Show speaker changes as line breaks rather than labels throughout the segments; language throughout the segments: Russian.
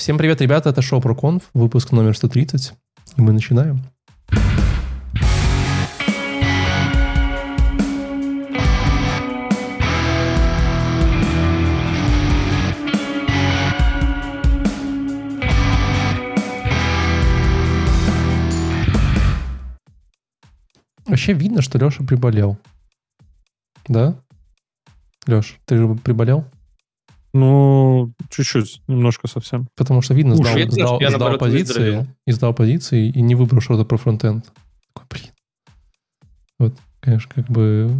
Всем привет, ребята, это шоу ProConf, выпуск номер 130, и мы начинаем. Вообще видно, что Леша приболел. Да? Леш, ты же приболел?
Ну, чуть-чуть, немножко совсем.
Потому что видно, сдал,
видно,
сдал,
я,
сдал позиции, и сдал позиции, и не выбрал что-то про фронтенд. Такой, блин. Вот, конечно, как бы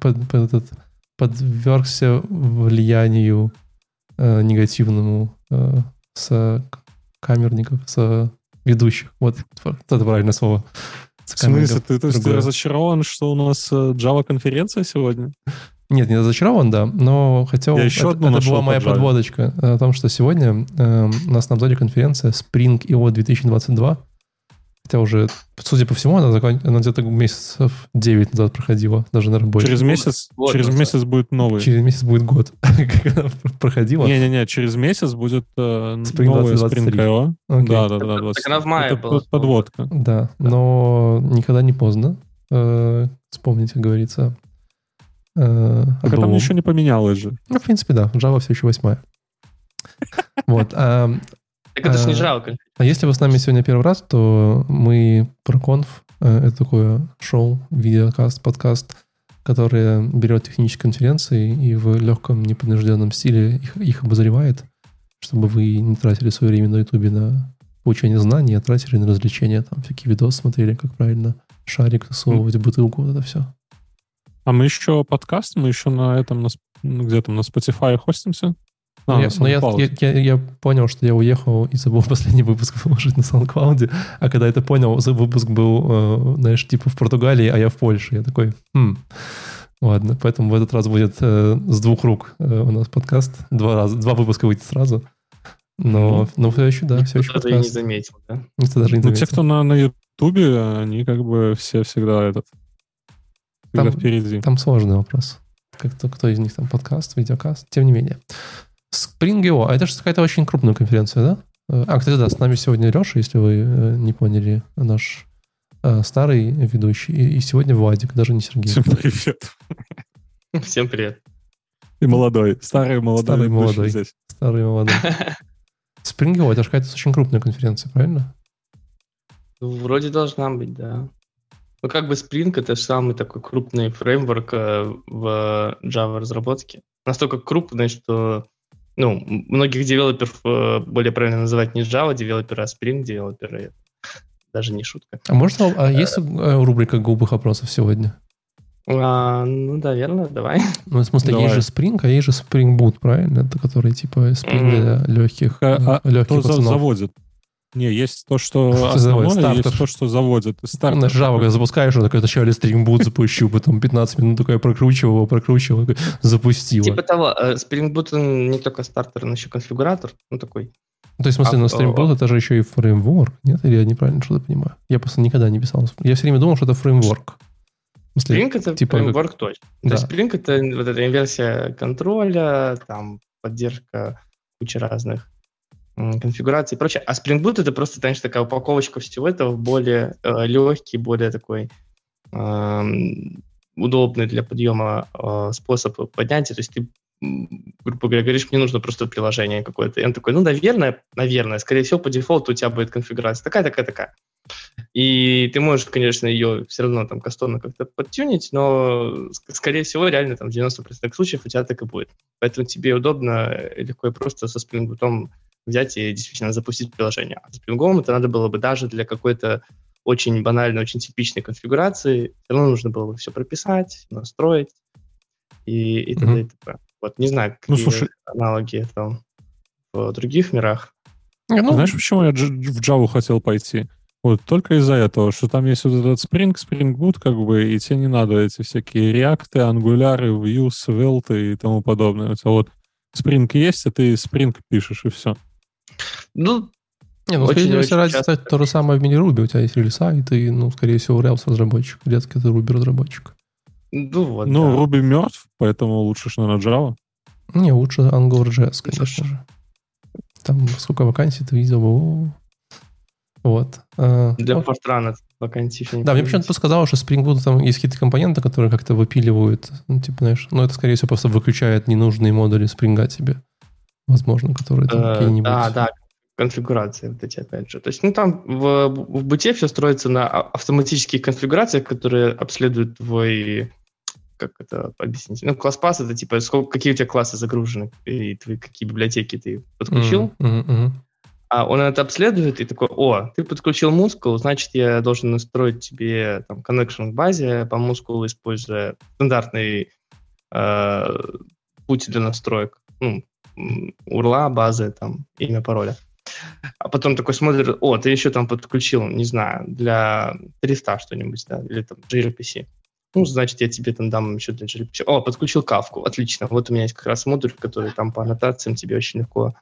под, под этот, подвергся влиянию э, негативному э, с камерников, с ведущих. Вот, вот это правильное слово. С
В смысле, ты, то есть ты разочарован, что у нас э, Java-конференция сегодня?
Нет, не разочарован, да, но хотел...
Я еще
это,
одну
это
нашел
была моя
по Java.
подводочка э, о том, что сегодня э, у нас на обзоре конференция Spring IO 2022. Хотя уже, судя по всему, она, закон- она где-то месяцев 9 назад проходила, даже на работе.
Через месяц,
вот
через
назад.
месяц будет новый.
Через месяц будет год, как она проходила.
Не-не-не, через месяц будет э,
Spring
новая
2023.
Spring IO.
Окей.
Да, да, да.
Так
20.
она в мае
Это
была.
под- подводка.
Да, но никогда не поздно э, вспомнить, как говорится. Э,
а там
былом.
ничего не поменялось же.
Ну, в принципе, да, Java все еще восьмая. Вот. а,
Так это ж не
А,
жалко.
А если вы с нами сегодня первый раз, то мы ProConf э, — это такое шоу, видеокаст, подкаст, которое берет технические конференции и в легком, непринужденном стиле их, их обозревает, чтобы вы не тратили свое время на Ютубе на получение знаний, а тратили на развлечения, там всякие видосы смотрели, как правильно шарик засовывать бутылку, вот это все.
А мы еще подкаст, мы еще на этом, на, ну, где там, на Spotify хостимся. А,
я,
на
но я,
SoundCloud.
я, я- я понял, что я уехал и забыл последний выпуск выложить на SoundCloud, а когда это понял, за- выпуск был, э, знаешь, типа в Португалии, а я в Польше. Я такой, хм, ладно, поэтому в этот раз будет э, с двух рук э, у нас подкаст. Два, раза, два выпуска выйдет сразу. Но, но все еще, да, все еще
Кто-то и не
подкаст.
заметил, да?
Никто даже не
Ну, те,
заметил.
кто на, на Ютубе, они как бы все всегда этот...
Там-
впереди.
Там сложный вопрос. Как кто, кто из них там подкаст, видеокаст, тем не менее. Spring.io, а это же какая-то очень крупная конференция, да? Э, А, кстати, да, с нами сегодня Леша, если вы э, не поняли, наш э, старый ведущий, и, и сегодня Владик, даже не Сергей.
Всем привет.
Всем привет.
И молодой. Старый молодой.
Старый молодой.
Здесь.
Старый молодой. Spring.io, это же какая-то очень крупная конференция, правильно?
Вроде должна быть, да. Ну, как бы Spring — это же самый такой крупный фреймворк э, в Java разработке. Настолько крупный, что ну, многих девелоперов э, более правильно называть не Java девелоперы, а Spring девелоперы. Даже не шутка.
А может, а есть э, рубрика глупых вопросов сегодня?
А, ну, наверное, давай.
Ну, в смысле,
Давай.
есть же Spring, а есть же Spring Boot, правильно? Это который типа Spring для легких,
А, а
легких
кто
пацанов.
заводит? Не, есть то, что основное,
заводит?
есть то, что заводит. Стартер.
На Java, когда запускаешь, он такой, вначале Spring Boot запущу, потом 15 минут такая прокручивал, его, прокручивал, такой, запустила.
Типа того, э, Spring Boot он не только стартер, он еще конфигуратор. Ну, такой.
То есть, в смысле,
а,
на Spring Boot это же еще и фреймворк, нет? Или я неправильно что-то понимаю? Я просто никогда не писал. Я все время думал, что это фреймворк. Смысле,
Spring это
типа как-
фреймворк точно.
Да.
То есть Spring это вот эта инверсия контроля, там поддержка кучи разных м, конфигураций и прочее. А Spring Boot это просто, конечно, такая упаковочка всего этого более э, легкий, более такой эм, удобный для подъема э, способ поднятия. То есть ты, грубо говоря, говоришь, мне нужно просто приложение какое-то. И он такой, ну, наверное, наверное, скорее всего, по дефолту у тебя будет конфигурация такая, такая, такая. И ты можешь, конечно, ее все равно там кастомно как-то подтюнить, но, ск- скорее всего, реально там в 90% случаев у тебя так и будет. Поэтому тебе удобно и легко и просто со Spring Boot взять и действительно запустить приложение. А с Spring это надо было бы даже для какой-то очень банальной, очень типичной конфигурации. Все равно нужно было бы все прописать, настроить и, и т.д.
Мгм.
и т.п. Вот не знаю,
Ну,
какие
слушай-
аналоги там в других мирах.
Ну,
Знаешь, почему я в Java хотел пойти? Вот только из-за этого, что там есть вот этот Spring, Spring Boot, как бы, и тебе не надо эти всякие реакты, ангуляры, views, Svelte и тому подобное. У тебя вот Spring есть, а ты Spring пишешь, и все.
Ну,
не, ну,
очень-
скорее всего, ради
часто
то же самое в мини Ruby. У тебя есть релиса, и ты, ну, скорее всего, Rails разработчик. Редко ты Ruby разработчик.
ну вот,
ну,
да.
Ruby мертв, поэтому лучше, что на Java.
Не, лучше AngularJS, конечно же. там сколько вакансий ты видел. О, вот. А,
Для
вот.
портрана вакансий. еще не
Да, мне почему-то сказал, что Spring Boot там есть какие-то компоненты, которые как-то выпиливают, ну, типа, знаешь, ну, это, скорее всего, просто выключает ненужные модули Spring тебе, возможно, которые там
Э,
какие-нибудь...
Да, да, конфигурации вот эти, опять же. То есть, ну, там в, в буте все строится на а- автоматических конфигурациях, которые обследуют твой, как это объяснить? Ну, класс пас это типа, сколько, какие у тебя классы загружены, и твои, какие библиотеки ты подключил.
Мгм.
А он это обследует и такой, о, ты подключил мускул, значит, я должен настроить тебе там connection к базе по мускулу, используя стандартный э, путь для настроек. Ну, урла, базы, там, имя, пароля. А потом такой смотрит, о, ты еще там подключил, не знаю, для 300 что-нибудь, да, или там gRPC. Ну, значит, я тебе там дам еще для gRPC. О, подключил кавку, отлично. Вот у меня есть как раз модуль, который там по аннотациям тебе очень легко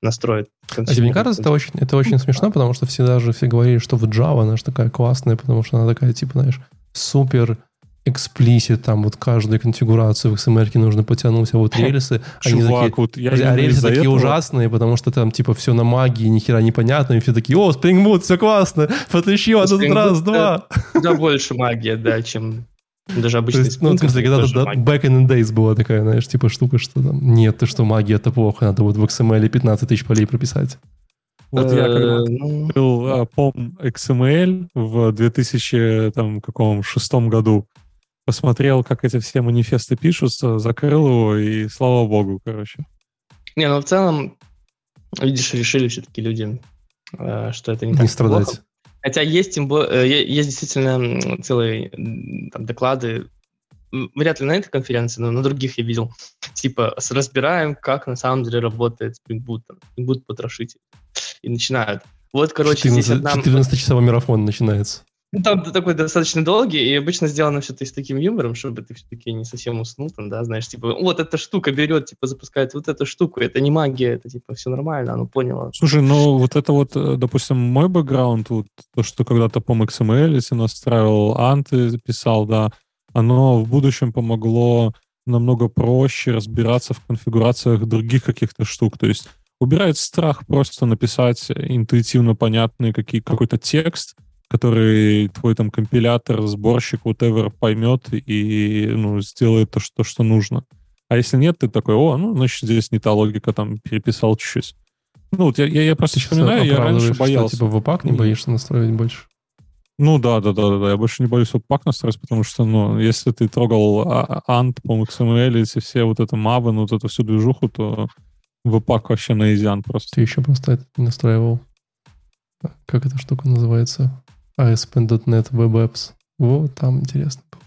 настроит.
А тебе не кажется, это очень, это очень смешно, потому что всегда же все говорили, что вот Java, она же такая классная, потому что она такая, типа, знаешь, супер эксплисит, там вот каждую конфигурацию в XML нужно потянуть, а вот рельсы, они
Чувак,
такие,
вот я
а рельсы такие
этого-
ужасные, потому что там типа все на магии, ни хера непонятно, и все такие, о, Spring Boot, все классно, подключил этот
Boot,
раз, два.
куда больше магия, да, чем даже
То
обычный
есть, ну, в смысле,
это
когда
тоже
да, back in the days была такая, знаешь, типа штука, что там, нет, ты что, магия, это плохо, надо вот в XML 15 тысяч полей прописать.
Вот я когда
Э, ну,
был а, пом XML в 2000 там, каком шестом году, посмотрел, как эти все манифесты пишутся, закрыл его, и слава богу, короче.
Не, ну в целом, видишь, решили все-таки люди, э, что это не,
Не
так
страдать.
плохо. Хотя есть, тем бо- э, есть действительно целые там, доклады, вряд ли на этой конференции, но на других я видел, типа разбираем, как на самом деле работает Spring Boot, там, Spring Boot потрошитель. И начинают. Вот, короче, здесь
14
одна...
14-часовой марафон начинается.
Ну, там такой достаточно долгий, и обычно сделано все-таки с таким юмором, чтобы ты все-таки не совсем уснул, там, да, знаешь, типа, вот эта штука берет, типа, запускает вот эту штуку, это не магия, это, типа, все нормально, оно поняло.
Слушай, ну вот это вот, э, допустим, мой бэкграунд, вот то, что когда-то по XML, если настраивал, анты писал, да, оно в будущем помогло намного проще разбираться в конфигурациях других каких-то штук. То есть убирает страх просто написать интуитивно понятный какие, какой-то текст, который твой там компилятор, сборщик, whatever поймет и ну, сделает то, что, что нужно. А если нет, ты такой, о, ну, значит, здесь не та логика, там, переписал чуть-чуть. Ну, вот я, я, я просто вспоминаю, я раньше боялся.
что, типа, в ипак не боишься настроить больше?
Ну да, да, да, да, да. Я больше не боюсь пак настроить, потому что, ну, если ты трогал а- Ant по XML, эти все вот это Maven, вот эту всю движуху, то в пак вообще на изян просто.
Ты еще просто это не настраивал. Как эта штука называется? ASP.NET Web Apps. Вот, там интересно было.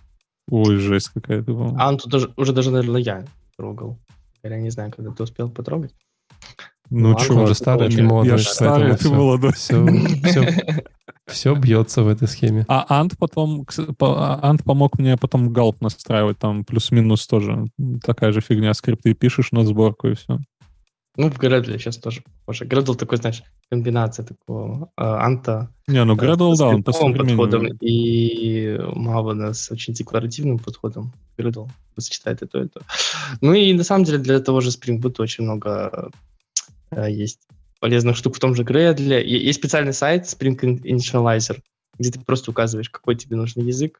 Ой, жесть какая-то. по-моему.
А, тут даже, уже даже, наверное, я трогал. Я не знаю, когда ты успел потрогать.
ну,
ладно,
чувак,
Он же старый, ты молодой.
я же старый, ты молодой.
Все, все, все бьется в этой схеме.
А Ант потом, Ант помог мне потом галп настраивать, там плюс-минус тоже такая же фигня, скрипты пишешь на сборку и все.
Ну, в Gradle сейчас тоже похоже. Gradle такой, знаешь, комбинация такого э, анта
Не, ну
э,
Gradle, да, он по
подходом и Maven с очень декларативным подходом. Gradle сочетает и то, и то. Ну и на самом деле для того же Spring Boot очень много э, есть полезных штук в том же Gradle. Есть специальный сайт Spring Initializer, где ты просто указываешь, какой тебе нужен язык,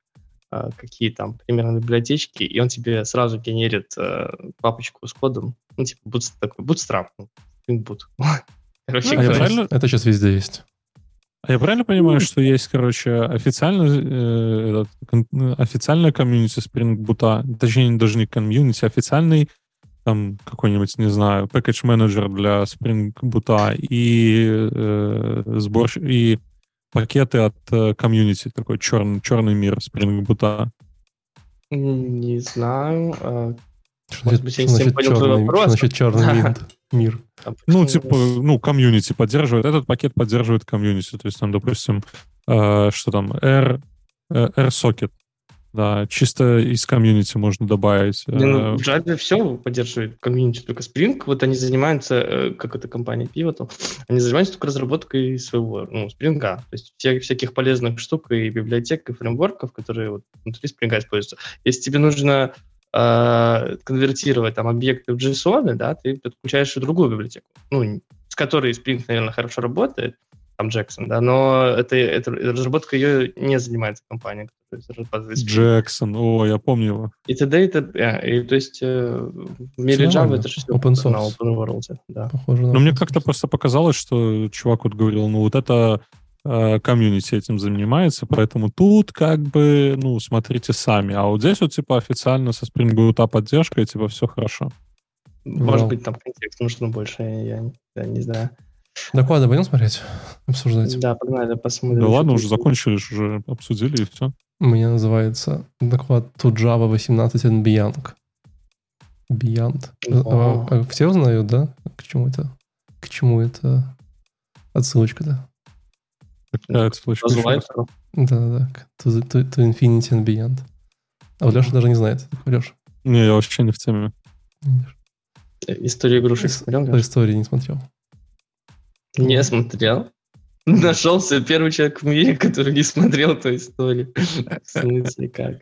какие там примерно библиотечки, и он тебе сразу генерит э, папочку с кодом, ну, типа bootst- такой bootstrap, ну, Boot. Короче
Ну,
А я
правильно?
Это сейчас везде есть.
А я правильно понимаю, что есть, короче, официальный, э, этот, э, официальная комьюнити Spring Boot, точнее, даже не комьюнити, официальный там какой-нибудь, не знаю, package менеджер для Spring Boot и э, сборщик, и пакеты от э, комьюнити, такой черный, черный мир Spring Boot.
Не знаю. а,
Что
Может
значит,
быть, я не
значит
понял
черный,
вопрос.
что значит черный винт? Мир.
там
Ну, типа, ну, комьюнити поддерживает, этот пакет поддерживает комьюнити, то есть там, допустим, э, что там, R, э, R-Socket, да, чисто из комьюнити можно добавить.
Не, ну,
э,
в Java все поддерживает комьюнити, только Spring, вот они занимаются, э, как эта компания Pivotal, они занимаются только разработкой своего, ну, Spring, то есть вся- всяких полезных штук и библиотек, и фреймворков, которые вот внутри Spring используются. Если тебе нужно э, конвертировать там объекты в JSON, да, ты подключаешь и другую библиотеку. Ну, которой Spring, наверное, хорошо работает, там Джексон, да, но это, это разработка ее не занимается компания, разрабатывает Spring.
Джексон, о, я помню его.
И т.д. и т.п. И, то есть э, в мире Java
нормально.
это же все
Open source.
на open world, да.
Похоже на
Но мне как-то просто показалось, что чувак вот говорил, ну вот это э, комьюнити этим занимается, поэтому тут как бы, ну, смотрите сами. А вот здесь вот типа официально со Spring Boot поддержкой, типа все хорошо.
Может
Вау.
быть, там контекст нужно больше, я, я не знаю.
Доклады будем смотреть? Обсуждать?
Да, погнали, посмотрим.
Да ладно, уже закончили, уже обсудили и все.
У меня называется доклад To Java 18 and Beyond. Beyond.
О.
А, а все узнают, да? К чему это? К чему это отсылочка-то?
Какая?
По Зулайтеру.
Да-да-да. To, to, to Infinity and Beyond. А вот Леша даже не знает. Леша,
Не, я вообще не в теме.
Историю игрушек смотрел?
по
Леш?
истории не смотрел.
Не смотрел. Нашелся первый человек в мире, который не смотрел эту историю. В смысле, как?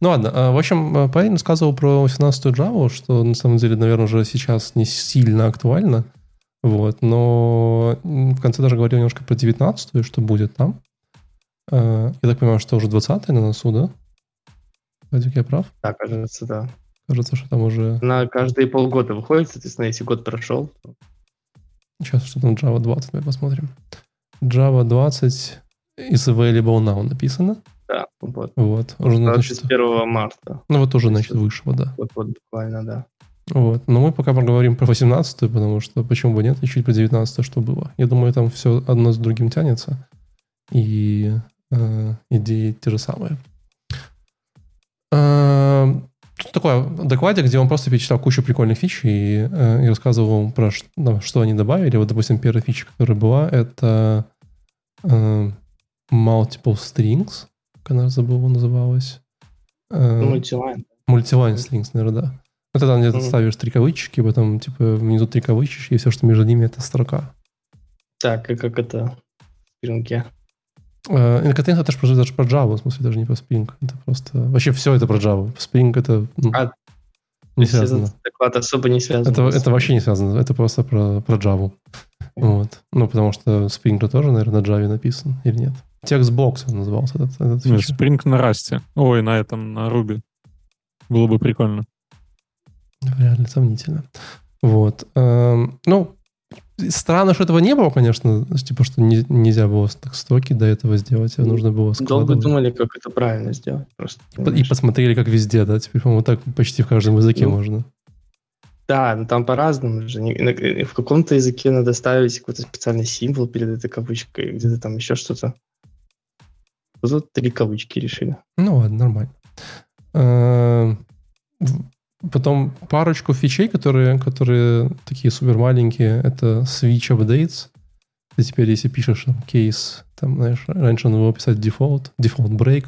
Ну ладно, а, в общем, а, парень рассказывал про 18-ю Java, что на самом деле, наверное, уже сейчас не сильно актуально. Вот, но в конце даже говорил немножко про 19-ю, что будет там. А, Я так понимаю, что уже 20-я на носу, да? Вадик, я прав?
Так, кажется, да.
Кажется, что там уже...
На каждые полгода выходит, соответственно, если год прошел, то
Сейчас что там Java 20, мы посмотрим. Java 20 is available now написано.
да, вот.
Вот, уже, значит,
21 марта.
ну вот уже, значит, вышло, да.
Вот, вот буквально, да.
Вот. Но мы пока поговорим про 18-ю, потому что почему бы нет, и чуть про 19 что было. Я думаю, там все одно с другим тянется. И э, идеи те же самые. Э, Тут такое докладе, где он просто перечитал кучу прикольных фич и, э, и рассказывал про ну, что они добавили. Вот, допустим, первая фича, которая была, это э, multiple strings, как она забыла называлась. Э,
мультилайн.
Мультилайн strings, наверное, да. Это там, где ты
Мгм.
ставишь три кавычки, потом, типа, внизу три кавычки, и все, что между ними, это строка.
Так, и как это в спринге?
Э, и Kotlin это же про, даже про Java, в смысле, даже не про Spring. Это просто... Вообще все это про Java. Spring это ну,
А,
не связано.
Доклад особо не связан.
Это, это вообще не связано. Это просто про, про Java. Вот. Ну, потому что Spring же тоже, наверное, на Java написан. Или нет? Text blocks он назывался. Этот, этот
Нет. Spring на Rust е. Ой, на этом, на Ruby. Было бы прикольно.
Вряд ли, сомнительно. Вот. Эм, ну, странно, что этого не было, конечно. Типа, что не- нельзя было так строки до этого сделать. а нужно было
Долго думали, как это правильно сделать. Просто,
И по- И
понимаешь?
посмотрели, как везде, да? Теперь, по-моему, так почти в каждом языке
Ну,
можно.
Да, но там по-разному же. В каком-то языке надо ставить какой-то специальный символ перед этой кавычкой, где-то там еще что-то. Вот Тут три кавычки решили.
Ну ладно, нормально. Потом парочку фичей, которые, которые такие супер маленькие, это switch updates. Ты теперь, если пишешь там, кейс, там, знаешь, раньше надо было писать default, default break,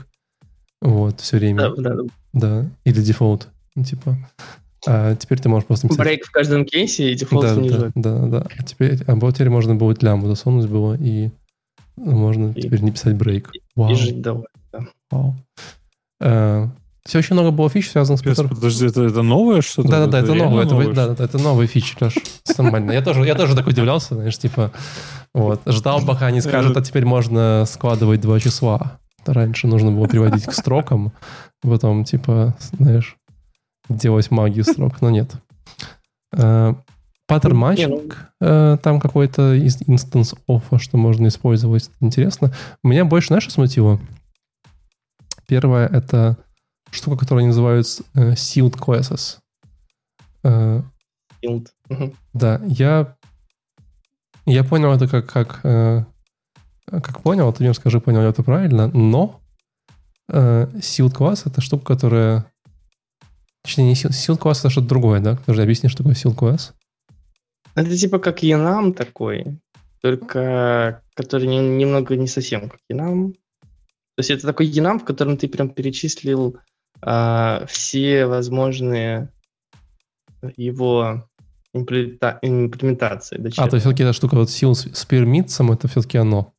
вот, все время,
Да, да.
да, или default, ну, типа. А теперь ты можешь просто написать...
Break в каждом кейсе и дефолт
да,
внизу.
да, да, да. А теперь, а вот теперь можно будет лямбду засунуть было, и можно
И-
теперь не писать break. Вау,
И жить довольно.
вау. Все очень много было фич, связанных с которыми...
подожди, это, это новое что-то?
Да, да, да, это
реально
новое, это,
новое,
да, да, это новые фичи, Леш. Нормально. Я тоже, я тоже так удивлялся, знаешь, типа, вот, ждал, пока они скажут, а теперь можно складывать два числа. Раньше нужно было приводить к строкам, потом, типа, знаешь, делать магию строк, но нет. Э, Паттерн
Не,
matching, э, там какой-то из- instanceof а, что можно использовать, интересно. Меня больше, знаешь, что смутило? Первое — это штука, которую они называют э, sealed classes. Э,
Field. Мгм.
да, я, я понял это как, как, э, как понял, ты мне скажи, понял я это правильно, но э, sealed class — это штука, которая... Точнее, не sealed, sealed class — это что-то другое, да? Подожди, объясни, что такое sealed class.
Это типа как Янам такой, только который не- немного не совсем как Янам. То есть это такой Янам, в котором ты прям перечислил а, все возможные его имплемента- имплементации.
А,
дочерние.
то есть все-таки эта штука вот seal с пермитсом — это все-таки оно.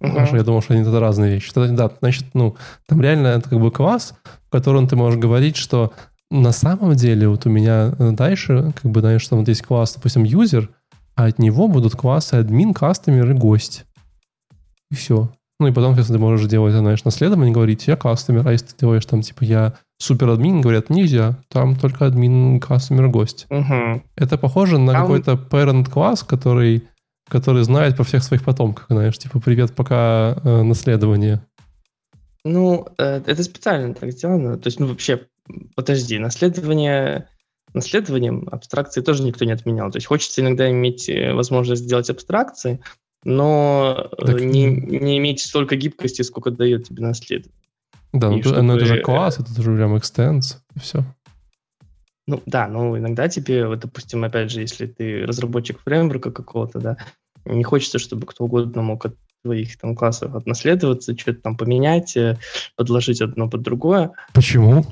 Мгм.
Хорошо, я думал, что они это разные вещи. Тогда, да, значит, ну, там реально это как бы класс, в котором ты можешь говорить, что на самом деле вот у меня э, дальше, как бы, знаешь, там вот есть класс, допустим, user, а от него будут классы админ, кастомер и гость. И все. Ну и потом, если ты можешь делать, знаешь, наследование, говорить, я кастомер, а если ты делаешь там, типа, я супер админ, говорят, нельзя, там только админ, кастомер, гость.
Угу.
Это похоже на
Там-
какой-то parent класс, который, который знает про всех своих потомков, знаешь, типа, привет, пока э, наследование.
Ну, э, это специально так сделано. То есть, ну, вообще, подожди, наследование... Наследованием абстракции тоже никто не отменял. То есть хочется иногда иметь э, возможность сделать абстракции, но э,
Так-
не, не иметь столько гибкости, сколько дает тебе наследование.
Да, ну,
И
то- ну, это же
чтобы,
класс, это же прям extends, и все.
Ну да, но иногда тебе, вот, допустим, опять же, если ты разработчик фреймворка какого-то, да, не хочется, чтобы кто угодно мог от твоих там классов отнаследоваться, что-то там поменять, э, подложить одно под другое.
Почему?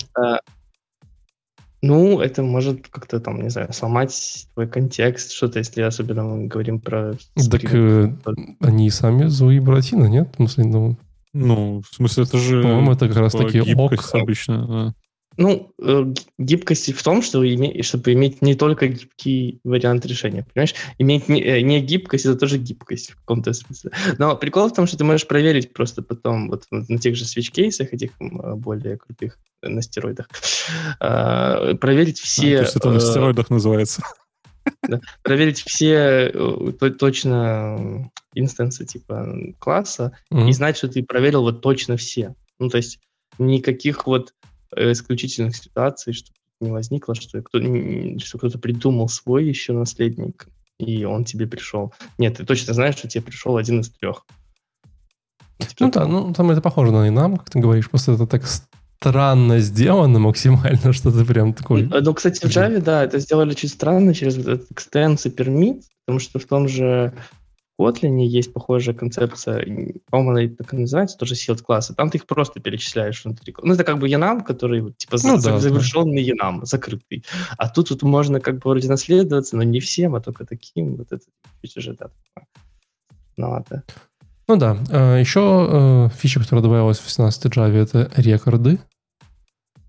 Ну, это может как-то там, не знаю, сломать твой контекст, что-то, если особенно мы говорим про...
Так э, они и сами Зои и Буратино, нет? В смысле, ну,
Ну, в смысле, это же...
По-моему, это как раз
типа,
таки
гибкость
ок.
обычно. да.
Ну, э, гибкость в том, что име- чтобы иметь не только гибкий вариант решения, понимаешь? Иметь не, э, не гибкость, это тоже гибкость в каком-то смысле. Но прикол в том, что ты можешь проверить просто потом вот на тех же свич-кейсах, этих э, более крутых на стероидах, э, проверить
А,
все...
то есть это на стероидах называется.
проверить все то- точно инстансы типа класса
мгм.
и знать, что ты проверил вот точно все. Ну, то есть никаких вот исключительных ситуаций, что не возникло, что, кто, что кто-то придумал свой еще наследник, и он тебе пришел. Нет, ты точно знаешь, что тебе пришел один из трех. Типа
Ну да, ну там это похоже на инам, как ты говоришь, просто это так странно сделано максимально, что ты прям такой...
Э, Ну, кстати, в Java, да, это сделали чуть странно через этот extends и permit, потому что в том же Kotlin есть похожая концепция, по-моему, она так и называется, тоже sealed классы. Там ты их просто перечисляешь внутри. Ну, это как бы Enum, который типа
Ну
за-
да, да.
завершенный Enum, закрытый. А тут вот можно как бы вроде наследоваться, но не всем, а только таким. Вот это чуть уже, да. Ну, это...
Ну да, э, еще э, фича, которая добавилась в 17 Java, это рекорды.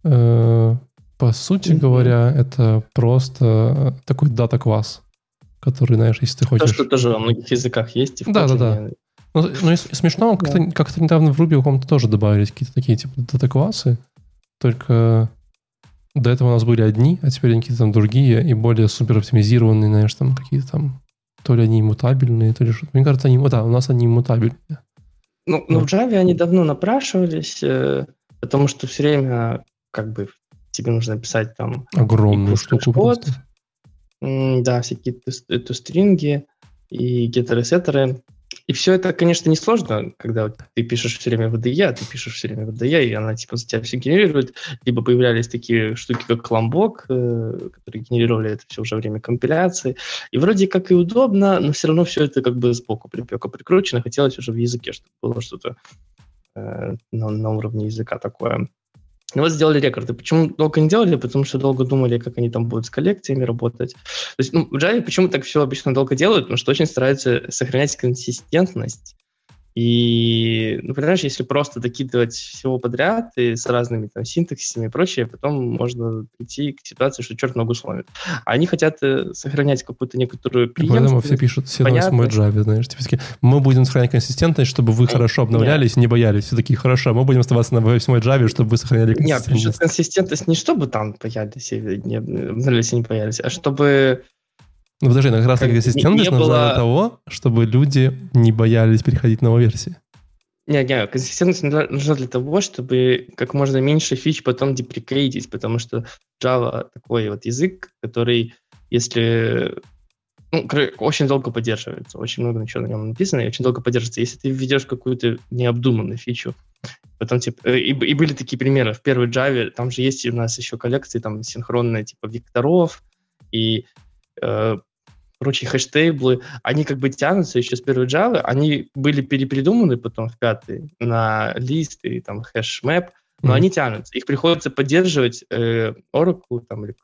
Э, По сути
Мгм.
говоря, это просто такой дата-класс, который, знаешь, если ты
То,
хочешь...
что тоже во многих языках есть. и в
Да, да, да. Ну, ну, и смешно, как-то, как-то недавно в Ruby каком-то тоже добавились какие-то такие типа дата-классы, только до этого у нас были одни, а теперь они какие-то там другие и более супер оптимизированные, знаешь, там какие-то там то ли они иммутабельные, то ли что-то. Мне кажется, они, да, у нас они иммутабельные.
Ну, ну, в Java они давно напрашивались, э, потому что все время как бы тебе нужно писать там
Огромную
И
штуку
код,
просто.
Да, всякие ту- тустринги и геттеры, сеттеры. И все это, конечно, несложно, когда вот ты пишешь все время VDE, а ты пишешь все время VDE, и она типа за тебя все генерирует. Либо появлялись такие штуки, как Кломбок, э, которые генерировали это все уже время компиляции. И вроде как и удобно, но все равно все это как бы сбоку припека прикручено. Хотелось уже в языке, чтобы было что-то э, на, на уровне языка такое. Ну вот сделали рекорды. Почему долго не делали? Потому что долго думали, как они там будут с коллекциями работать. То есть, ну, в Java почему так все обычно долго делают? Потому что очень стараются сохранять консистентность. И, ну, понимаешь, если просто докидывать всего подряд и с разными там синтаксисами и прочее, потом можно прийти к ситуации, что черт ногу сломит. А они хотят э, сохранять какую-то некоторую
И поэтому все
преемственность.
пишут все на восьмой
понятно.
Java, знаешь. Типа мы будем сохранять консистентность, чтобы вы
Э,
хорошо
нет.
обновлялись и не боялись. Все такие, хорошо, мы будем оставаться на восьмой Java, чтобы вы сохраняли
Нет, причем
консистентность.
консистентность не чтобы там боялись, не, обновлялись и не боялись, а чтобы
Ну, подожди, как раз
Как
консистентность
не
нужна
было-
для того, чтобы люди не боялись переходить на новую версию.
Не, не, консистентность нужна для того, чтобы как можно меньше фич потом деприкейтить, потому что Java такой вот язык, который, если ну, очень долго поддерживается, очень много ничего на нем написано, и очень долго поддерживается. Если ты введешь какую-то необдуманную фичу, потом типа, э, и, и были такие примеры. В первой Java там же есть у нас еще коллекции там синхронные типа векторов и э, прочие hashtable ы, они как бы тянутся еще с первой Java, они были перепридуманы потом в пятый на List и там HashMap, но
Мгм.
они тянутся. Их приходится поддерживать э, Oracle там, или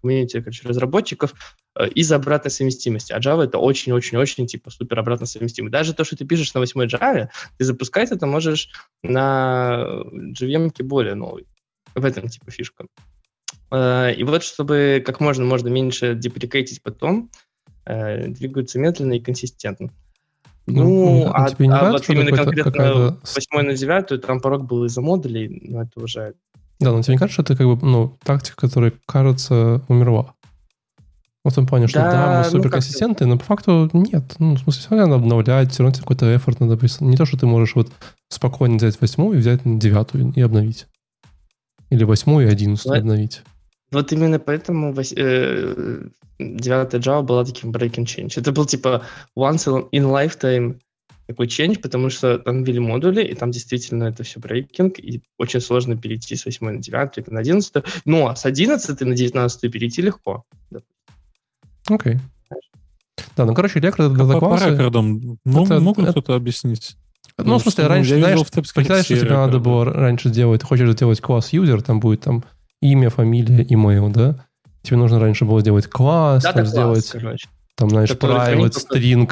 комьюнити короче, разработчиков э, из-за обратной совместимости. А Java это очень-очень-очень типа супер обратно совместимый. Даже то, что ты пишешь на восьмой Java, ты запускать это можешь на JVM более новый. В этом типа фишка. Э, И вот, чтобы как можно можно меньше деприкейтить потом, э, двигаются медленно и консистентно.
Ну,
Ну,
а
а,
тебе не
а
нравится,
вот именно конкретно с 8 на 9 там порог был из-за модулей, но это уже...
Да, но тебе не кажется, что это как бы, ну, тактика, которая, кажется, умерла? В том плане, что
Да,
да, мы
ну,
супер консистентные, но по факту нет. Ну, в смысле, все равно надо обновлять, все равно тебе какой-то эфорт надо присылать. Не то, что ты можешь вот спокойно взять восьмую и взять девятую и обновить. Или восьмую и одиннадцатую
Ну,
обновить.
Вот именно поэтому э, девятая Java была таким breaking change. Это был типа once in lifetime такой change, потому что там ввели модули, и там действительно это все брейкинг, и очень сложно перейти с 8 на 9 или на 11. Но с 11 на 19 перейти легко.
Окей. Да, ну, короче, рекорд для
По, рекордам
Это-
могут
это-
кто-то объяснить?
Ну, в смысле,
что,
раньше,
я
знаешь,
в
Представляешь, что тебе надо было раньше сделать, ты хочешь сделать класс user, там будет там имя, фамилия, email, да? Тебе нужно раньше было сделать класс, там
класс,
сделать,
короче.
там, знаешь, private string,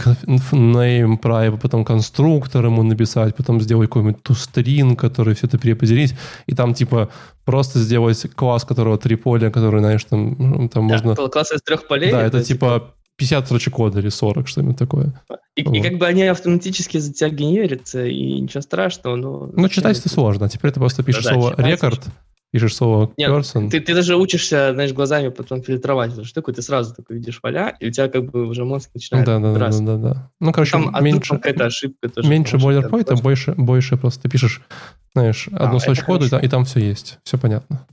name, private, потом конструктор ему написать, потом сделать какой-нибудь toString, который все это переподелить, и там, типа, просто сделать класс, которого три поля, который, знаешь, там, там
Да,
можно...
кл- класс из трех полей.
Да, это типа 50 строчек кода или 40, что-нибудь такое.
И, и
вот.
как бы они автоматически за тебя генерятся, и ничего страшного. Но
Ну, читать это сложно. Теперь ты просто пишешь
Да,
слово рекорд, пишешь слово
Нет,
person.
Ты, ты даже учишься, знаешь, глазами потом фильтровать эту штуку, ты сразу такой видишь поля, и у тебя как бы уже мозг начинает
Да, да, да, да, да, да. Ну, короче,
Там, а
меньше,
там какая-то ошибка тоже.
меньше
это
а больше, больше просто ты пишешь, знаешь, одну
это
строчку кода, и, и там все есть. Все понятно.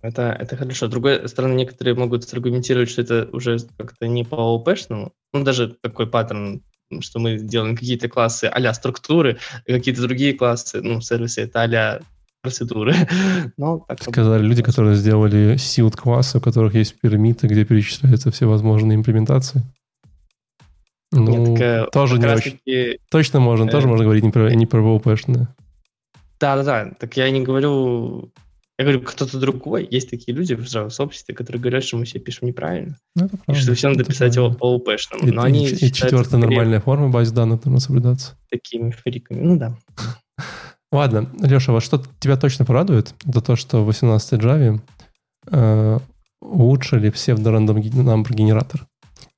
Это, это хорошо. С другой стороны, некоторые могут саргументировать, что это уже как-то не по ООПшному. Ну, даже такой паттерн, что мы делаем какие-то классы а структуры, какие-то другие классы, ну, сервисы, это а процедуры. Но так
Сказали люди, которые сделали sealed классы, у которых есть пермиты, где перечисляются все возможные имплементации. Ну,
Нет, так, э,
тоже не очень.
таки-
Точно можно, тоже
э,
можно говорить не про, не про ВОПшные.
Да-да-да, так я не говорю... Я говорю, кто-то другой. Есть такие люди в Java сообществе, которые говорят, что мы все пишем неправильно.
Ну, это
И что все надо
это
писать его по ОПшному. Но
и-
они
и четвертая
скорее
нормальная форма базы данных должна соблюдаться.
такими фриками. Ну да.
Ладно, Леша, вот что тебя точно порадует, это то, что в 18 Java э, улучшили псевдорандом number генератор.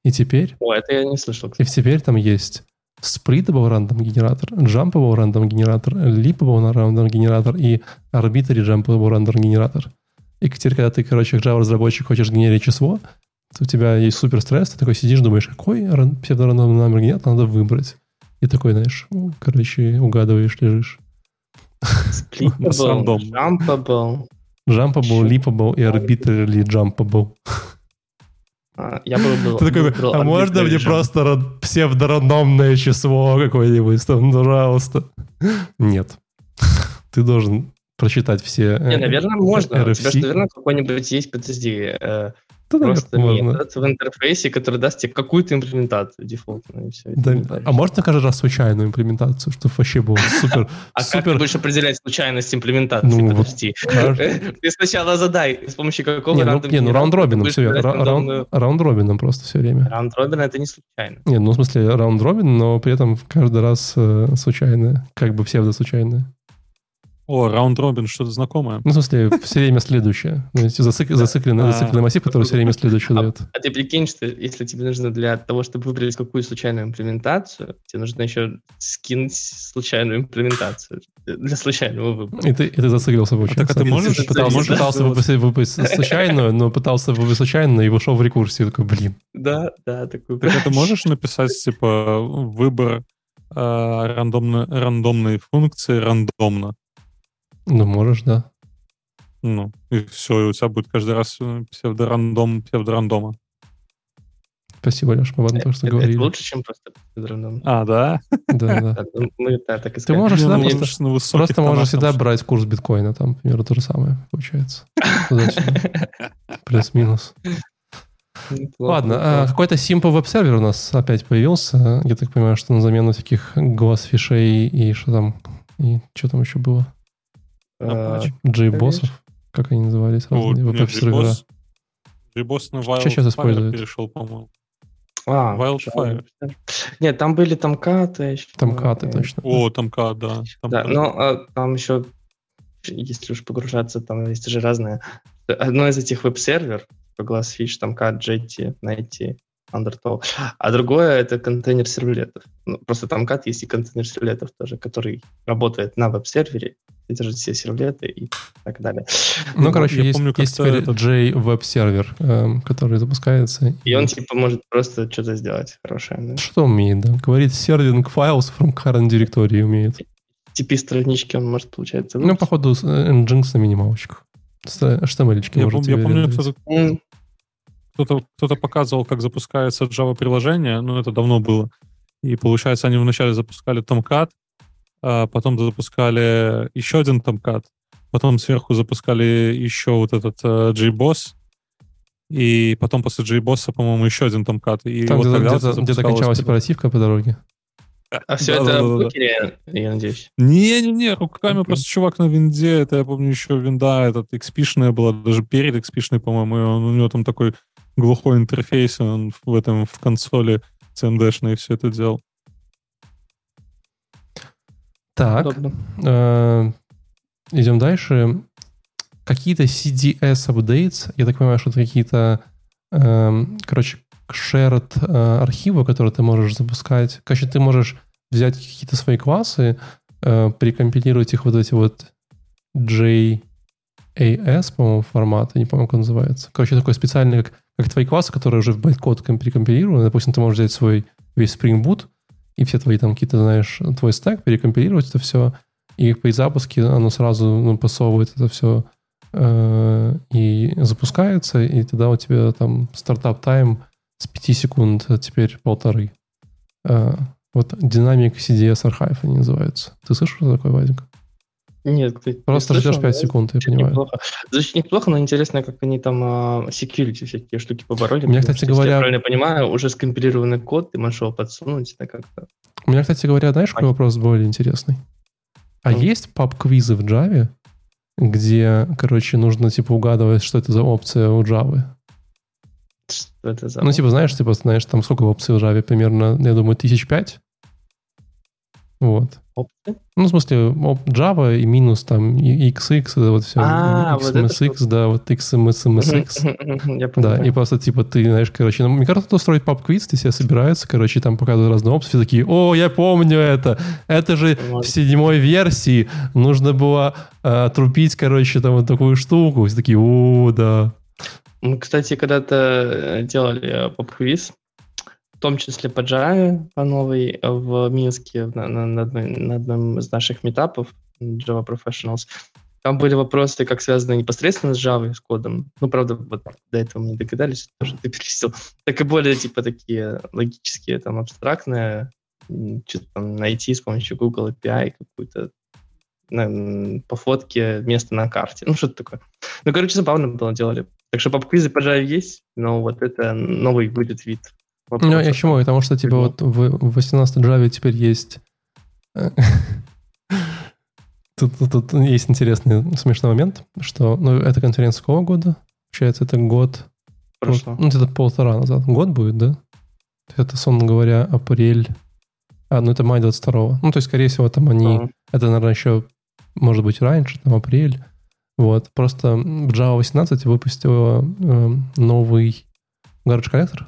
И теперь,
О, это я не слышал.
и
кстати.
теперь там есть spreadable random генератор, jumpable random генератор, leapable random генератор и arbitrary jumpable random генератор. И теперь, когда ты, короче, Java-разработчик хочешь генерить число, то у тебя есть супер стресс, ты такой сидишь, думаешь, какой ран- псевдорандом номер генератор надо выбрать. И такой, знаешь, короче, угадываешь, лежишь.
Рандом.
jumpable.
Jumpable, leapable и arbitrarily jumpable.
А, Я бы был...
Ты такой,
выбрал
а можно мне просто ран- псевдорандомное число какое-нибудь там, пожалуйста? Нет. Ты должен прочитать все э,
Не, наверное, можно. У тебя
RFC.
же, наверное, какой-нибудь есть, подожди,
Да, наверное,
просто
можно.
метод в интерфейсе, который даст тебе какую-то имплементацию дефолтную, и все.
Да, а можно каждый раз случайную имплементацию, чтобы вообще было супер,
А как ты будешь определять случайность имплементации?
Ну,
Подожди. Ты сначала задай, с помощью какого
Не, ну,
рандом
не, ну
ты
раунд-робином все, раунд-робином просто все время.
Раунд-робин это не случайно.
Не, ну в смысле раунд-робин, но при этом каждый раз э, случайное, как бы псевдо-случайное.
О, раунд-робин, что-то знакомое.
Ну, в смысле, все время следующее. То есть зацик- зацикленный,
А.
зацикленный массив, который все время следующее
А-
дает.
А ты прикинь, что если тебе нужно для того, чтобы выбрать какую случайную имплементацию, тебе нужно еще скинуть случайную имплементацию для случайного выбора.
И ты, и ты зациклился, получается.
так а ты можешь-
Ты пытался, выбрать, случайную, но пытался выбрать случайную и вышел в рекурсию. Такой, блин.
Да, да, такой.
Так это можешь написать, типа, выбор э, рандомно, рандомной функции рандомно?
Ну, можешь, да.
Ну, и все, и у тебя будет каждый раз э, псевдорандом псевдорандома.
Спасибо, Леш, мы об этом тоже
Это, это
говорили.
лучше, чем просто рандом.
А, да?
Да, да.
Ну, Мы да, так и
Ты можешь
Не,
всегда
ну,
просто,
конечно, на высоких
просто можешь всегда
там
брать курс биткоина, там, к примеру, то же самое получается. Плюс-минус. Ладно, а, какой-то Simple Web сервер у нас опять появился. Я так понимаю, что на замену всяких глаз-фишей и что там, и что там еще было?
А,
J-боссов, как они назывались, разные
нет,
веб-сервера.
JBoss на
Что сейчас
Wildfire
используют?
перешел, по-моему.
а,
Wildfire.
Нет, там были тамкаты.
Тамкаты, точно.
О, тамка, да.
Да,
тамка.
но а, там еще, если уж погружаться, там есть же разные. Одно из этих веб-сервер, Glassfish, Tomcat, Jetty, Netty, Undertow. А другое — это контейнер сервлетов. Ну, просто Tomcat есть и контейнер сервлетов тоже, который работает на веб-сервере, содержит все сервлеты и так далее.
Ну, короче, я есть, помню, есть теперь этот... J-веб-сервер, эм, который запускается.
И он, типа, может просто что-то сделать хорошее. Да?
Что умеет, да? Говорит, serving files from current directory умеет.
Типи странички он может, получается,
выпустить. Ну, походу, с Nginx на минималочках. HTML
я, пом- я помню, mm. Кто-то, кто-то показывал, как запускается Java-приложение, но это давно было. И, получается, они вначале запускали Tomcat, а потом запускали еще один Tomcat, потом сверху запускали еще вот этот uh, JBoss, и потом после JBoss, по-моему, еще один Tomcat. И
Там вот где-то, где-то, где-то кончалась оперативка по дороге.
А все да, это да, в букере, да. я надеюсь?
Не-не-не, руками okay. просто чувак на винде, это я помню еще винда, этот xp была, даже перед xp по-моему, и он, у него там такой глухой интерфейс, он в этом, в консоли CMD-шной все это делал.
Так, э, идем дальше. Какие-то CDS updates, я так понимаю, что это какие-то, э, короче, shared э, архивы, которые ты можешь запускать. Короче, ты можешь взять какие-то свои классы, э, прикомпилировать их вот эти вот JAS, по-моему, форматы, не помню, как он называется. Короче, такой специальный, как, как твои классы, которые уже в байткод прикомпилированы. Допустим, ты можешь взять свой весь Spring Boot и все твои там какие-то, знаешь, твой стек, перекомпилировать это все, и при запуске оно сразу ну, посовывает это все э, и запускается, и тогда у тебя там стартап тайм с 5 секунд, а теперь полторы. А, вот динамик CDS Archive они называются. Ты слышал, что такое, Вадик?
Нет, кстати,
Просто ждешь 5 да? секунд, я понимаю.
Неплохо. Звучит неплохо, но интересно, как они там uh, security всякие штуки побороли.
У меня, кстати что, говоря...
Я правильно понимаю, уже скомпилированный код, ты можешь его подсунуть, это как-то...
У меня, кстати говоря, знаешь, какой вопрос более интересный? А mm. есть паб-квизы в Java, где, короче, нужно, типа, угадывать, что это за опция у Java?
Что это за...
Ну, типа, знаешь, типа, знаешь, там сколько опций в Java? Примерно, я думаю, тысяч пять. Вот.
Опции?
Ну, в смысле, Java и минус там XX, это вот все.
А,
XMSX, вот да, вот XMSX.
Я
да, и просто, типа, ты, знаешь, короче, ну, мне кажется, кто строит пап-квиз, ты все собираются, короче, там показывают разные опции, все такие, о, я помню это, это же в седьмой версии нужно было э, отрубить, короче, там вот такую штуку. Все такие, о, да.
Мы, кстати, когда-то э, делали поп-квиз, в том числе по Java, по новой, в Минске на, на, на, на одном из наших метапов Java Professionals. Там были вопросы, как связаны непосредственно с Java, с кодом. Ну, правда, вот до этого мы не догадались, что ты перечислил. Так и более, типа, такие логические, там, абстрактные, что-то там найти с помощью Google API какую-то по фотке место на карте. Ну, что-то такое. Ну, короче, забавно было делали. Так что поп-квизы по Java есть, но вот это новый будет вид.
Вопросов. Ну, я чему? Потому что, типа, вот в 18 Java теперь есть... Э, тут, тут, тут есть интересный смешной момент, что, ну, это конференция какого года? Получается, это год...
Прошло.
Ну, где-то полтора назад. Год будет, да? Это, сон говоря, апрель... А, ну это май 22 Ну, то есть, скорее всего, там они... А. Это, наверное, еще, может быть, раньше, там апрель. Вот. Просто Java 18 выпустила э, новый garbage collector,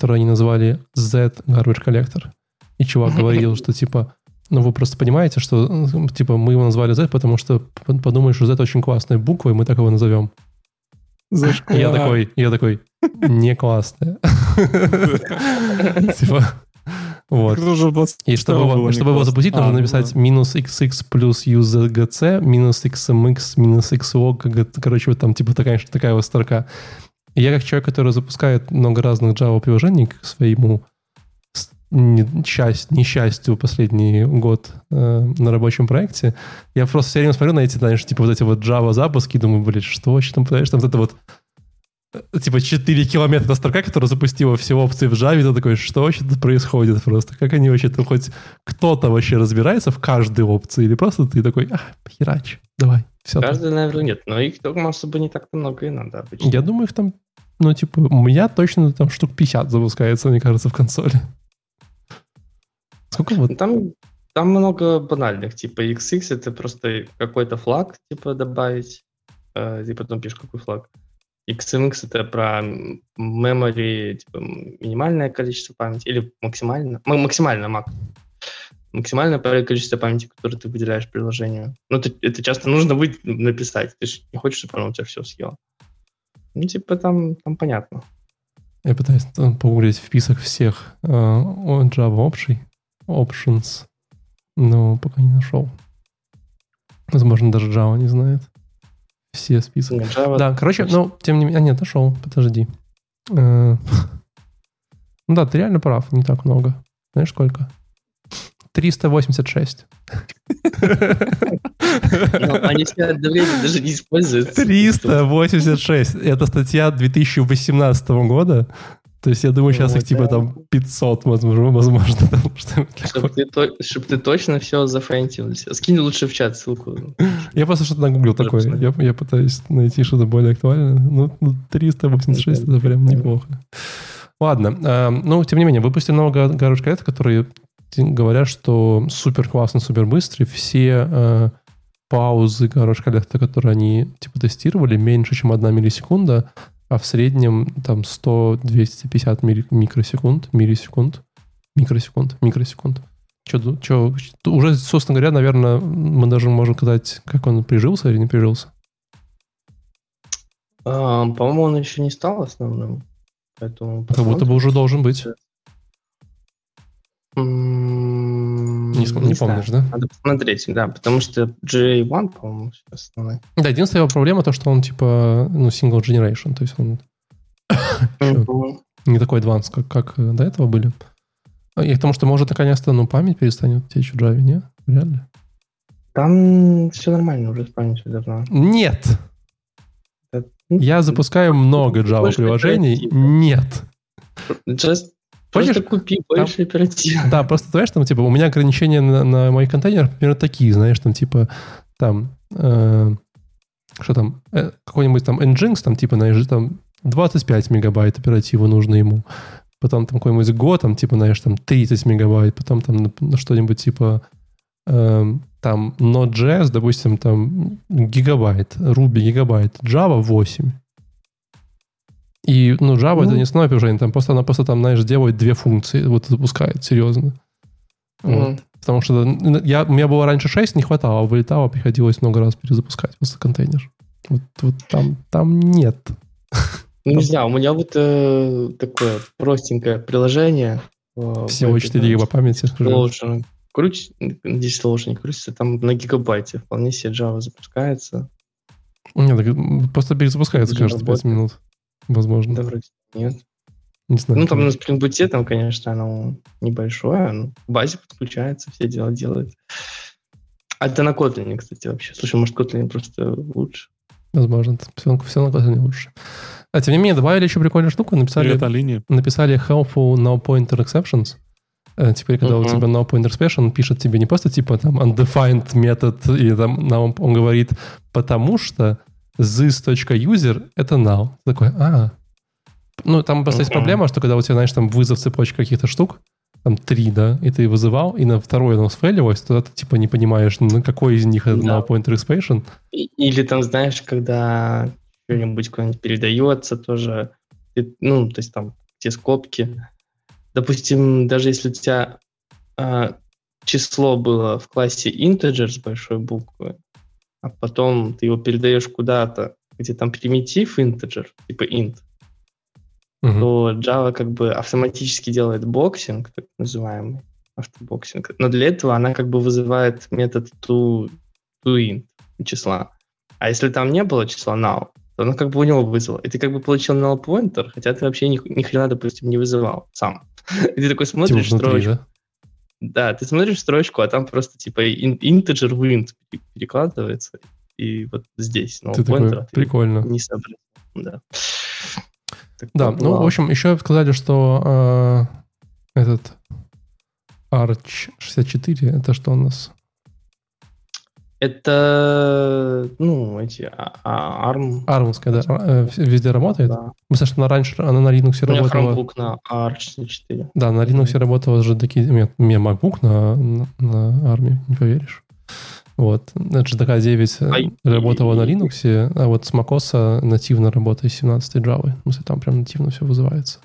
который они назвали Z garbage collector. И чувак говорил, что типа, ну вы просто понимаете, что типа мы его назвали Z, потому что подумаешь, что Z очень классная буква, и мы так его назовем. Я такой, я такой, не классная. Типа, вот. И чтобы, его, чтобы его запустить, нужно а, написать ну, минус xx плюс usegc, минус xmx, минус xlog, короче, вот там типа такая, такая вот строка. Я как человек, который запускает много разных Java-приложений к своему счастью, несчастью последний год э, на рабочем проекте, я просто все время смотрю на эти, знаешь, типа вот эти вот Java запуски, думаю, блин, что вообще там, знаешь, там вот это вот типа 4 километра строка, которая запустила все опции в Java, ты такой, что вообще тут происходит просто? Как они вообще, -то, хоть кто-то вообще разбирается в каждой опции? Или просто ты такой, а, херач, давай, все.
Каждый, наверное, нет, но их там особо не так много и надо
обычно. Я думаю, их там, ну, типа, у меня точно там штук 50 запускается, мне кажется, в консоли.
Сколько вот? Там, там много банальных, типа XX, это просто какой-то флаг, типа, добавить, э, и потом пишешь, какой флаг XMX это про memory, типа минимальное количество памяти или максимально, максимально Mac. Максимальное количество памяти, которое ты выделяешь приложению. Ну, это, это часто нужно будет написать. Ты же не хочешь, чтобы оно у тебя все съело. Ну, типа, там, там понятно.
Я пытаюсь погуглить в список всех э, Java опций, options, но пока не нашел. Возможно, даже Java не знает. Все списки. Java да, короче, ну, тем не менее... А, нет, нашел, подожди. Э, ну да, ты реально прав, не так много. Знаешь, сколько? 386.
Они себя давление даже не используют.
386. Это статья 2018 года. То есть я думаю, сейчас их типа там 500, возможно, возможно.
Чтобы ты, точно все зафрентил. Скинь лучше в чат ссылку.
Я просто что-то нагуглил такое. Я, пытаюсь найти что-то более актуальное. Ну, 386 это прям неплохо. Ладно. Э, ну, тем не менее, выпустили нового гараж который говорят, что супер классный, супер быстрый. Все э, паузы, короче, коллекта, которые они типа тестировали, меньше, чем одна миллисекунда, а в среднем там 100-250 микросекунд, миллисекунд, микросекунд, микросекунд. Что, что, уже, собственно говоря, наверное, мы даже можем сказать, как он прижился или не прижился.
А, по-моему, он еще не стал основным. Поэтому
как будто бы уже должен быть.
Не, не, не помнишь, да? Надо посмотреть, да, потому что J1, по-моему, сейчас основной.
Да, единственная его проблема то, что он типа, ну, single generation, то есть он не такой advanced, как, как до этого были. А, и к тому, что может наконец-то ну, память перестанет течь в Java, не? Вряд ли.
Там все нормально уже с памятью давно.
Нет! Это, ну, Я запускаю много Java приложений. Нет.
Just Хочешь? Просто купи больше там, оперативы.
Да, просто, знаешь, там, типа, у меня ограничения на, на моих контейнерах примерно такие, знаешь, там, типа, там, э, что там, э, какой-нибудь там Nginx, там, типа, знаешь, там, 25 мегабайт оперативы нужно ему. Потом там какой-нибудь Go, там, типа, знаешь, там, 30 мегабайт. Потом там что-нибудь, типа, э, там, Node.js, допустим, там, гигабайт, Ruby гигабайт, Java 8. И, ну, Java ну, это не основное приложение, там просто она просто там, знаешь, делает две функции, вот запускает, серьезно. Mm-hmm. Вот. Потому что я, у меня было раньше 6, не хватало, вылетало, приходилось много раз перезапускать просто контейнер. Вот, вот там, там нет.
Ну, не знаю, у меня вот э, такое простенькое приложение.
Э, Всего 4 гига памяти.
Должен. Круть, здесь сложно не крутится, там на гигабайте вполне себе Java запускается.
Нет, просто перезапускается каждые 5 минут возможно.
Да, вроде нет. Не знаю. Ну, там на Spring Boot, там, конечно, оно небольшое, но в базе подключается, все дела делает. А это на Kotlin, кстати, вообще. Слушай, может, Kotlin просто лучше?
Возможно, все, все на Kotlin лучше. А тем не менее, добавили еще прикольную штуку, написали, написали helpful no pointer exceptions. Э, теперь, когда uh-huh. у тебя no pointer exception, он пишет тебе не просто типа там undefined метод, или там он говорит, потому что this.user — это null. Такой, а. Ну, там просто есть проблема, что когда у тебя, знаешь, там вызов цепочки каких-то штук, там три, да, и ты вызывал, и на второй оно сфейлилось, тогда ты типа не понимаешь, на какой из них это да. null pointer expansion.
Или там, знаешь, когда что-нибудь куда-нибудь передается тоже, ты, ну, то есть там те скобки. Допустим, даже если у тебя э, число было в классе integer с большой буквы, а потом ты его передаешь куда-то, где там примитив integer, типа int, uh-huh. то Java как бы автоматически делает боксинг, так называемый автобоксинг. Но для этого она как бы вызывает метод to, toInt числа. А если там не было числа null, то она как бы у него вызвала. И ты как бы получил null pointer, хотя ты вообще ни, ни хрена, допустим, не вызывал сам. И ты такой смотришь типа внутри, строчку. Да? Да, ты смотришь строчку, а там просто типа integer в int перекладывается, и вот здесь.
Но ты такой, прикольно.
Не сообразил, да.
Так да, ну, в общем, еще сказали, что э, этот Arch 64, это что у нас?
Это, ну, эти а, а, ARM.
ARMская, да, э, везде работает. Да. Потому что она раньше, она на Linux
у
меня работала.
Chromebook на ARC4.
Да, на Linux работала же такие, меня, у меня MacBook на, на, на ARM, не поверишь. Вот. JDK 9 а, работала на Linux, а вот с macOS нативно работает 17 Java. В смысле, там прям нативно все вызывается.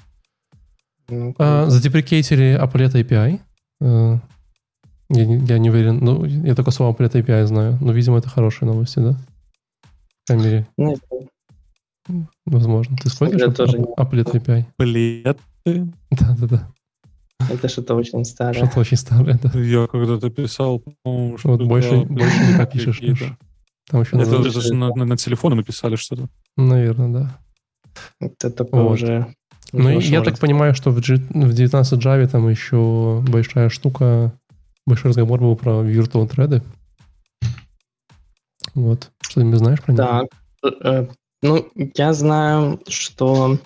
Ну, а, задеприкейтили Applet API. А, я, не, я не уверен. Ну, я только слово Applet API знаю. Но, видимо, это хорошие новости, да? По крайней мере. Ну, Возможно. Ты используешь
тоже
Applet API?
Applet?
Да-да-да.
Это что-то очень старое.
Что-то очень старое, да.
Я когда-то писал,
по-моему, что Вот больше, больше не попишешь.
Там еще это, это же на, на, на телефоны мы писали что-то.
Наверное, да.
Это такое вот. уже...
Ну, и я так понимаю, что в, G, в 19 Java там еще большая штука, большой разговор был про virtual thread. Вот. Что-нибудь знаешь про них?
Так. Э, ну, я знаю, что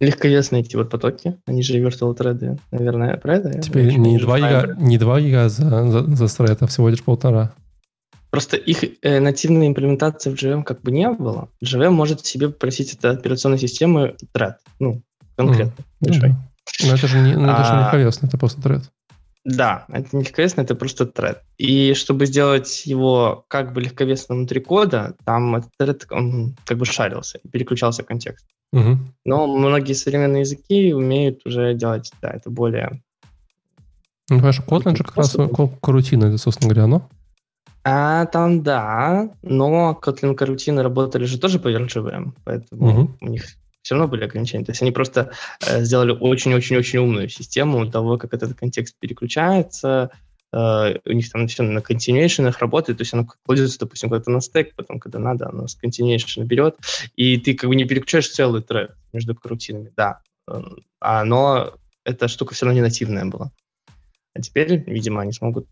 легковесные эти вот потоки, они же virtual thread, наверное, про это.
Теперь не 2, гига, не 2 гига за, за, за thread, а всего лишь полтора.
Просто их э, нативной имплементации в JVM как бы не было. JVM может себе попросить от операционной системы thread, ну, конкретно, mm, большой. Да.
Но это же не, ну, это а, же легковесный, это просто thread.
Да, это не легковесно, это просто тред. И чтобы сделать его как бы легковесно внутри кода, там этот тред, он как бы шарился, переключался контекст.
Угу.
Но многие современные языки умеют уже делать, да, это более...
Ну, конечно, Kotlin же как раз карутина, это, собственно говоря, оно.
А, там да, но Kotlin карутины работали же тоже по VirtualJVM, поэтому угу. у них все равно были ограничения. То есть они просто э, сделали очень-очень-очень умную систему того, как этот контекст переключается, Uh, у них там все на continuation работает, то есть оно кладется, допустим, когда-то на стек, потом, когда надо, оно с continuation берет, и ты как бы не переключаешь целый тред между карутинами, да. А, но эта штука все равно не нативная была. А теперь, видимо, они смогут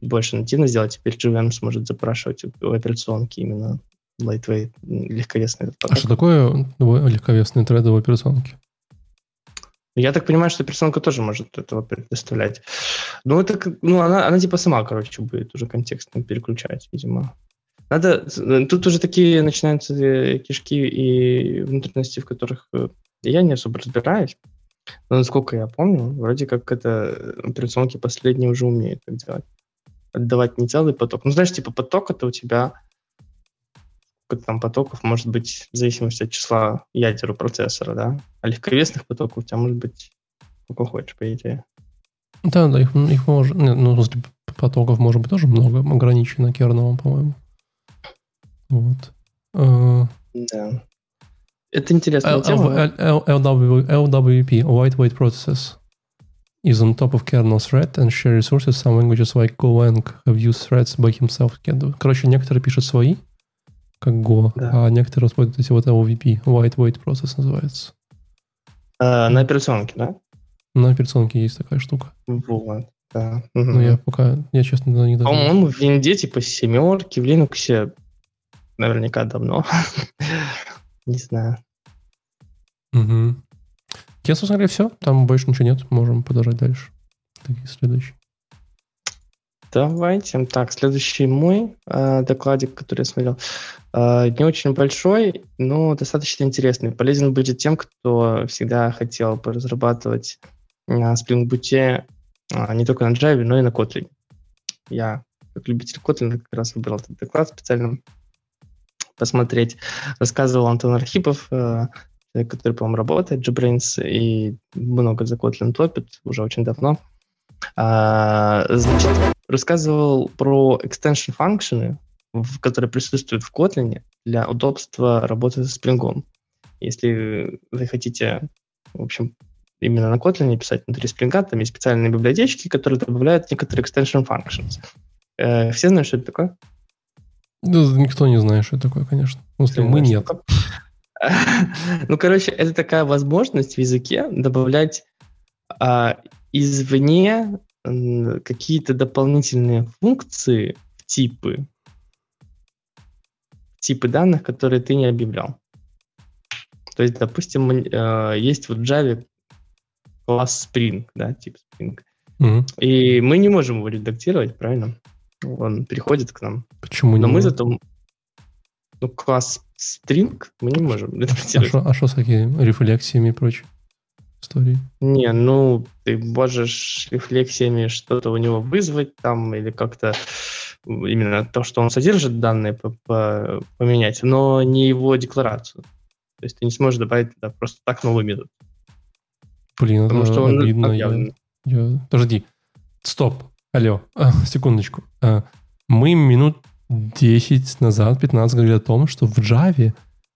больше нативно сделать, теперь GVM сможет запрашивать у операционки именно lightweight, легковесный.
А что такое легковесные треды в операционке?
Я так понимаю, что операционка тоже может этого предоставлять. Ну, это, ну она, она типа сама, короче, будет уже контекстно переключать, видимо. Надо, тут уже такие начинаются э, кишки и внутренности, в которых э, я не особо разбираюсь. Но насколько я помню, вроде как это операционки последние уже умеют так делать. Отдавать не целый поток. Ну, знаешь, типа поток это у тебя там потоков может быть в зависимости от числа ядер у процессора, да? А легковесных потоков у тебя может быть сколько хочешь, по идее.
Да, да, их, их может, ну, потоков может быть тоже много, ограничено керновым, по-моему. Вот.
Uh, да. Это интересная
L- тема. L- LW, LWP, Lightweight Processes, is on top of kernel thread and share resources. Some languages like Golang have used threads by himself. Короче, некоторые пишут свои, как Go, да. а некоторые используют эти вот LVP, Lightweight Process называется.
А, на операционке, да?
На операционке есть такая штука.
Вот, да.
Угу. Ну, я пока, я честно, не
даже... По-моему, в винде типа семерки, в Linux наверняка давно. не знаю.
Угу. Я, собственно говоря, все. Там больше ничего нет. Можем продолжать дальше. Такие следующие.
Давайте. Так, следующий мой э, докладик, который я смотрел, э, не очень большой, но достаточно интересный. Полезен будет тем, кто всегда хотел разрабатывать на Spring Boot э, не только на Java, но и на Kotlin. Я, как любитель Kotlin, как раз выбрал этот доклад специально посмотреть. Рассказывал Антон Архипов, э, который, по-моему, работает, JetBrains, и много за Kotlin топит уже очень давно. А, значит, рассказывал про extension функции, которые присутствуют в Kotlin для удобства работы с Spring. Если вы хотите, в общем, именно на Kotlin писать внутри Spring, там есть специальные библиотечки, которые добавляют некоторые extension functions. Э, все знают, что это такое?
Да, никто не знает, что это такое, конечно. В смысле, мы нет.
Ну, короче, это такая возможность в языке добавлять а, извне какие-то дополнительные функции в типы, типы данных, которые ты не объявлял. То есть, допустим, э, есть вот в Java класс Spring, да, тип Spring.
Mm-hmm.
И мы не можем его редактировать, правильно? Он приходит к нам.
Почему
Но
не
мы зато ну, класс string мы не можем редактировать.
А что а с такими рефлексиями и прочее? Истории?
Не, ну, ты можешь рефлексиями что-то у него вызвать там или как-то именно то, что он содержит данные, поменять, но не его декларацию. То есть ты не сможешь добавить туда просто так новый метод.
Блин, Потому это что он обидно. Я, я... Подожди. Стоп. Алло. А, секундочку. А, мы минут 10 назад, 15 говорили о том, что в Java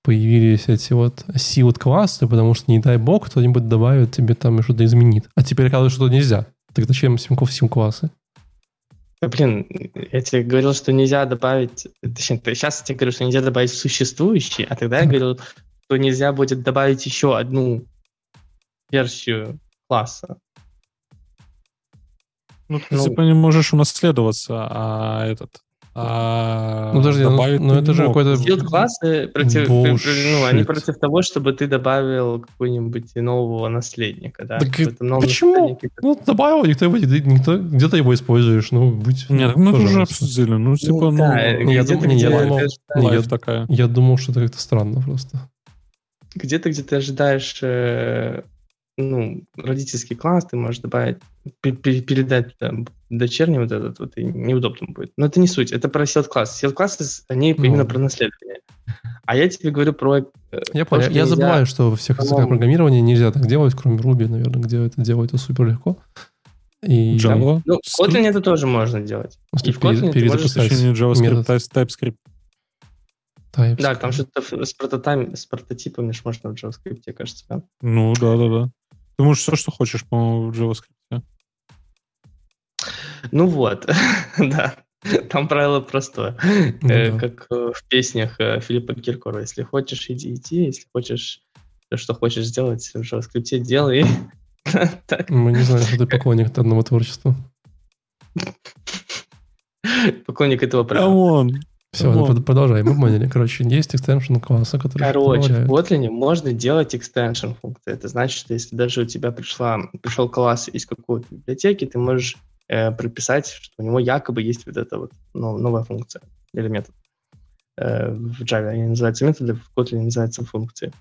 появились эти вот sealed классы, потому что, не дай бог, кто-нибудь добавит тебе там и что-то изменит. А теперь оказывается, что нельзя. Так зачем Симков сим классы?
Да, блин, я тебе говорил, что нельзя добавить... Точнее, сейчас я тебе говорю, что нельзя добавить существующие, а тогда я говорил, что нельзя будет добавить еще одну версию класса.
Ну, ты ну, типа не можешь унаследоваться, а этот а
ну, подожди, ну, ну это же какой-то...
Field классы против, ну, они против того, чтобы ты добавил какого-нибудь нового наследника, да?
Так почему? Ну, добавил, никто его, никто, где-то его используешь, ну, будь...
Нет, ну, это уже обсудили, ну, типа, ну... Да,
ну, я, дум, не, я, думал, не, я, такая. я думал, что это как-то странно просто.
Где-то, где ты ожидаешь э, ну, родительский класс, ты можешь добавить, передать там, дочерний вот этот, вот, и неудобно будет. Но это не суть, это про сел класс. Сел классы, они ну. именно про наследование. А я тебе говорю про...
Э, я понял, я, я забываю, что во всех языках программирования нельзя так делать, кроме Ruby, наверное, где это делать это супер легко.
И Java. Ну, в Kotlin это тоже можно делать.
И в Kotlin перезаписать
JavaScript, TypeScript.
TypeScript. Да, там что-то с, прототипами, с прототипами можно в JavaScript, кажется. Да?
Ну, да-да-да. Ты можешь все, что хочешь, по-моему, в JavaScript.
Ну вот, да. Там правило простое. Ну, э, да. Как э, в песнях э, Филиппа Киркора. Если хочешь, иди, иди. Если хочешь, что хочешь сделать в JavaScript, делай.
так. Мы не знаем, что ты поклонник одного творчества.
Поклонник этого
права.
Все, ну, продолжай, мы поняли. Короче, есть extension класса, который
Короче, в Kotlin можно делать extension функции. Это значит, что если даже у тебя пришла, пришел класс из какой-то библиотеки, ты можешь э, прописать, что у него якобы есть вот эта вот ну, новая функция или метод. Э, в Java они называются методы, в Kotlin называются функции.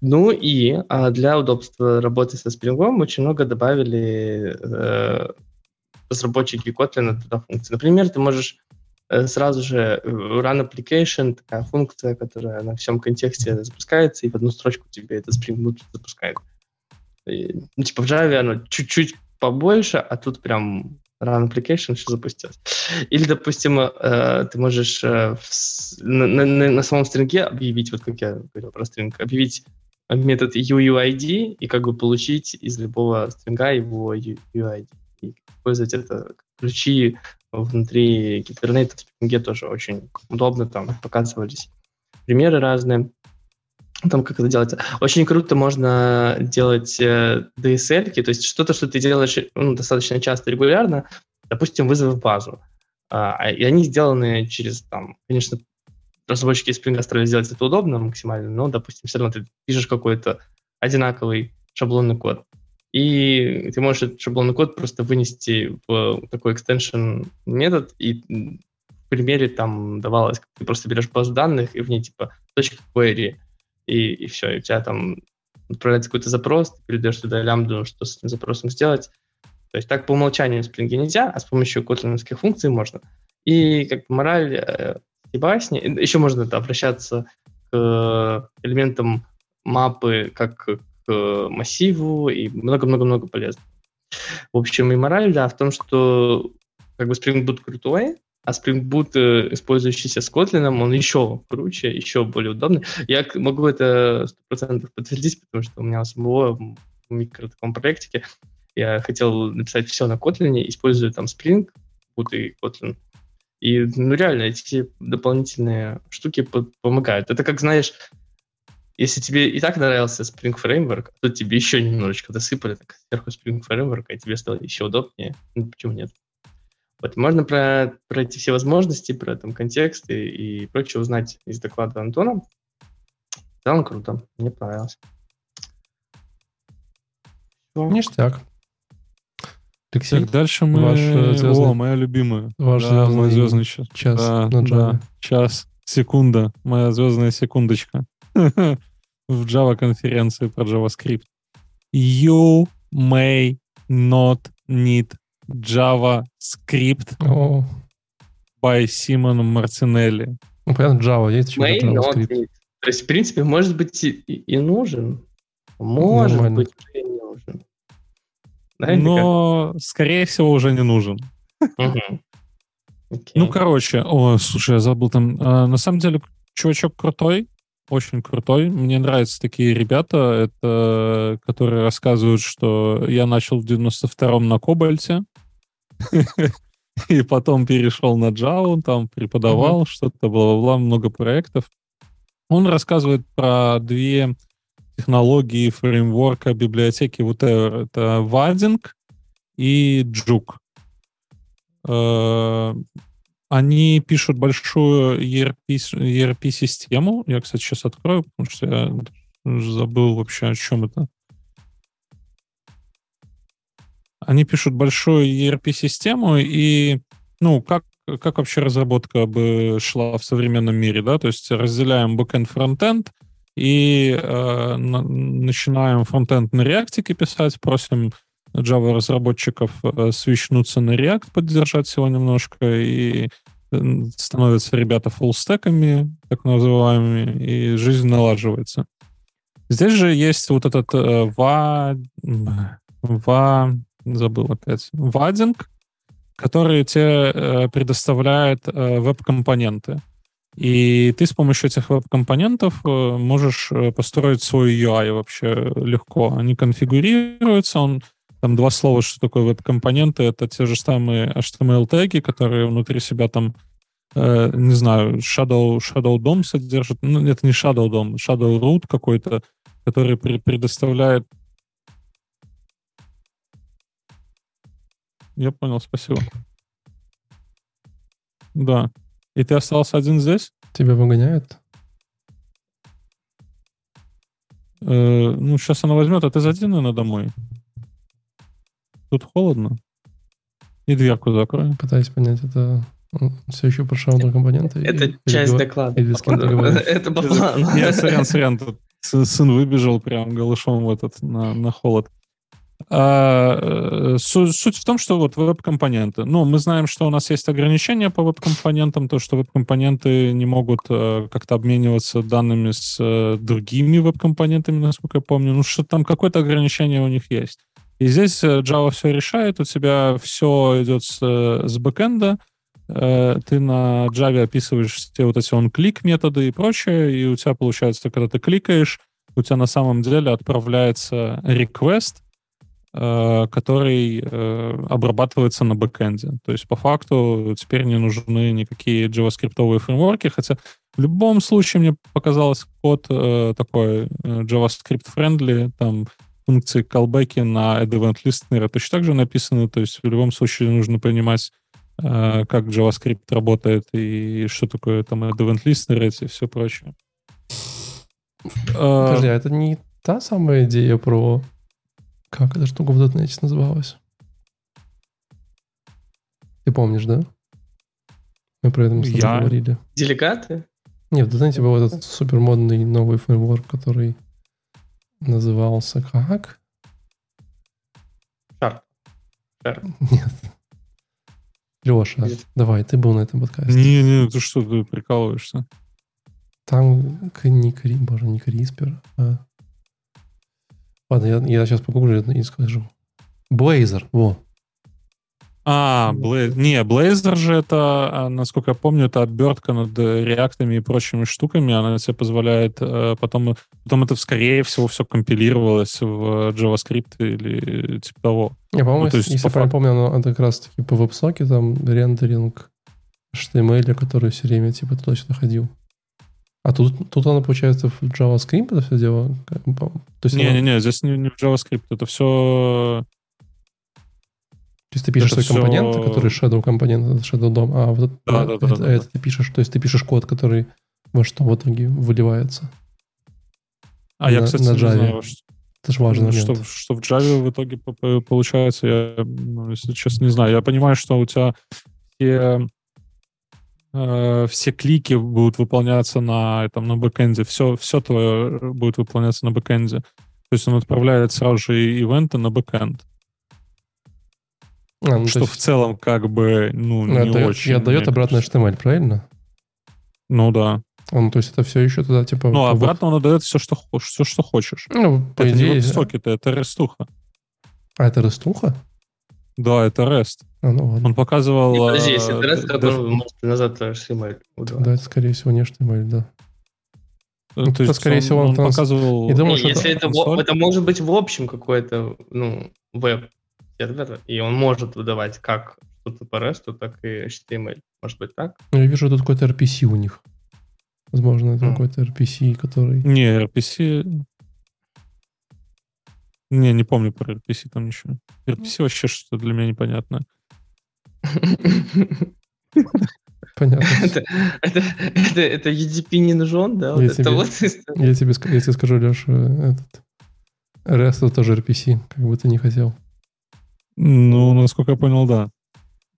Ну и а для удобства работы со Spring очень много добавили э, разработчики Kotlin туда функции. Например, ты можешь Э, сразу же э, run application, такая функция, которая на всем контексте запускается, и в одну строчку тебе это Spring Boot запускает. И, ну, типа в Java оно чуть-чуть побольше, а тут прям run application все запустилось. Или, допустим, э, ты можешь э, на, на, на самом стринге объявить, вот как я говорил про стринг, объявить метод UUID и как бы получить из любого стринга его UUID. И использовать это ключи внутри Kubernetes в Spring тоже очень удобно, там показывались примеры разные. Там как это делается. Очень круто можно делать э, DSL, то есть что-то, что ты делаешь ну, достаточно часто, регулярно, допустим, вызовы в базу. А, а, и они сделаны через, там, конечно, разработчики Spring старались сделать это удобно максимально, но, допустим, все равно ты пишешь какой-то одинаковый шаблонный код. И ты можешь этот шаблонный код просто вынести в такой extension метод, и в примере там давалось, ты просто берешь базу данных, и в ней типа точка query, и, и все, и у тебя там отправляется какой-то запрос, ты передаешь туда лямбду, что с этим запросом сделать. То есть так по умолчанию в Spring нельзя, а с помощью котлиновских функций можно. И как бы мораль э, и басни, еще можно да, обращаться к элементам мапы как к массиву и много-много-много полезного. В общем, и мораль, да, в том, что как бы Spring Boot крутой, а Spring Boot, э, использующийся с Kotlin, он еще круче, еще более удобный. Я могу это 100% подтвердить, потому что у меня у самого в микро таком проектике я хотел написать все на Kotlin, используя там Spring Boot и Kotlin. И, ну, реально, эти дополнительные штуки помогают. Это как, знаешь, если тебе и так нравился Spring Framework, то тебе еще немножечко досыпали так сверху Spring Framework, и тебе стало еще удобнее. Ну, почему нет? Вот, можно про, про эти все возможности, про там контексты и прочее узнать из доклада Антона. В целом круто, мне понравилось.
Ништяк.
Алексей, так, дальше мы... Ваш звездный... О, моя любимая.
Ваш да, звездный... мой звездный час.
Час да, на Да, час, секунда, моя звездная секундочка. в Java-конференции про JavaScript. You may not need JavaScript.
Oh.
by Simon Мартинелли.
Ну, понятно, Java есть еще
May not
JavaScript.
То есть, в принципе, может быть и, и нужен. Может
Нормально.
быть, и не нужен. Знаете,
Но, скорее всего, уже не нужен.
как? Окей.
Ну, короче, о, слушай, я забыл там. а, на самом деле, чувачок крутой, очень крутой. Мне нравятся такие ребята, это которые рассказывают, что я начал в 92-м на Кобальте, и потом перешел на Java, там преподавал что-то, бла-бла-бла, много проектов. Он рассказывает про две технологии, фреймворка, библиотеки, whatever. Это Вадинг и Juke. Э, Они пишут большую ERP, ERP-систему. Я, кстати, сейчас открою, потому что я забыл вообще, о чем это. Они пишут большую ERP-систему, и, ну, как, как вообще разработка бы шла в современном мире, да? То есть разделяем backend фронтенд и э, на- начинаем фронтенд на реактике писать, просим Java разработчиков э, свичнуться на React, поддержать его немножко, и э, становятся ребята фуллстеками, так называемыми, и жизнь налаживается. Здесь же есть вот этот э, ва, ва, забыл опять, вадинг, который тебе э, предоставляет э, веб-компоненты. И ты с помощью этих веб-компонентов э, можешь э, построить свой UI вообще легко. Они конфигурируются, он там два слова, что такое веб-компоненты. Это те же самые HTML-теги, которые внутри себя там, э, не знаю, Shadow, Shadow DOM содержат. Ну, это не Shadow DOM, Shadow Root какой-то, который при- предоставляет... Я понял, спасибо. Да. И ты остался один здесь?
Тебя выгоняют?
Э, ну, сейчас она возьмет, а ты зайди, наверное, домой. Тут холодно. И дверку закрой.
Пытаюсь понять, это все еще про шаудер компоненты?
Это
или-
часть
или-
доклада.
или с кем?
Это по плану.
Я, сорян, сорян, тут сы- сын выбежал прям голышом в этот, на, на холод. А, э, су- суть в том, что вот веб-компоненты. Ну, мы знаем, что у нас есть ограничения по веб-компонентам, то, что веб-компоненты не могут э, как-то обмениваться данными с э, другими веб-компонентами, насколько я помню. Ну, что там какое-то ограничение у них есть. И здесь Java все решает, у тебя все идет с, с бэкэнда, ты на Java описываешь все вот эти он-клик методы и прочее, и у тебя получается, когда ты кликаешь, у тебя на самом деле отправляется request, который э, обрабатывается на бэкэнде. То есть по факту теперь не нужны никакие JavaScript фреймворки, хотя в любом случае мне показалось код э, такой э, JavaScript-friendly, там функции callback на event listener точно так же написаны, то есть в любом случае нужно понимать, э, как JavaScript работает и что такое там event listener и все прочее. Э,
Подожди, а это не та самая идея про... Как эта штука в .NET называлась? Ты помнишь, да? Мы про это с тобой
Я?
говорили.
Делегаты?
Нет, в .NET был этот супер модный новый фреймворк, который назывался как?
Sharp. Sharp.
Нет. Леша,
Нет.
давай, ты был на этом подкасте.
Не-не, ты что, ты прикалываешься?
Там не Кри, боже, не Криспер, а... Ладно, я, я сейчас погуглю и скажу. Blazor, во.
А, Blaze. Не, Blazor же это, а, насколько я помню, это обертка над реактами и прочими штуками. Она тебе позволяет э, потом... Потом это, скорее всего, все компилировалось в JavaScript или типа того.
Я, по-моему,
Ну, то есть,
если
по
я
факту-
помню, оно это как раз таки по веб-соке, там рендеринг HTML, который все время типа туда-сюда ходил. А тут, тут оно, получается, в JavaScript это все дело? То есть, оно-
Не-не-не, здесь не, не в JavaScript. Это все...
то есть ты пишешь
это
свои компоненты,
всё-
которые shadow компонент, это shadow DOM, а вот это,
Да,
а,
да, да,
это,
да, да.
это ты пишешь, то есть ты пишешь код, который во что в итоге выливается.
А я,
На-
кстати,
на
не
Java.
знаю, что,
Это же момент.
что, что в Java в итоге по- по- получается. Я, ну, если честно, не знаю. Я понимаю, что у тебя все, э, все клики будут выполняться на, этом, на бэкэнде. Все, все твое будет выполняться на бэкэнде. То есть он отправляет сразу же ивенты на бэкэнд. А, ну, что есть... в целом как бы ну,
не отдает, очень. И отдает обратно HTML, правильно?
Ну да.
А, ну, то есть это все еще туда, типа...
Ну, обратно он отдает все, что, все, что хочешь.
Ну, по
это
идее...
не это, это рестуха.
А это рестуха?
Да, это REST.
А, ну, ладно.
Он показывал...
Не, подожди, если это REST, то он может назад HTML.
Да, это, скорее всего, не HTML, да.
Ну, то есть, скорее он, всего, он, он транс... показывал...
И думаю, если это, это, это может быть в общем какой-то, ну, веб-сервер, и он может выдавать как что-то по REST, так и HTML. Может быть так?
Ну, я вижу, тут какой-то RPC у них. Возможно, это mm. какой-то RPC, который...
Не, RPC... Не, не помню про RPC там ничего. RPC вообще что-то для меня непонятное.
Понятно.
Это, это, это, это EDP не нужен, да?
Вот я, тебе, вот... я, тебе, я тебе скажу, Леша, этот REST это тоже RPC, как бы ты не хотел.
Ну, насколько я понял, да.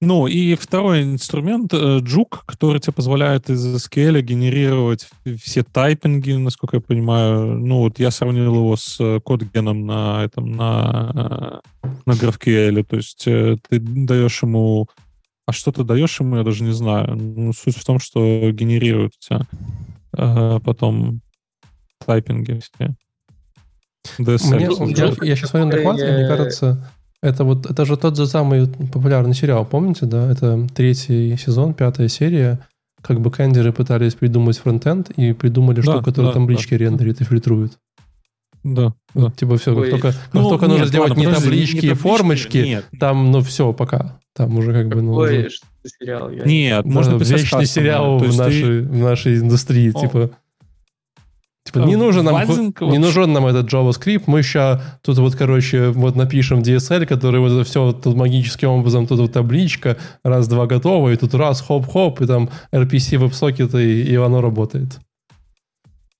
Ну, и второй инструмент, Juke, который тебе позволяет из SQL генерировать все тайпинги, насколько я понимаю. Ну, вот я сравнил его с кодгеном на этом, на, на GraphQL. То есть ты даешь ему... А что ты даешь ему, я даже не знаю. Ну, суть в том, что генерирует у тебя потом тайпинги все.
DSL. Мне, я, я сейчас смотрю на доклад, и мне кажется, это вот это же тот же самый популярный сериал, помните, да? Это третий сезон, пятая серия. Как бы кендеры пытались придумать фронтенд и придумали да, штуку, которая да, таблички да. рендерит и фильтрует.
Да.
Вот, да. Типа все, как только, как ну, только нет, нужно сделать ладно, не таблички, не формочки, нет. там, ну все, пока. Там уже как бы... Ну, уже...
сериал? Я...
Нет, можно
писать Вечный сериал в нашей, ты... в нашей индустрии, О. типа... Типа, не нужен, нам, не нужен нам этот JavaScript, мы сейчас тут вот, короче, вот напишем DSL, который вот это все вот тут магическим образом, тут вот табличка, раз-два готово, и тут раз, хоп-хоп, и там RPC WebSocket, и, и оно работает.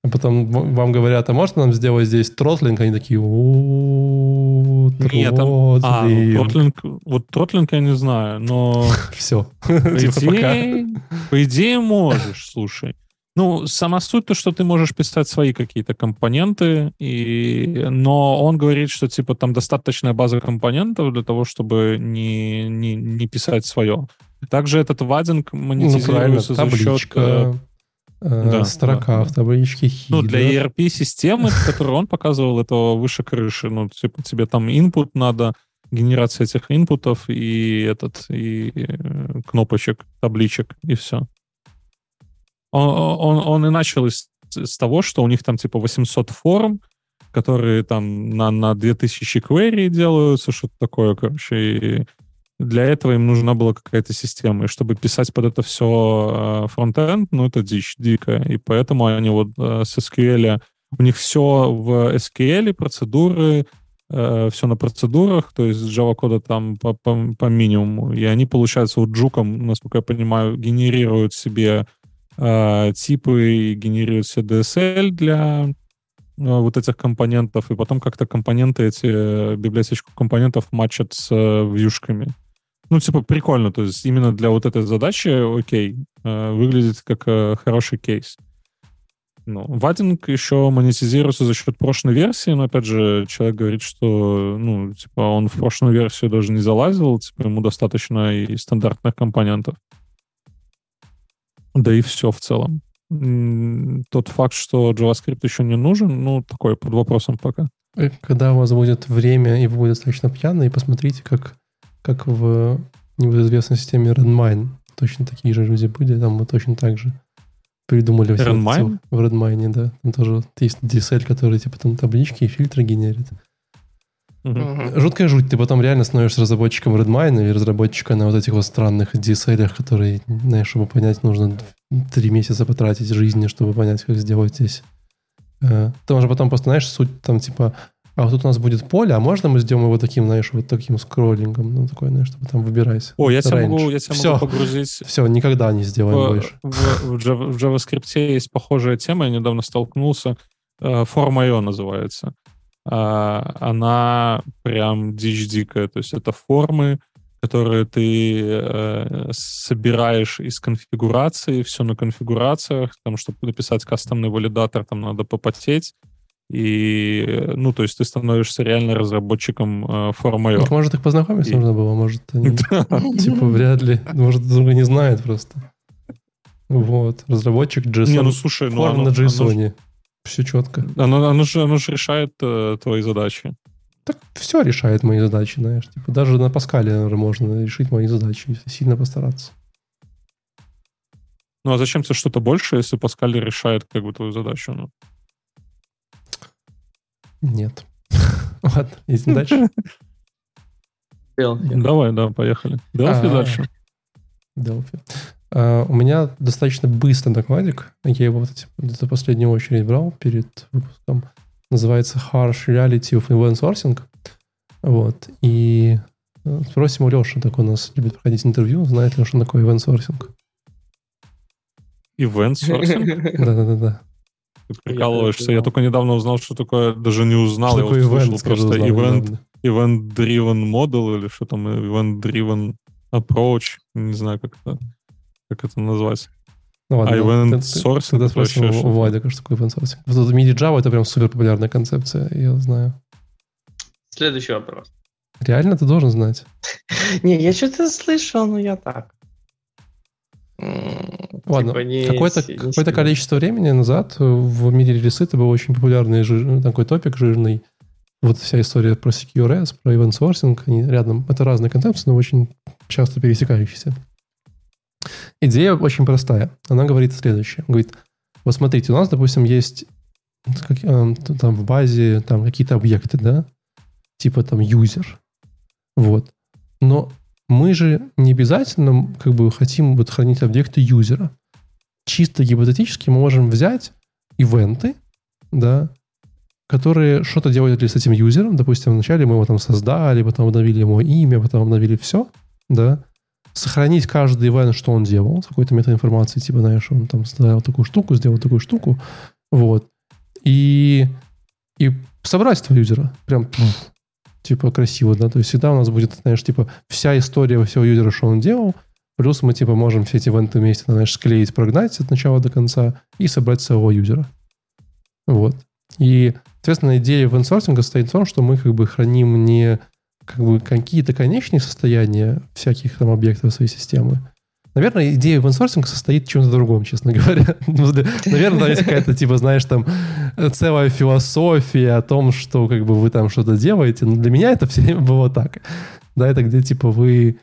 А потом вам говорят, а можно нам сделать здесь тротлинг? Они такие, о
Нет, там, а, ну, тротлинг, вот тротлинг я не знаю, но...
Все.
По типа, идее, по идее можешь, слушай. Ну, сама суть то, что ты можешь писать свои какие-то компоненты, и... но он говорит, что типа там достаточная база компонентов для того, чтобы не, не, не писать свое. Также этот вадинг ну, монетизируется ну, за счет...
Э, э, да, строка да, в табличке хит.
Ну, для ERP-системы, которую он показывал, это выше крыши. Ну, типа, тебе там input надо, генерация этих инпутов и этот, и э, кнопочек, табличек, и все он, он, он и начал с, с того, что у них там типа 800 форм, которые там на, на 2000 query делаются, что-то такое, короче, и для этого им нужна была какая-то система. И чтобы писать под это все э, фронтенд, ну, это дичь дикая. И поэтому они вот э, с SQL, у них все в SQL, процедуры, э, все на процедурах, то есть Java кода там по, по, по минимуму. И они, получается, вот джуком, насколько я понимаю, генерируют себе э, типы генерируют все DSL для э, вот этих компонентов, и потом как-то компоненты эти, э, библиотечку компонентов матчат с э, вьюшками. Ну, типа, прикольно. То есть именно для вот этой задачи, окей, выглядит как хороший кейс. Ну, вадинг еще монетизируется за счет прошлой версии, но, опять же, человек говорит, что, ну, типа, он в прошлую версию даже не залазил, типа, ему достаточно и стандартных компонентов. Да и все в целом. Тот факт, что JavaScript еще не нужен, ну, такой под вопросом пока.
Когда у вас будет время, и вы будете достаточно пьяны, посмотрите, как, как в известной системе Redmine точно такие же люди были, там мы точно так же придумали все
Redmine?
в Redmine, да. Там тоже есть DSL, который типа там таблички и фильтры генерит. Угу. Жуткая жуть. Ты потом реально становишься разработчиком Redmine или разработчиком на вот этих вот странных DSL, которые, знаешь, чтобы понять, нужно три месяца потратить жизни, чтобы понять, как сделать здесь. Э, ты уже потом просто, знаешь, суть там типа, а вот тут у нас будет поле, а можно мы сделаем его таким, знаешь, вот таким скроллингом, ну, такое, знаешь, чтобы там выбирать.
О, я тебя, могу, я тебя
все,
могу погрузить.
Все, никогда не сделаем в, больше.
В, в, в JavaScript есть похожая тема, я недавно столкнулся. Э, Form.io называется. А, она прям дичь дикая. То есть это формы, которые ты э, собираешь из конфигурации, все на конфигурациях, там, чтобы написать кастомный валидатор, там надо попотеть, и, ну, то есть ты становишься реально разработчиком э, форм.io.
Так, может, их познакомиться и... нужно было, может, они, типа, вряд ли, может, друга не знает просто. Вот, разработчик JSON.
Не, ну, слушай, ну,
на JSON. Все четко.
Оно, оно, же, оно же решает э, твои задачи.
Так все решает мои задачи, знаешь. Типа, даже на Паскале, наверное, можно решить мои задачи, если сильно постараться.
Ну, а зачем тебе что-то больше, если Паскаль решает как бы твою задачу? Ну?
Нет. Ладно, едем дальше.
Давай, да, поехали. Delphi дальше.
Delphi. Uh, у меня достаточно быстрый докладик. Я его вот за последнюю очередь брал перед выпуском. Называется Harsh Reality of Event Sourcing. Вот. И э, спросим у Леши, так у нас любит проходить интервью, знает ли он, что такое Event Sourcing.
Event Sourcing?
Да-да-да.
Ты прикалываешься. Я, только недавно узнал, что такое, даже не узнал. Что я услышал просто event, event driven model или что там, event driven approach. Не знаю, как это, как это назвать.
Ну, ладно,
а event ты, sourcing?
Тогда спросим у Владика, что такое event sourcing. Вот в мире Java это прям супер популярная концепция, я знаю.
Следующий вопрос.
Реально ты должен знать?
Не, я что-то слышал, но я так.
Ладно, типа не, какое-то, не какое-то количество времени назад в мире релисы это был очень популярный жир, такой топик жирный. Вот вся история про CQRS, про event sourcing, они рядом. Это разные концепции, но очень часто пересекающиеся. Идея очень простая. Она говорит следующее. Говорит, вот смотрите, у нас, допустим, есть как, э, там в базе там какие-то объекты, да, типа там user. Вот. Но мы же не обязательно как бы хотим вот хранить объекты юзера. Чисто гипотетически мы можем взять ивенты, да, которые что-то делают с этим юзером. Допустим, вначале мы его там создали, потом обновили ему имя, потом обновили все, да. Сохранить каждый ивент, что он делал, с какой-то метаинформацией, типа, знаешь, он там сделал такую штуку, сделал такую штуку, вот. И, и собрать этого юзера. Прям типа, красиво, да, то есть всегда у нас будет, знаешь, типа, вся история всего юзера, что он делал, плюс мы, типа, можем все эти ивенты вместе, знаешь, склеить, прогнать от начала до конца и собрать своего юзера. Вот. И, соответственно, идея ивент-сорсинга состоит в том, что мы, как бы, храним не как бы какие-то конечные состояния всяких там объектов своей системы, Наверное, идея open состоит в чем-то другом, честно говоря. Ну, наверное, там есть какая-то, типа, знаешь, там целая философия о том, что как бы вы там что-то делаете. Но для меня это все время было так. Да, это где, типа, вы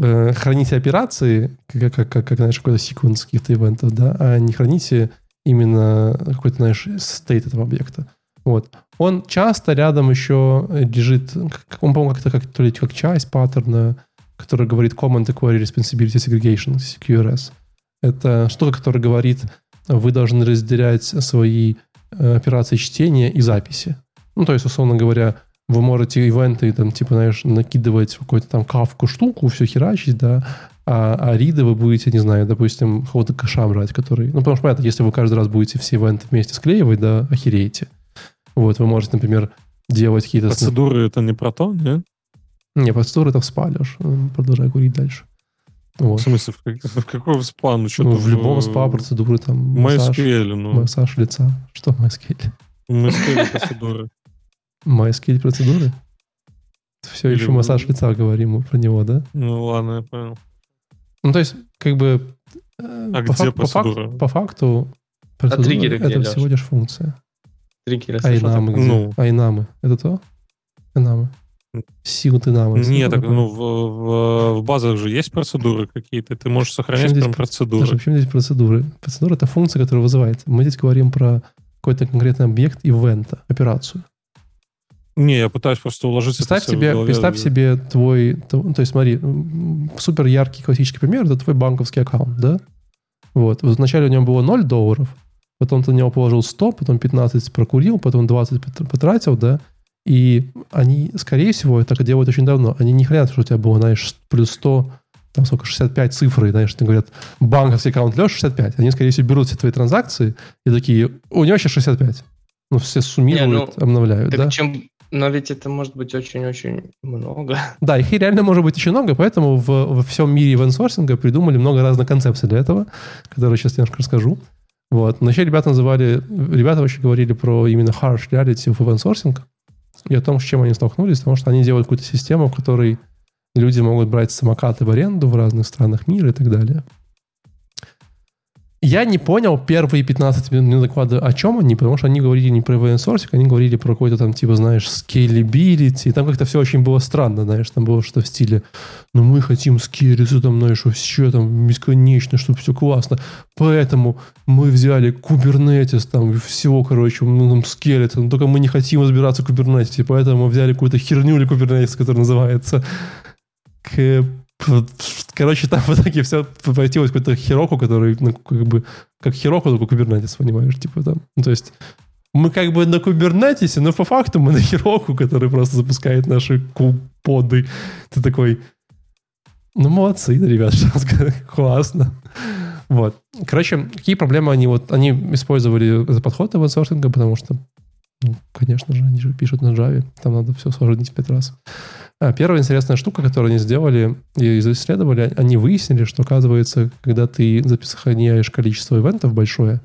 э, храните операции, как, как, как, как знаешь, какой-то секвенс каких-то ивентов, да, а не храните именно какой-то, знаешь, стейт этого объекта. Вот. Он часто рядом еще лежит, он, по-моему, как-то как, то ли как часть паттерна, который говорит Common Query Responsibility Segregation, QRS. Это штука, которая говорит, вы должны разделять свои э, операции чтения и записи. Ну, то есть, условно говоря, вы можете ивенты, там, типа, знаешь, накидывать какую-то там кавку штуку, все херачить, да, а, а риды вы будете, не знаю, допустим, какого-то кэша брать, который... Ну, потому что, понятно, если вы каждый раз будете все ивенты вместе склеивать, да, охереете. Вот, вы можете, например, делать какие-то...
Процедуры это не про то, нет?
Не, процедуры это в спа, Леш. Продолжай курить дальше.
Вот. В смысле, в, как, в какой спа? Ну, что
ну, в любом спа процедуры там массаж,
MySQL, ну.
массаж лица. Что MySQL?
MySQL процедуры.
MySQL процедуры? Все Или еще массаж лица говорим про него, да?
Ну ладно, я понял.
Ну то есть, как бы...
Э, а по где фак, процедура?
По, фак, по факту процедура а это всего лишь функция.
Триггеры.
Айнамы где? Ну. Айнамы. Это то? Айнамы. Сил Динамо.
Нет, так, ну, в, в, в базах же есть процедуры какие-то, ты можешь сохранять прям процедуры.
Даже почему здесь процедуры? Процедура — это функция, которая вызывает. Мы здесь говорим про какой-то конкретный объект ивента, операцию.
Не, я пытаюсь просто уложиться.
Представь, себе, представь себе твой... То, то есть смотри, супер яркий классический пример — это твой банковский аккаунт, да? Вот вначале у него было 0 долларов, потом ты на него положил 100, потом 15 прокурил, потом 20 потратил, да? И они, скорее всего, так делают очень давно. Они не хотят, что у тебя было, знаешь, плюс 100, там сколько, 65 цифры, знаешь, ты говорят, банковский аккаунт Леша 65. Они, скорее всего, берут все твои транзакции и такие, у него сейчас 65. Ну, все суммируют, не, ну, обновляют, да?
Чем, но ведь это может быть очень-очень много.
Да, их реально может быть очень много, поэтому в, во всем мире ивенсорсинга придумали много разных концепций для этого, которые сейчас немножко расскажу. Вот. Вообще ребята называли, ребята вообще говорили про именно harsh reality в sourcing и о том, с чем они столкнулись, потому что они делают какую-то систему, в которой люди могут брать самокаты в аренду в разных странах мира и так далее. Я не понял первые 15 минут доклада, о чем они, потому что они говорили не про event sourcing, они говорили про какой-то там, типа, знаешь, scalability. И там как-то все очень было странно, знаешь, там было что-то в стиле, ну мы хотим скейлиться, там, знаешь, все там бесконечно, чтобы все классно. Поэтому мы взяли Kubernetes, там, всего, короче, ну, там, скелета, но только мы не хотим разбираться в Kubernetes, поэтому мы взяли какую-то херню или Kubernetes, которая называется Короче, там в итоге все превратилось в какую-то хироку, который, ну, как бы, как хироку, только кубернетис, понимаешь, типа там. Ну, то есть мы как бы на кубернетисе, но по факту мы на хироку, который просто запускает наши кубоды. Ты такой, ну, молодцы, ребят, классно. Вот. Короче, какие проблемы они вот, они использовали за подход event потому что, ну, конечно же, они же пишут на Java, там надо все сложить пять раз. А, первая интересная штука, которую они сделали и исследовали, они выяснили, что, оказывается, когда ты сохраняешь количество ивентов большое,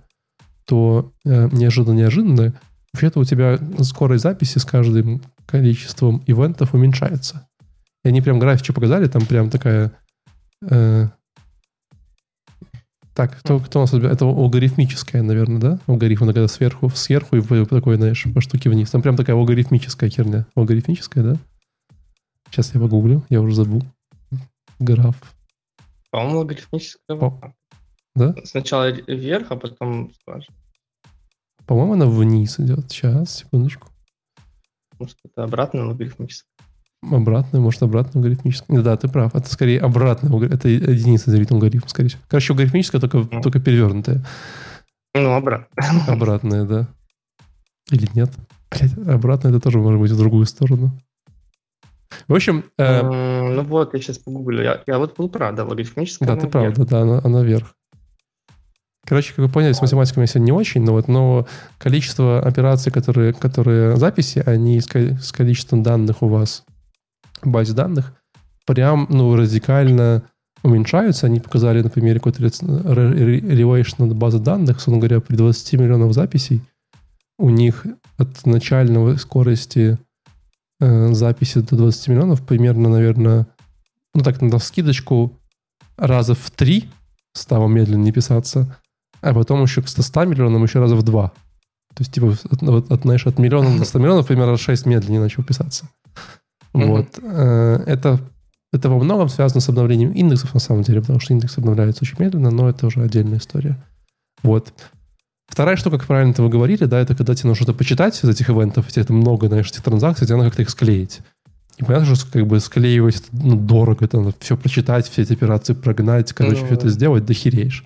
то э, неожиданно-неожиданно вообще-то у тебя скорость записи с каждым количеством ивентов уменьшается. И они прям графики показали, там прям такая... Э, так, кто, кто у нас... Это алгоритмическая, наверное, да? Алгоритм, когда сверху, сверху и такой, знаешь, по штуке вниз. Там прям такая алгоритмическая херня. Алгоритмическая, да? Сейчас я погуглю, я уже забыл. Граф.
По-моему, логарифмическая.
По... Да?
Сначала вверх, а потом скажем.
По-моему, она вниз идет. Сейчас, секундочку.
Может, это обратная логарифмическая.
Обратная, может, обратная логарифмическая. Да, ты прав. Это скорее обратная. Это единица делить логарифм, скорее всего. Короче, логарифмическая, только, mm. только перевернутая.
Ну, обратная.
Обратная, да. Или нет? Блять, обратная это тоже может быть в другую сторону. В общем...
Э, ну вот, я сейчас погуглю. Я, я вот был прав, да, логарифмическая.
Да, ты прав, да, да, она, она вверх. Корочей, как вы поняли, с математикой меня сегодня не очень, но вот но количество операций, которые, которые записи, они с, с количеством данных у вас в базе данных прям ну, радикально уменьшаются. Они показали на примере какой-то relation базы данных, условно говоря, при 20 миллионов записей у них от начальной скорости э, записи до 20 миллионов примерно, наверное, ну так, на скидочку раза в три стало медленнее писаться, а потом еще к 100 миллионам еще раза в два. То есть, типа, от, от, от, знаешь, от миллиона до 100 миллионов примерно 6 медленнее начал писаться. Mm-hmm. Вот. Э, это, это во многом связано с обновлением индексов, на самом деле, потому что индекс обновляется очень медленно, но это уже отдельная история. Вот. Вторая штука, как правильно вы говорили, да, это когда тебе нужно что-то почитать из этих ивентов, тебе это много, знаешь, этих транзакций, тебе надо как-то их склеить. И понятно, что как бы склеивать это, ну, дорого, это надо все прочитать, все эти операции прогнать, короче, ну, все это сделать, дохереешь.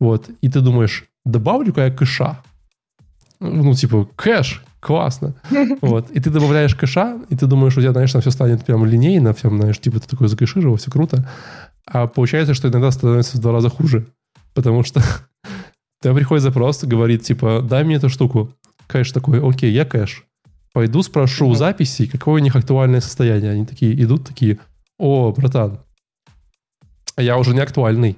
Вот. И ты думаешь, добавлю-ка я кэша. Ну, типа, кэш, классно. Вот. И ты добавляешь кэша, и ты думаешь, у тебя, знаешь, там все станет прям линейно, всем, знаешь, типа ты такой закэшировал, все круто. А получается, что иногда становится в два раза хуже. Потому что Тебе приходит запрос, говорит, типа, дай мне эту штуку. Кэш такой, окей, я кэш. Пойду спрошу у записи, какое у них актуальное состояние. Они такие идут, такие, о, братан, а я уже не актуальный.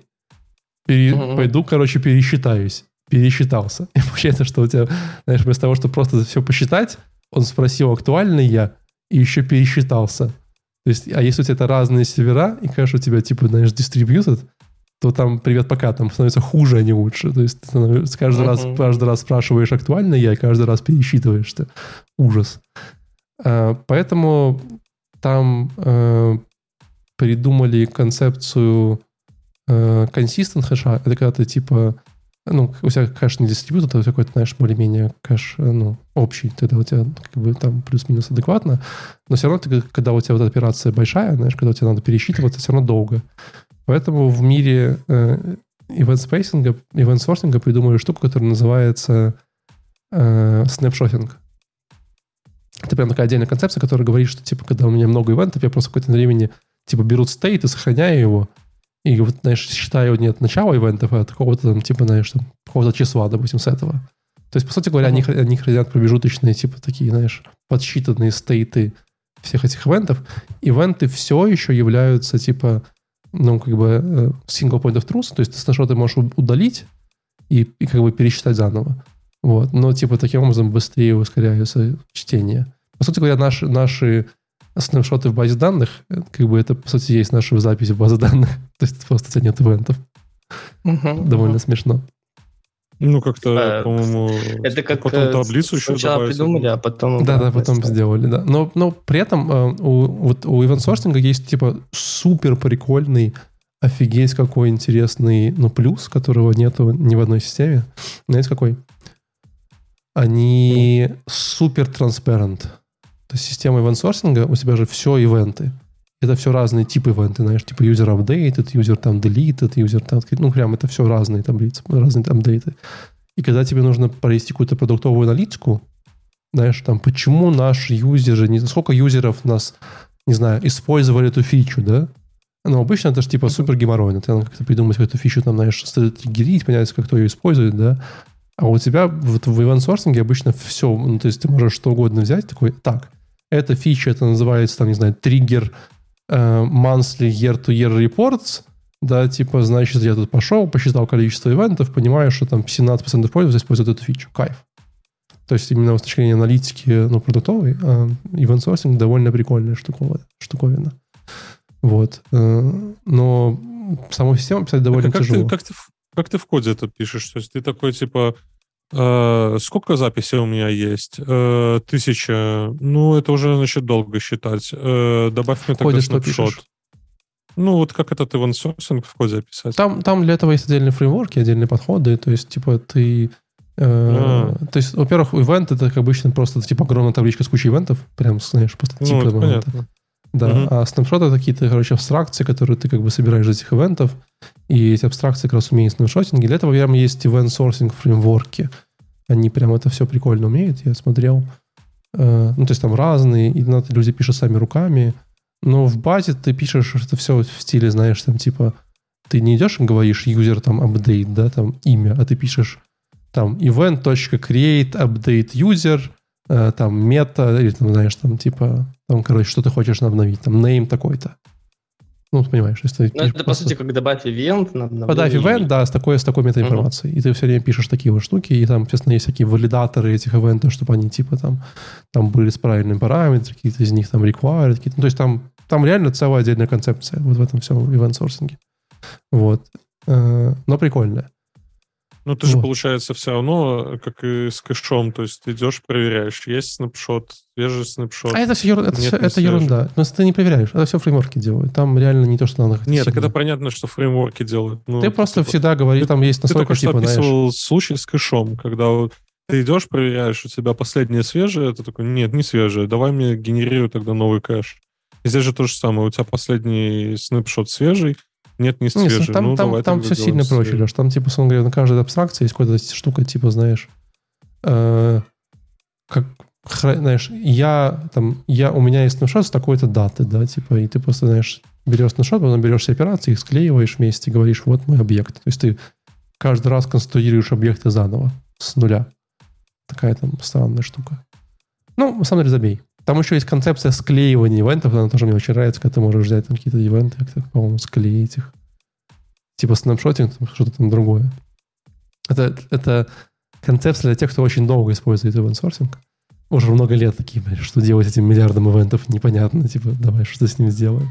Пере... Uh-huh. Пойду, короче, пересчитаюсь. Пересчитался. И получается, что у тебя, знаешь, вместо того, чтобы просто все посчитать, он спросил, актуальный я, и еще пересчитался. То есть, а если у тебя это разные сервера, и, конечно, у тебя, типа, знаешь, distributed, то там привет пока, там становится хуже, а не лучше. То есть ты каждый, uh-huh. раз, каждый раз спрашиваешь, актуально я, и каждый раз пересчитываешь. Ты. Ужас. А, поэтому там а, придумали концепцию а, consistent hash а. Это когда ты типа ну, у тебя кэш не distributed, это какой-то, знаешь, более-менее кэш, ну, общий, тогда у тебя как бы там плюс-минус адекватно, но все равно, ты, когда у тебя вот операция большая, знаешь, когда у тебя надо пересчитываться, все равно долго. Поэтому в мире э, event-спейсинга, event sourcing а придумали штуку, которая называется э, snapshotting. Это прям такая отдельная концепция, которая говорит, что, типа, когда у меня много ивентов, я просто какое-то времени, типа, беру стейт и сохраняю его, и вот, знаешь, считаю не от начала ивентов, а от какого-то там, типа, знаешь, там, какого-то числа, допустим, с этого. То есть, по сути говоря, uh-huh. они, они хранят промежуточные, типа, такие, знаешь, подсчитанные стейты всех этих ивентов. Ивенты все еще являются, типа, ну, как бы э, single point of truth, то есть сначала ты можешь удалить, и, и как бы пересчитать заново. Вот. Но, типа, таким образом быстрее ускоряется чтение. По сути говоря, наши, наши снапшоты в базе данных, э, как бы это, по сути, есть наша запись в базе данных. То есть просто нет ивентов.
Мгм.
Довольно смешно.
Ну, как-то,
Э,
по-моему,
Это как
потом
э,
таблицу еще
сначала
добавить.
придумали, а потом...
Да, да, потом сделали, да. Но, но при этом э, у, вот у ивент-сорсинга есть типа супер прикольный, офигеть какой интересный, ну, плюс, которого нету ни в одной системе. Знаете, какой? Они супер transparent. То есть система ивент-сорсинга, у тебя же все ивенты. Это все разные типы ивенты, знаешь, типа user updated, user там deleted, user там, ну, прям это все разные таблицы, разные апдейты. И когда тебе нужно провести какую-то продуктовую аналитику, знаешь, там, почему наши юзеры, не сколько юзеров нас, не знаю, использовали эту фичу, да? Ну, обычно это же типа супер геморройно. Ты надо как-то придумать эту фичу, там, знаешь, триггерить, понять, как кто ее использует, да? А у тебя вот в ивент-сорсинге обычно все, ну, то есть ты можешь что угодно взять, такой, так, эта фича, это называется, там, не знаю, триггер monthly year-to-year reports, да, типа, значит, я тут пошел, посчитал количество ивентов, понимаю, что там 17% пользователей используют эту фичу. Кайф. То есть именно с точки зрения аналитики, ну, продуктовой, э, event-sourcing довольно прикольная штуковина. штуковина. Вот. Э, но саму систему писать довольно
как,
тяжело.
Ты, как, ты, как ты в коде это пишешь? То есть ты такой, типа, э, сколько записей у меня есть? Э, тысяча. Ну, это уже, значит, долго считать. Э, добавь мне
что
снапшот. Ну, вот как этот sourcing в коде описать?
Там, там для этого есть отдельные фреймворки, отдельные подходы. То есть, типа, ты... э,
А.
То есть, во-первых, ивент это как обычно просто типа огромная табличка с кучей ивентов. Прям, знаешь, просто
ну,
этого ивента.
понятно.
Да,
Мгм.
а снапшот это какие-то, короче, абстракции, которые ты как бы собираешь из этих ивентов, и эти абстракции как раз умеют снапшотинги. Для этого прямо есть event-sourcing фреймворки. Они прям это все прикольно умеют, я смотрел. Э, Ну, то есть там разные, и надо люди пишут сами руками. Но в базе ты пишешь это все в стиле, знаешь, там типа ты не идешь и говоришь user там update, да, там имя, а ты пишешь там event.create update user, э, там мета, или там, знаешь, там типа, там, короче, что ты хочешь обновить, там name такой-то. Ну, понимаешь, если ты
Ну, это, по
просто-
сути, как добавь ивент на обновление
Подав ивент, да, с такой, с такой метаинформацией. И ты все время пишешь такие вот штуки, и там, естественно, есть всякие валидаторы этих ивентов, чтобы они, типа, там, там были с правильными параметрами, какие-то из них там required, какие-то. Ну, то есть там, там реально целая отдельная концепция вот в этом всем ивент-сорсинге. Вот. Э, Но прикольная.
Ну, ты же,
Вот.
получается, все равно, как и с кэшом, то есть ты идешь, проверяешь, есть снапшот, свежий снапшот.
А это все, это,
Нет, не
это
свежий.
ерунда. Но ты не проверяешь, это все фреймворки делают. Там реально не то, что надо
Нет, так это понятно, что фреймворки делают. Ну,
Ты просто
типа,
всегда говоришь,
ты-
там есть
Ты
настолько,
только что
типа, знаешь...
описывал случай с кэшом, когда ты идешь, проверяешь, у тебя последнее свежее, ты такой, нет, не свежее, давай мне генерируй тогда новый кэш. И здесь же то же самое, у тебя последний снапшот свежий, нет, не свежий.
там,
ну,
там,
давай
там все сильно
делаем
проще,
свежий.
Леш. Там, типа, условно говоря, на каждой абстракции есть какая-то штука, типа, знаешь, э, как, знаешь, я, там, я, у меня есть снапшот с такой-то даты, да, типа, и ты просто, знаешь, берешь снапшот, потом берешь все операции, их склеиваешь вместе, говоришь, вот мой объект. То есть ты каждый раз конструируешь объекты заново, с нуля. Такая там странная штука. Ну, на самом деле, забей. Там еще есть концепция склеивания ивентов, она тоже мне очень нравится, когда ты можешь взять там какие-то ивенты, как-то, по-моему, склеить их. Типа снапшотинг, что-то там другое. Это, это концепция для тех, кто очень долго использует ивент-сорсинг. Уже много лет такие, блин, что делать с этим миллиардом ивентов, непонятно. Типа, давай что с ним сделаем.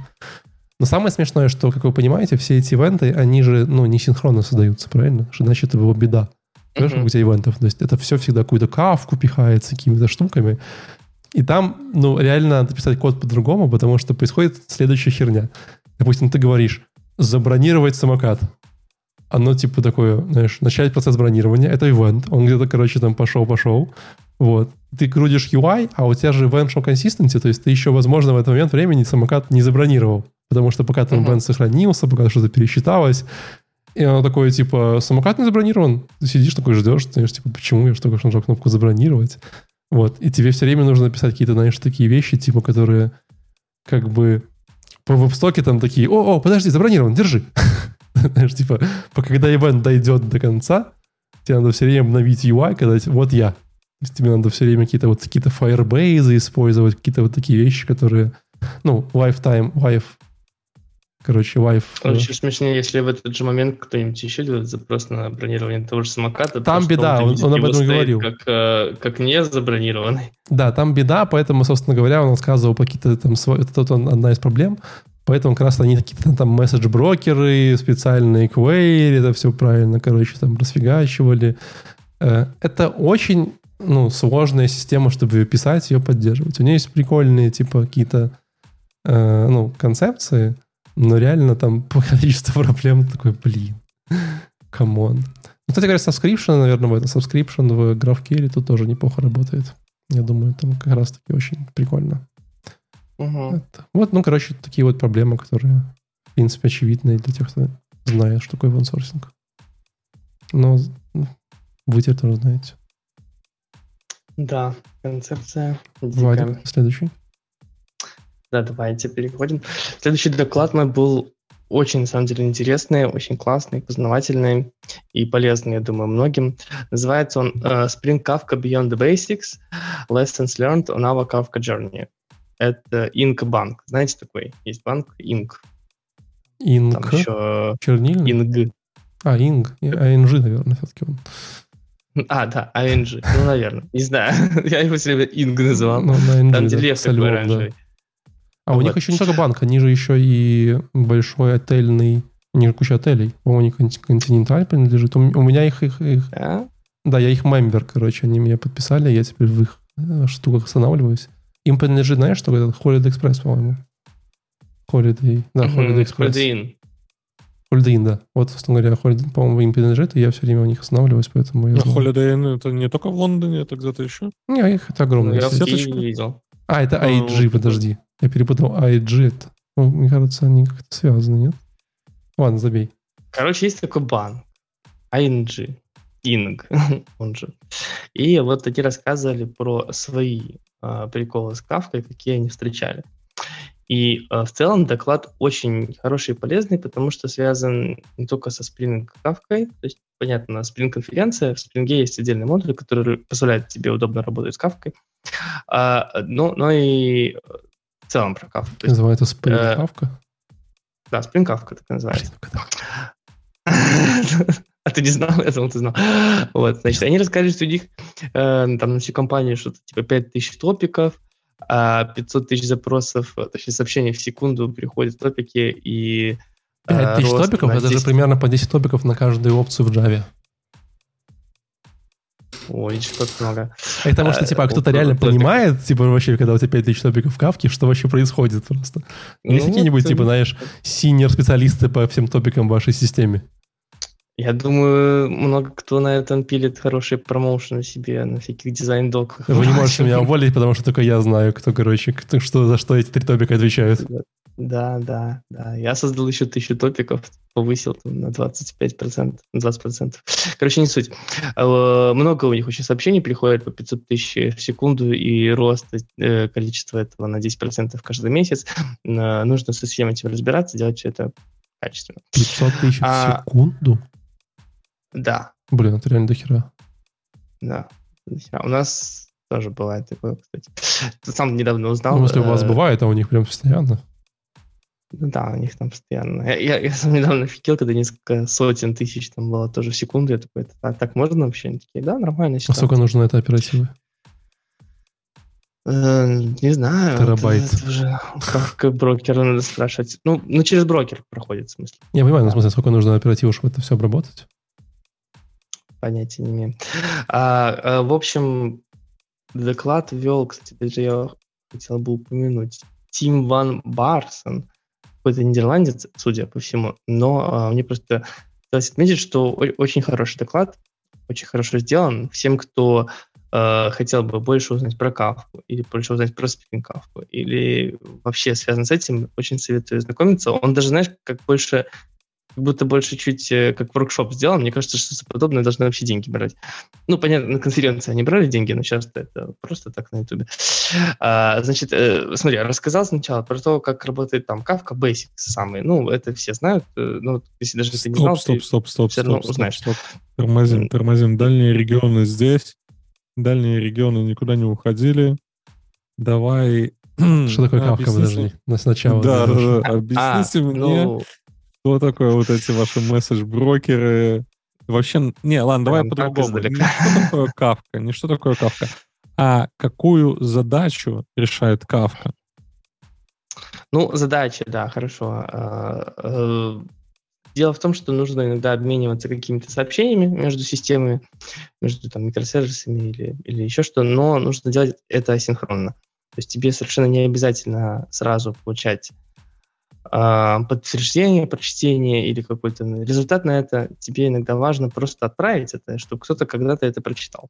Но самое смешное, что, как вы понимаете, все эти ивенты, они же, ну, не синхронно создаются, правильно? Что иначе это была беда. Понимаешь, как у тебя ивентов? То есть это все всегда какую-то кавку пихается какими-то штуками. И там, ну, реально надо писать код по-другому, потому что происходит следующая херня. Допустим, ты говоришь «забронировать самокат». Оно типа такое, знаешь, начать процесс бронирования. Это ивент. Он где-то, короче, там пошел-пошел. Вот. Ты крутишь UI, а у тебя же event show consistency, то есть ты еще, возможно, в этот момент времени самокат не забронировал. Потому что пока там event сохранился, пока что-то пересчиталось, и оно такое, типа, самокат не забронирован. Ты сидишь такой, ждешь, знаешь, типа, почему я же только нажал кнопку забронировать. Вот. И тебе все время нужно писать какие-то, знаешь, такие вещи, типа, которые как бы по вебстоке там такие, о, о, подожди, забронирован, держи. Знаешь, типа, пока когда ивент дойдет до конца, тебе надо все время обновить UI, когда вот я. То есть тебе надо все время какие-то вот какие-то Firebase использовать, какие-то вот такие вещи, которые, ну, lifetime, life, короче, Wife.
Очень смешнее, если в этот же момент кто-нибудь еще делает запрос на бронирование того же самоката.
Там беда, он, он об этом говорил.
Как, э, как не забронированный.
Да, там беда, поэтому, собственно говоря, он рассказывал какие-то там... Это одна из проблем. Поэтому как раз они какие-то там message-брокеры, специальные query, это все правильно, короче, там расфигачивали. Э, это очень ну, сложная система, чтобы ее писать, ее поддерживать. У нее есть прикольные, типа, какие-то э, ну, концепции, но реально там по количеству проблем такой, блин, come on. Ну, кстати говоря, subscription, наверное, в этом subscription в GraphQL тут тоже неплохо работает. Я думаю, там как раз-таки очень прикольно.
Угу.
Это. Вот, ну, короче, такие вот проблемы, которые, в принципе, очевидны для тех, кто знает, что такое вансорсинг. Но вы теперь тоже знаете.
Да, концепция.
Вадик, следующий.
Да, давайте переходим. Следующий доклад мой был очень, на самом деле, интересный, очень классный, познавательный и полезный, я думаю, многим. Называется он uh, Spring Kafka Beyond the Basics Lessons Learned on our Kafka Journey. Это Inc. банк. Знаете такой? Есть банк Inc.
Inc.
Там еще...
Чернильный?
Inc.
А, Inc. ING, наверное, все-таки он.
А, да, ING. Ну, наверное. Не знаю. Я его все время Inc. называл.
Ну, на
Там, где лев такой оранжевый.
да. А у них
Вот.
еще не только банк, они же еще и большой отельный... У них куча отелей. По-моему, Континенталь принадлежит. У у меня их, их, их...
Да?
Да, я их мембер, короче. Они меня подписали, я теперь в их э, штуках останавливаюсь. Им принадлежит, знаешь, что это? Holiday Express, по-моему. Holiday. Да, Holiday. Express.
Holiday Inn.
Holiday Inn, да. Вот, собственно говоря, Holiday, по-моему, им принадлежит, и я все время у них останавливаюсь, поэтому я
Ну,
знаю.
Holiday Inn это не только в Лондоне, это где-то еще.
Не, их это огромные.
я в. Киеве видел.
А, это IG,
вот
подожди. Я перепутал IG. Это, ну, мне кажется, они как-то связаны, нет? Ладно, забей.
Короче, есть такой банк. ING. Инг, он же. И вот они рассказывали про свои а, приколы с Кавкой, какие они встречали. И а, в целом доклад очень хороший и полезный, потому что связан не только со Spring Кавкой, то есть, понятно, Spring конференция, в Spring есть отдельный модуль, который позволяет тебе удобно работать с Кавкой, а, но, но и в целом про Кавку. Есть,
Называется Spring
э,
Kafka.
да, Spring Kafka так называется. А ты не знал? Я думал, ты знал. Вот, значит, они рассказали, что у них э, там на всю компанию что-то типа 5000 топиков, а 500 тысяч запросов, э, точнее, сообщений в секунду приходят в топики и... э,
5 тысяч
рост
топиков, это же
10
примерно по 10 топиков на каждую опцию в Java.
Ой, как много.
Это потому что,
Э,
типа, а кто-то реально
вот.
понимает, типа, вообще, когда у тебя 5 тысяч топиков в кавке, что вообще происходит просто. Ну, Есть какие-нибудь, типа, знаешь, синер-специалисты по всем топикам в вашей системе?
Я думаю, много кто на этом пилит хорошие промоушены себе на всяких дизайн-доках.
Вы не можете меня уволить, потому что только я знаю, кто, короче, кто, что, за что эти три топика отвечают.
Да, да, да. Я создал еще тысячу топиков, повысил там, на 25%, на 20%. Короче, не суть. А, э, Много у них очень сообщений приходит по 500 тысяч в секунду, и рост э, количества этого на 10% каждый месяц. Э, Нужно со всем этим разбираться, делать все это качественно.
500 тысяч в
А-
секунду?
Да,
Блин, это реально дохера.
да. А У нас тоже бывает такое, кстати. Сам недавно узнал.
Ну, если у вас
э,
бывает, а у них прям постоянно.
Ну да, у них там постоянно. Я, я, я сам недавно офигел, когда несколько сотен тысяч там было тоже в секунду. Я такой, это так, можно вообще? Они такие, да, нормально.
А сколько нужно этой оперативы?
Э, не знаю.
Терабайт.
Это, это уже как, брокера надо спрашивать. Ну, ну, через брокер проходит, в смысле.
Я понимаю, ну, в смысле, сколько нужно оперативы, чтобы это все обработать?
Понятия не имею. А, а, в общем, доклад вел, кстати, даже я хотел бы упомянуть, Тим Ван Барсон, какой-то нидерландец, судя по всему, но а, мне просто хотелось отметить, что очень хороший доклад, очень хорошо сделан. Всем, кто э, хотел бы больше узнать про кавку, или больше узнать про спин кавку, или вообще связан с этим, очень советую знакомиться. Он даже, знаешь, как больше как будто больше чуть э, как воркшоп сделан. Мне кажется, что подобное должны вообще деньги брать. Ну, понятно, на конференции они брали деньги, но сейчас это просто так на ютубе. А, значит, э, смотри, я рассказал сначала про то, как работает там Kafka Basics самый. Ну, это все знают. э, Ну, если даже ты не знал,
Стоп,
ты-
стоп, стоп, стоп,
всё равно
стоп, стоп,
узнаешь.
стоп. Тормозим, тормозим. Дальние регионы здесь. Дальние регионы никуда не уходили. Давай
Что такое кавка,
Объясните-
подожди? Сначала.
Да, да, да. Объясните
А,
мне,
ну,
что такое вот эти ваши месседж-брокеры. Вообще, не, ладно, давай по-другому. Не что такое кавка, не что такое кавка, а какую задачу решает кавка.
Ну, задача, да, хорошо. А, э, Дело в том, что нужно иногда обмениваться какими-то сообщениями между системами, между там, микросервисами или, или еще что, но нужно делать это асинхронно. То есть тебе совершенно не обязательно сразу получать подтверждение, прочтение или какой-то результат на это. Тебе иногда важно просто отправить это, чтобы кто-то когда-то это прочитал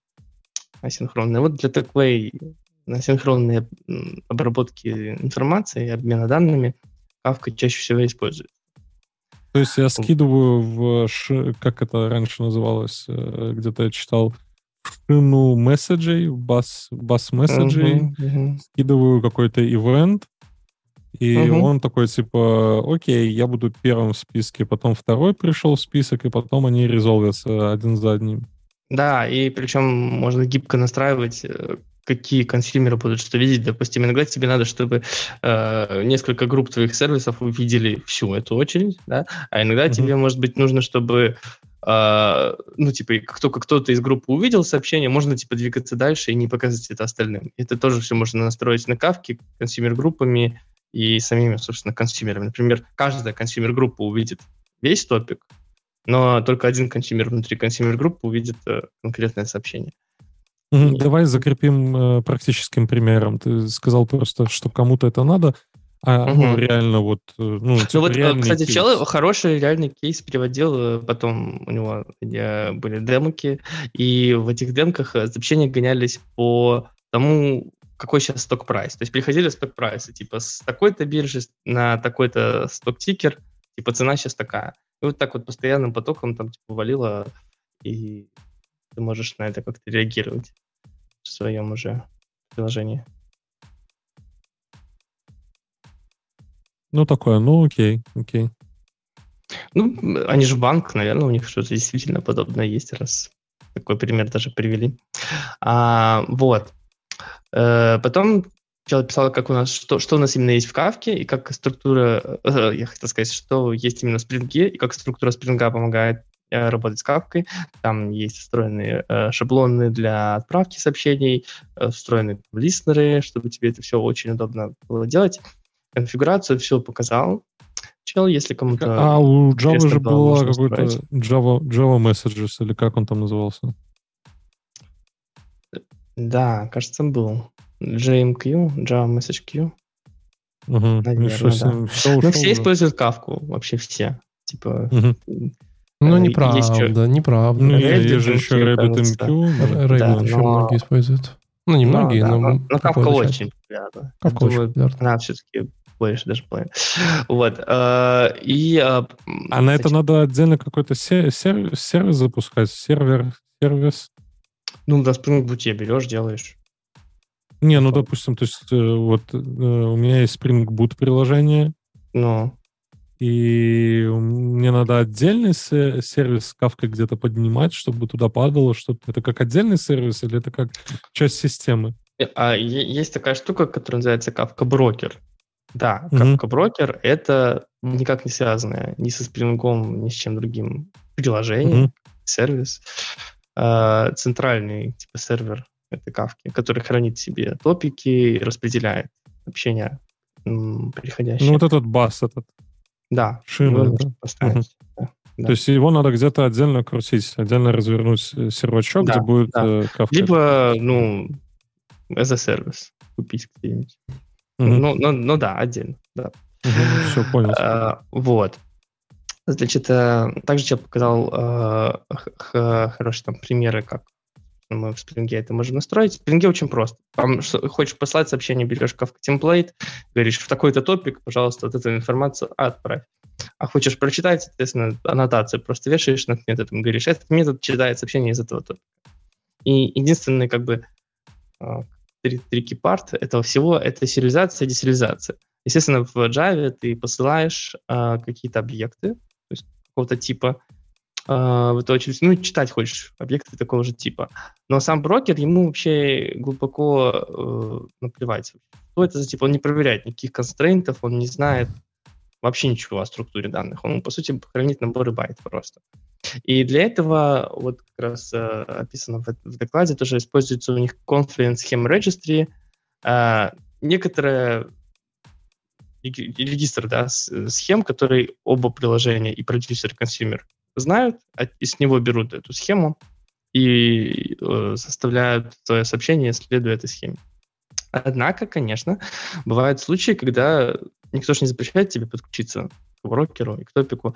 асинхронно. И вот для такой асинхронной обработки информации и обмена данными Kafka чаще всего использует.
То есть я скидываю в, ш- как это раньше называлось, э, где-то я читал, шину месседжей, бас, бас месседжей,
Мгм, мгм.
скидываю какой-то ивент, и
Мгм.
он такой типа, окей, я буду первым в списке, потом второй пришел в список, и потом они резолвятся один за одним.
Да, и причем можно гибко настраивать, э, какие консюмеры будут что видеть. Допустим, иногда тебе надо, чтобы э, несколько групп твоих сервисов увидели всю эту очередь, да, а иногда
Мгм.
тебе, может быть, нужно, чтобы э, ну, типа, как только кто-то из группы увидел сообщение, можно, типа, двигаться дальше и не показывать это остальным. Это тоже все можно настроить на Кафке, consumer-группами и самими, собственно, consumer ами. Например, каждая consumer-группа увидит весь топик, но только один consumer внутри consumer-группы увидит э, конкретное сообщение.
Давай закрепим э, практическим примером. Ты сказал просто, что кому-то это надо, а ну,
Мгм.
реально вот... э, Ну,
Ну
типа
вот, э,
реальный
кстати,
кейс.
чел хороший реальный кейс приводил, э, потом у него были демки, и в этих демках сообщения гонялись по тому, какой сейчас stock price. То есть приходили stock price ы, типа с такой-то биржи на такой-то stock ticker, типа цена сейчас такая. И вот так вот постоянным потоком там типа валило, и ты можешь на это как-то реагировать в своем уже приложении.
Ну, такое, ну, окей, окей.
Ну, они же банк, наверное, у них что-то действительно подобное есть, раз такой пример даже привели. А, вот. Э, потом человек писал, как у нас, что, что у нас именно есть в Кавке, и как структура, э, я хотел сказать, что есть именно в Спринге, и как структура Спринга помогает э, работать с Кавкой. Там есть встроенные э, шаблоны для отправки сообщений, э, встроенные листнеры, чтобы тебе это все очень удобно было делать. Конфигурацию все показал. Чел, если кому-то...
А у Java же
было,
было
можно
какой-то
устроить.
Java, Java Messages, или как он там назывался?
Да, кажется, был. JMQ, Java Message Queue.
Угу.
Наверно,
Что с
да. Ну, все
уже?
используют кавку, вообще все. Типа,
Мгм.
Ну,
Э, есть
неправда, неправда.
Ну,
Rabbit
есть же еще
MQ,
RabbitMQ. да,
еще
но-
многие используют. Ну, не многие,
да,
но...
но, кавка очень популярна.
Кавка очень популярна.
она все-таки больше даже половины. Вот. э, И... э,
А на это надо отдельно какой-то се- сер- сервис запускать, сервер, сервис.
Ну, да, Spring Boot я берешь, делаешь.
Не, ну, допустим, то есть э, вот э, у меня есть Spring Boot приложение,
Ну,
и мне надо отдельный се- сервис Kafka где-то поднимать, чтобы туда падало что-то. Это как отдельный сервис или это как часть системы?
А е- есть такая штука, которая называется Kafka Broker. Да. Kafka Broker — это никак не связанное ни со Spring, ни с чем другим приложение,
Мгм.
сервис. А, Центральный типа сервер этой Kafka, который хранит себе топики и распределяет общение м, приходящее.
Ну, вот этот бас этот.
да,
шина,
его
да. То есть его надо где-то отдельно крутить, отдельно развернуть э, сервачок,
Да,
где будет
да.
э, Kafka.
Либо, ну, as a service купить где-нибудь.
Мгм.
Ну, ну, ну да, отдельно, да.
Все, понял.
А, вот. Значит, э, также я показал э, хорошие там примеры, как мы в Spring это можем настроить. В Spring очень просто. Там хочешь послать сообщение, берешь Kafka темплейт, говоришь в такой-то топик, пожалуйста, вот эту информацию отправь. А хочешь прочитать, соответственно, аннотацию просто вешаешь над методом, говоришь, этот метод читает сообщение из этого топика. И единственный как бы три- трики парт этого всего — это сериализация и десериализация. Естественно, в Java ты посылаешь а, какие-то объекты, какого-то типа, в эту очередь, ну, читать хочешь объекты такого же типа. Но сам брокер, ему вообще глубоко э, наплевать. Что это за тип? Он не проверяет никаких констрейнтов, он не знает вообще ничего о структуре данных. Он, по сути, хранит наборы байт просто. И для этого, вот как раз э, описано в, в докладе, тоже используется у них Confluent Scheme Registry, э, некоторая регистр да, схем, которые оба приложения и продюсер, и consumer знают, а и с него берут эту схему и э, составляют свое сообщение, следуя этой схеме. Однако, конечно, бывают случаи, когда никто же не запрещает тебе подключиться к брокеру и к топику.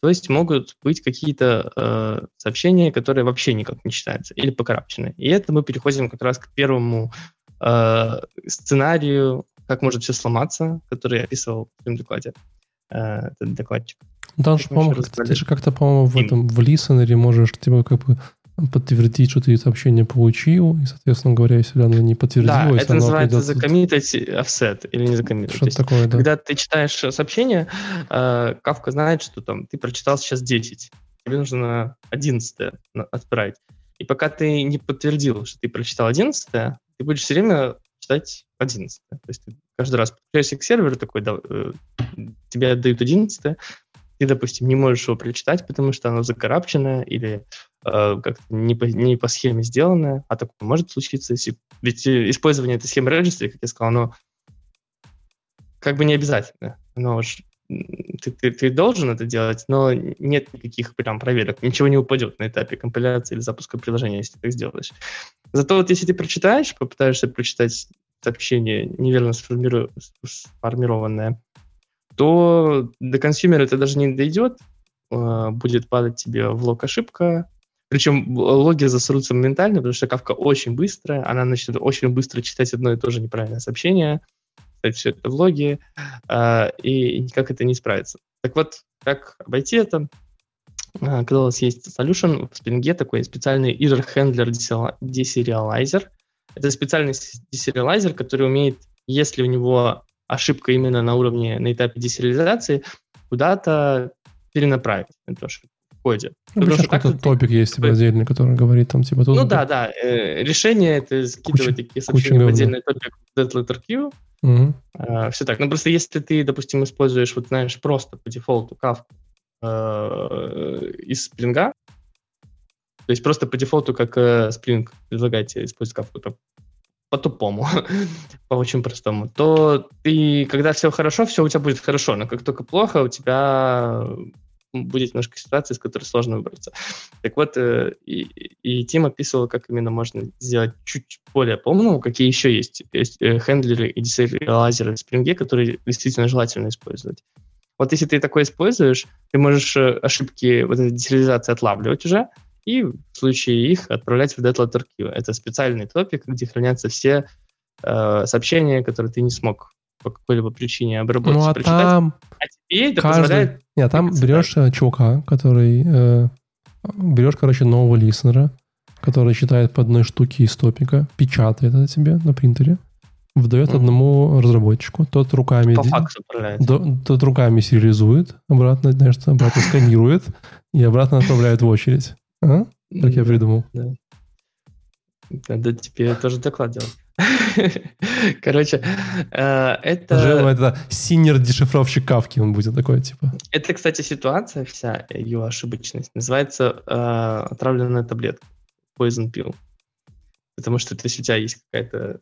То есть могут быть какие-то э, сообщения, которые вообще никак не читаются или по corrupt чены. И это мы переходим как раз к первому э, сценарию, как может все сломаться, который я описывал в своем докладе, э, этот докладчик.
Там же, по-моему, ты же как-то, по-моему, в этом, в listener можешь, типа, как бы подтвердить, что ты сообщение получил, и, соответственно говоря, если оно не подтвердилось...
Да, это называется придется... закоммитать офсет или не закоммитать.
Что-то такое, да.
Когда ты читаешь сообщение, э, Кавка знает, что там ты прочитал сейчас 10, тебе нужно 11 отправить. И пока ты не подтвердил, что ты прочитал 11, ты будешь все время читать 11. То есть ты каждый раз подключаешься к серверу, такой, да, э, тебе отдают 11, ты, допустим, не можешь его прочитать, потому что оно закарапчено или э, как-то не по, не по схеме сделано, а такое может случиться, если... Ведь э, использование этой схемы registry, как я сказал, оно как бы не обязательно. Оно уж ты, ты, ты должен это делать, но нет никаких прям проверок. Ничего не упадет на этапе компиляции или запуска приложения, если ты так сделаешь. Зато вот если ты прочитаешь, попытаешься прочитать сообщение неверно сформированное, то до консюмера это даже не дойдет, а, будет падать тебе в лог ошибка, причем логи засрутся моментально, потому что кавка очень быстрая, она начнет очень быстро читать одно и то же неправильное сообщение, ставить все это в логи, а, и никак это не исправится. Так вот, как обойти это? А, когда у вас есть solution в Spring такой специальный error handler deserializer. Это специальный deserializer, который умеет, если у него ошибка именно на уровне, на этапе десериализации, куда-то перенаправить эту ошибку коде.
Ну, Потому какой-то топик есть типа, отдельный, который говорит там типа...
Тут, ну да, да. Э, решение это скидывать такие сообщения в отдельный топик deadletter Угу. Uh, все так. Ну, просто если ты, допустим, используешь, вот знаешь, просто по дефолту кавку э, из спринга, то есть просто по дефолту, как э, Spring предлагает тебе использовать кавку, там, по-тупому, по очень простому, то ты, когда все хорошо, все у тебя будет хорошо, но как только плохо, у тебя будет немножко ситуация, из которой сложно выбраться. Так вот, э, и, и Тим описывал, как именно можно сделать чуть более по-умному, какие еще есть, есть э, хендлеры и десериалайзеры в Spring, которые действительно желательно использовать. Вот если ты такое используешь, ты можешь э, ошибки вот этой десериализации отлавливать уже, и в случае их отправлять в DeadLetter Queue. Это специальный топик, где хранятся все э, сообщения, которые ты не смог по какой-либо причине обработать.
Ну, а прочитать. там...
А тебе это каждый... позволяет...
Нет, там берешь э, чувака, который... Э, берешь, короче, нового листнера, который читает по одной штуке из топика, печатает это тебе на принтере, выдает mm. одному разработчику, тот руками...
По факсу отправляет.
Тот руками сериализует, обратно, знаешь, обратно сканирует и обратно отправляет в очередь. А? Как я придумал. Да.
Надо тебе тоже доклад делать. Короче, э, это...
Жил это синер дешифровщик кавки, он будет такой, типа.
Это, кстати, ситуация вся, ее ошибочность, называется э, отравленная таблетка, poison pill. Потому что если у тебя есть какая-то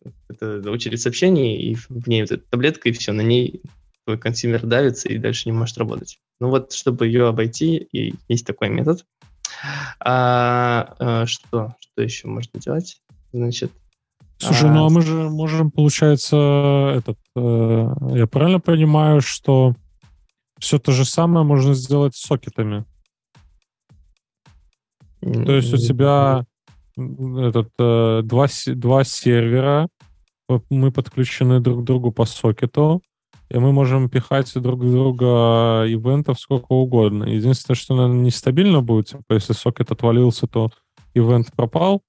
очередь сообщений, и в ней вот эта таблетка, и все, на ней твой consumer давится и дальше не может работать. Ну вот, чтобы ее обойти, и есть такой метод. А, а, что? Что еще можно делать? Значит,
Слушай, а... ну а мы же можем, получается, этот, э, я правильно понимаю, что все то же самое можно сделать с сокетами? То есть у тебя этот, э, два, два сервера, мы подключены друг к другу по сокету, и мы можем пихать друг друга ивентов сколько угодно. Единственное, что, наверное, нестабильно будет, типа, если сокет отвалился, то ивент пропал.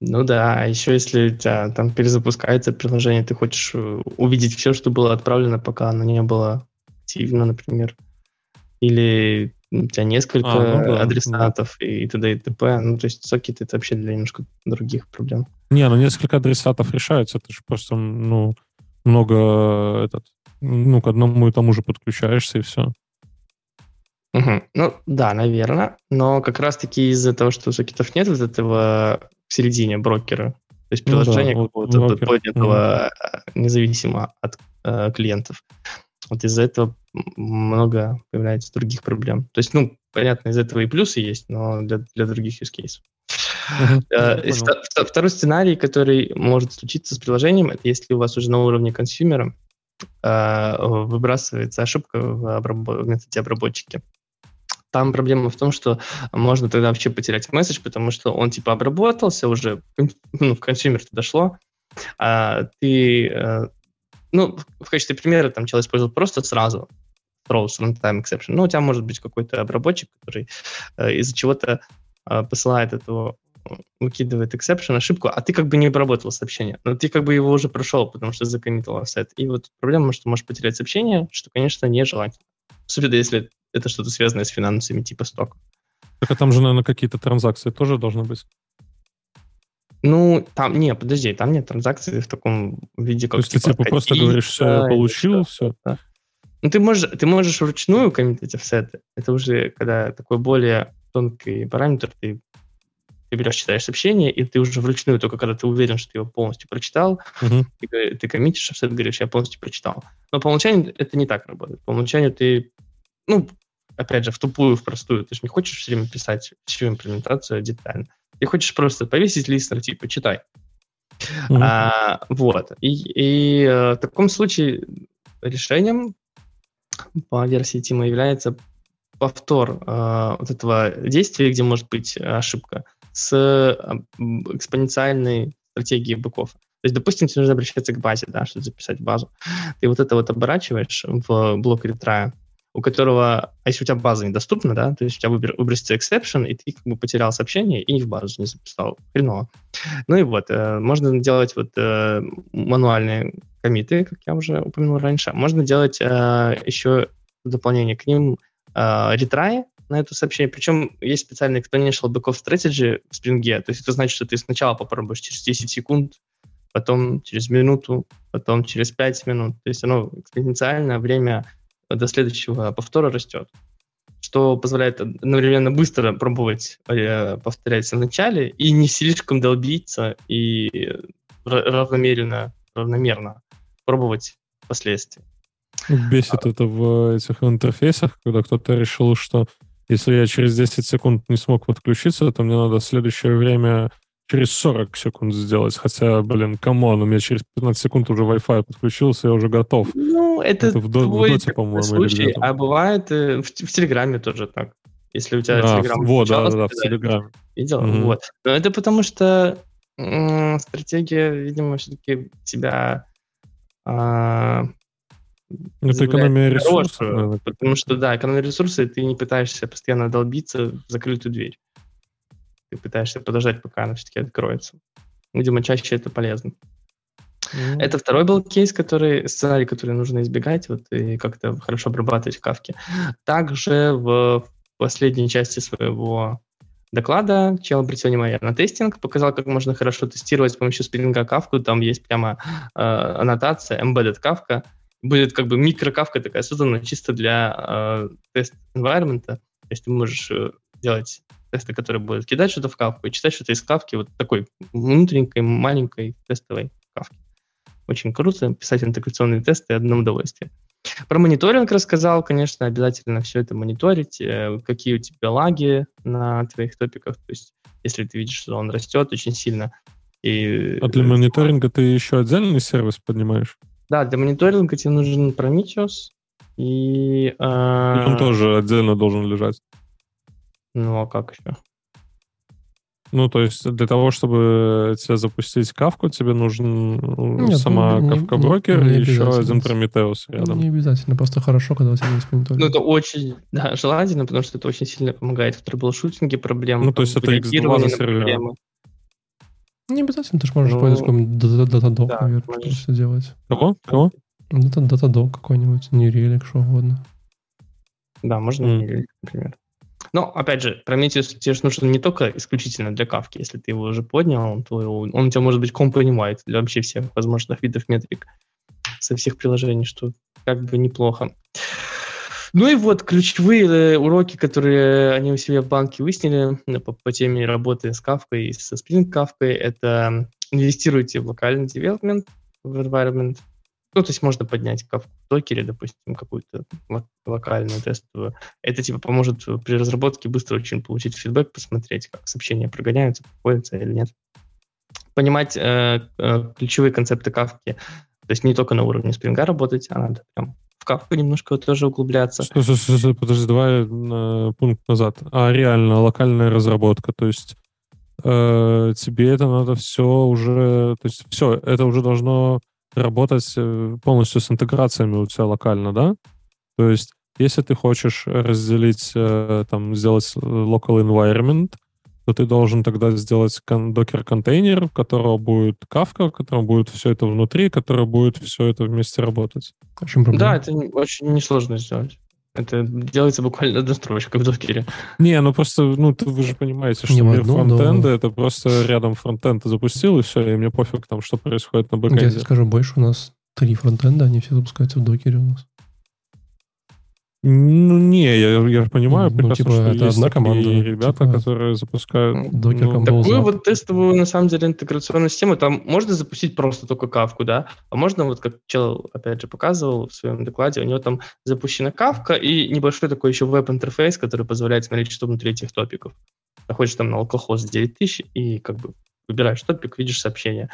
Ну да, а еще если у тебя там перезапускается приложение, ты хочешь э, увидеть все, что было отправлено, пока оно не было активно, например. Или у тебя несколько
А, ну да,
адресатов и т.д. и т.п. Ну, то есть сокет — это вообще для немножко других проблем.
Не, ну несколько адресатов решаются, ты же просто, ну, много этот, ну, к одному и тому же подключаешься, и все.
Мгм. Ну, да, наверное. Но как раз-таки из-за того, что сокетов нет вот этого в середине брокера, то есть
Ну да,
приложение какого-то поднятого э, независимо от э, клиентов. Вот из-за этого много появляется других проблем. То есть, ну, понятно, из этого и плюсы есть, но для, для других use cases. Э, Второй сценарий, который может случиться с приложением, это если у вас уже на уровне consumer а э, выбрасывается ошибка в методе обработчики. Там проблема в том, что можно тогда вообще потерять месседж, потому что он типа обработался уже, ну, в consumer дошло, а ты, э, ну, в качестве примера там человек использовал просто сразу throws runtime exception. Ну, у тебя может быть какой-то обработчик, который э, из-за чего-то э, посылает этого, э, выкидывает exception, ошибку, а ты как бы не обработал сообщение. Но ты как бы его уже прошел, потому что закоммитил офсет. И вот проблема, что можешь потерять сообщение, что, конечно, нежелательно. Особенно если это что-то связанное с финансами типа сток.
Так а там же, наверное, какие-то транзакции тоже должны быть.
Ну, там, не, подожди, там нет транзакций в таком виде,
То
как
есть ты типа просто
один,
говоришь, все, я получил, все.
да. Ну, ты можешь, ты можешь вручную коммитить офсеты. Это уже когда такой более тонкий параметр, ты, ты берешь, читаешь сообщение, и ты уже вручную, только когда ты уверен, что ты его полностью прочитал,
Мгм.
ты, ты коммитишь офсет, говоришь, я полностью прочитал. Но по умолчанию это не так работает. По умолчанию ты, ну, опять же, в тупую, в простую. Ты же не хочешь все время писать всю имплементацию детально. Ты хочешь просто повесить листер, типа, читай.
Мгм.
А, вот. И, и э, в таком случае решением по версии Тима является повтор э, вот этого действия, где может быть ошибка, с э, экспоненциальной стратегией быков. То есть, допустим, тебе нужно обращаться к базе, да, чтобы записать базу. Ты вот это вот оборачиваешь в блок ретрая, у которого, а если у тебя база недоступна, да, то есть у тебя выбер- выбросится exception, и ты как бы потерял сообщение и в базу не записал. Хреново. Ну и вот, э, можно делать вот э, мануальные комиты, как я уже упомянул раньше. Можно делать э, еще дополнение к ним э, ретраи на это сообщение. Причем есть специальный exponential back-off strategy в Spring. То есть это значит, что ты сначала попробуешь через 10 секунд, потом через минуту, потом через 5 минут. То есть оно экспоненциально время до следующего повтора растет что позволяет одновременно быстро пробовать э, повторять в начале и не слишком долбиться и ра- равномерно, равномерно пробовать впоследствии.
Бесит это в этих интерфейсах, когда кто-то решил, что если я через 10 секунд не смог подключиться, то мне надо следующее время через 40 секунд сделать. Хотя, блин, come on, у меня через 15 секунд уже Wi-Fi подключился, я уже готов.
Ну, это,
Это в До- в Доте, по-моему,
случай, а бывает э, в, в Телеграме тоже так. Если у тебя
А,
Телеграм
вот, да, да, да, в Телеграме.
Видел?
Мгм.
Вот. Но это потому что м, стратегия, видимо, все-таки тебя а,
Это экономия ресурсов.
Потому что, да, экономия ресурсов, и ты не пытаешься постоянно долбиться в закрытую дверь. Ты пытаешься подождать, пока она все-таки откроется. Видимо, чаще это полезно.
Ну,
Это второй был кейс, который, сценарий, который нужно избегать, вот, и как-то хорошо обрабатывать в кавке. Также в последней части своего доклада чел обратил внимание на тестинг, показал, как можно хорошо тестировать с помощью спринга кавку. Там есть прямо э, аннотация, embedded кавка. Будет как бы микрокавка такая создана чисто для э, тест environment. То есть ты можешь э, делать тесты, которые будут кидать что-то в кавку и читать что-то из кавки, вот такой внутренней, маленькой тестовой кавки. Очень круто писать интеграционные тесты, одно удовольствие. Про мониторинг рассказал, конечно, обязательно все это мониторить, э, какие у тебя лаги на твоих топиках, то есть если ты видишь, что он растет очень сильно. И,
А для мониторинга ты еще отдельный сервис поднимаешь?
Да, для мониторинга тебе нужен Prometheus, и...
И он
э,
тоже отдельно должен лежать.
Ну, а как еще?
Ну, то есть для того, чтобы тебе запустить кавку, тебе нужен ну,
Нет,
сама
не- не-
кавка-брокер
не
и еще один Прометеус рядом.
Не обязательно, просто хорошо, когда у тебя есть мониторинг.
Ну, это очень да, желательно, потому что это очень сильно помогает в трэблшутинге проблем.
Ну, то есть это X2
реагировании
за
на проблемы.
Не обязательно, ты же можешь
Ну,
пользоваться каким-нибудь Datadog,
да,
наверное,
можешь.
просто делать.
Кого? Кого?
Datadog какой-нибудь, не релик, что угодно.
Да, можно mm. релиз, например. Но, опять же, Prometheus тебе же нужен не только исключительно для кавки. Если ты его уже поднял, то он у тебя может быть company-wide для вообще всех возможных видов метрик со всех приложений, что как бы неплохо. Ну и вот ключевые э, уроки, которые они у себя в банке выяснили э, по, по теме работы с кавкой и со Spring кавкой, это инвестируйте в локальный development, в environment, ну, то есть можно поднять в докере, допустим, какую-то локальную тестовую. Это типа поможет при разработке быстро очень получить фидбэк, посмотреть, как сообщения прогоняются, проходятся или нет. Понимать э, э, ключевые концепты кавки. То есть не только на уровне спринга работать, а надо прям в кавку немножко тоже углубляться.
Что, что, что, что, подожди, давай на пункт назад. А реально локальная разработка, то есть э, тебе это надо все уже, то есть все, это уже должно работать э, полностью с интеграциями у тебя локально, да? То есть, если ты хочешь разделить, э, там, сделать local environment, то ты должен тогда сделать докер-контейнер, у которого будет кавка, в котором будет все это внутри, который будет все это вместе работать.
Да, это очень несложно сделать. Это делается буквально одна строчка в докере.
Не, ну просто, ну, вы же понимаете, что мир фронтенда но... это просто рядом фронтенд запустил, и все, и мне пофиг там, что происходит на бэкэнде.
Я тебе скажу больше, у нас три фронтенда, они все запускаются в докере у нас.
Ну, не, я, я понимаю,
ну, прекрасно, типа, что это есть одна команда,
ребята, типа, которые запускают...
Докер ну, такую вот тестовую, на самом деле, интеграционную систему, там можно запустить просто только кавку, да, а можно, вот как чел, опять же, показывал в своем докладе, у него там запущена кавка и небольшой такой еще веб-интерфейс, который позволяет смотреть, что внутри этих топиков. Заходишь там на localhost 9000 и как бы выбираешь топик, видишь сообщение.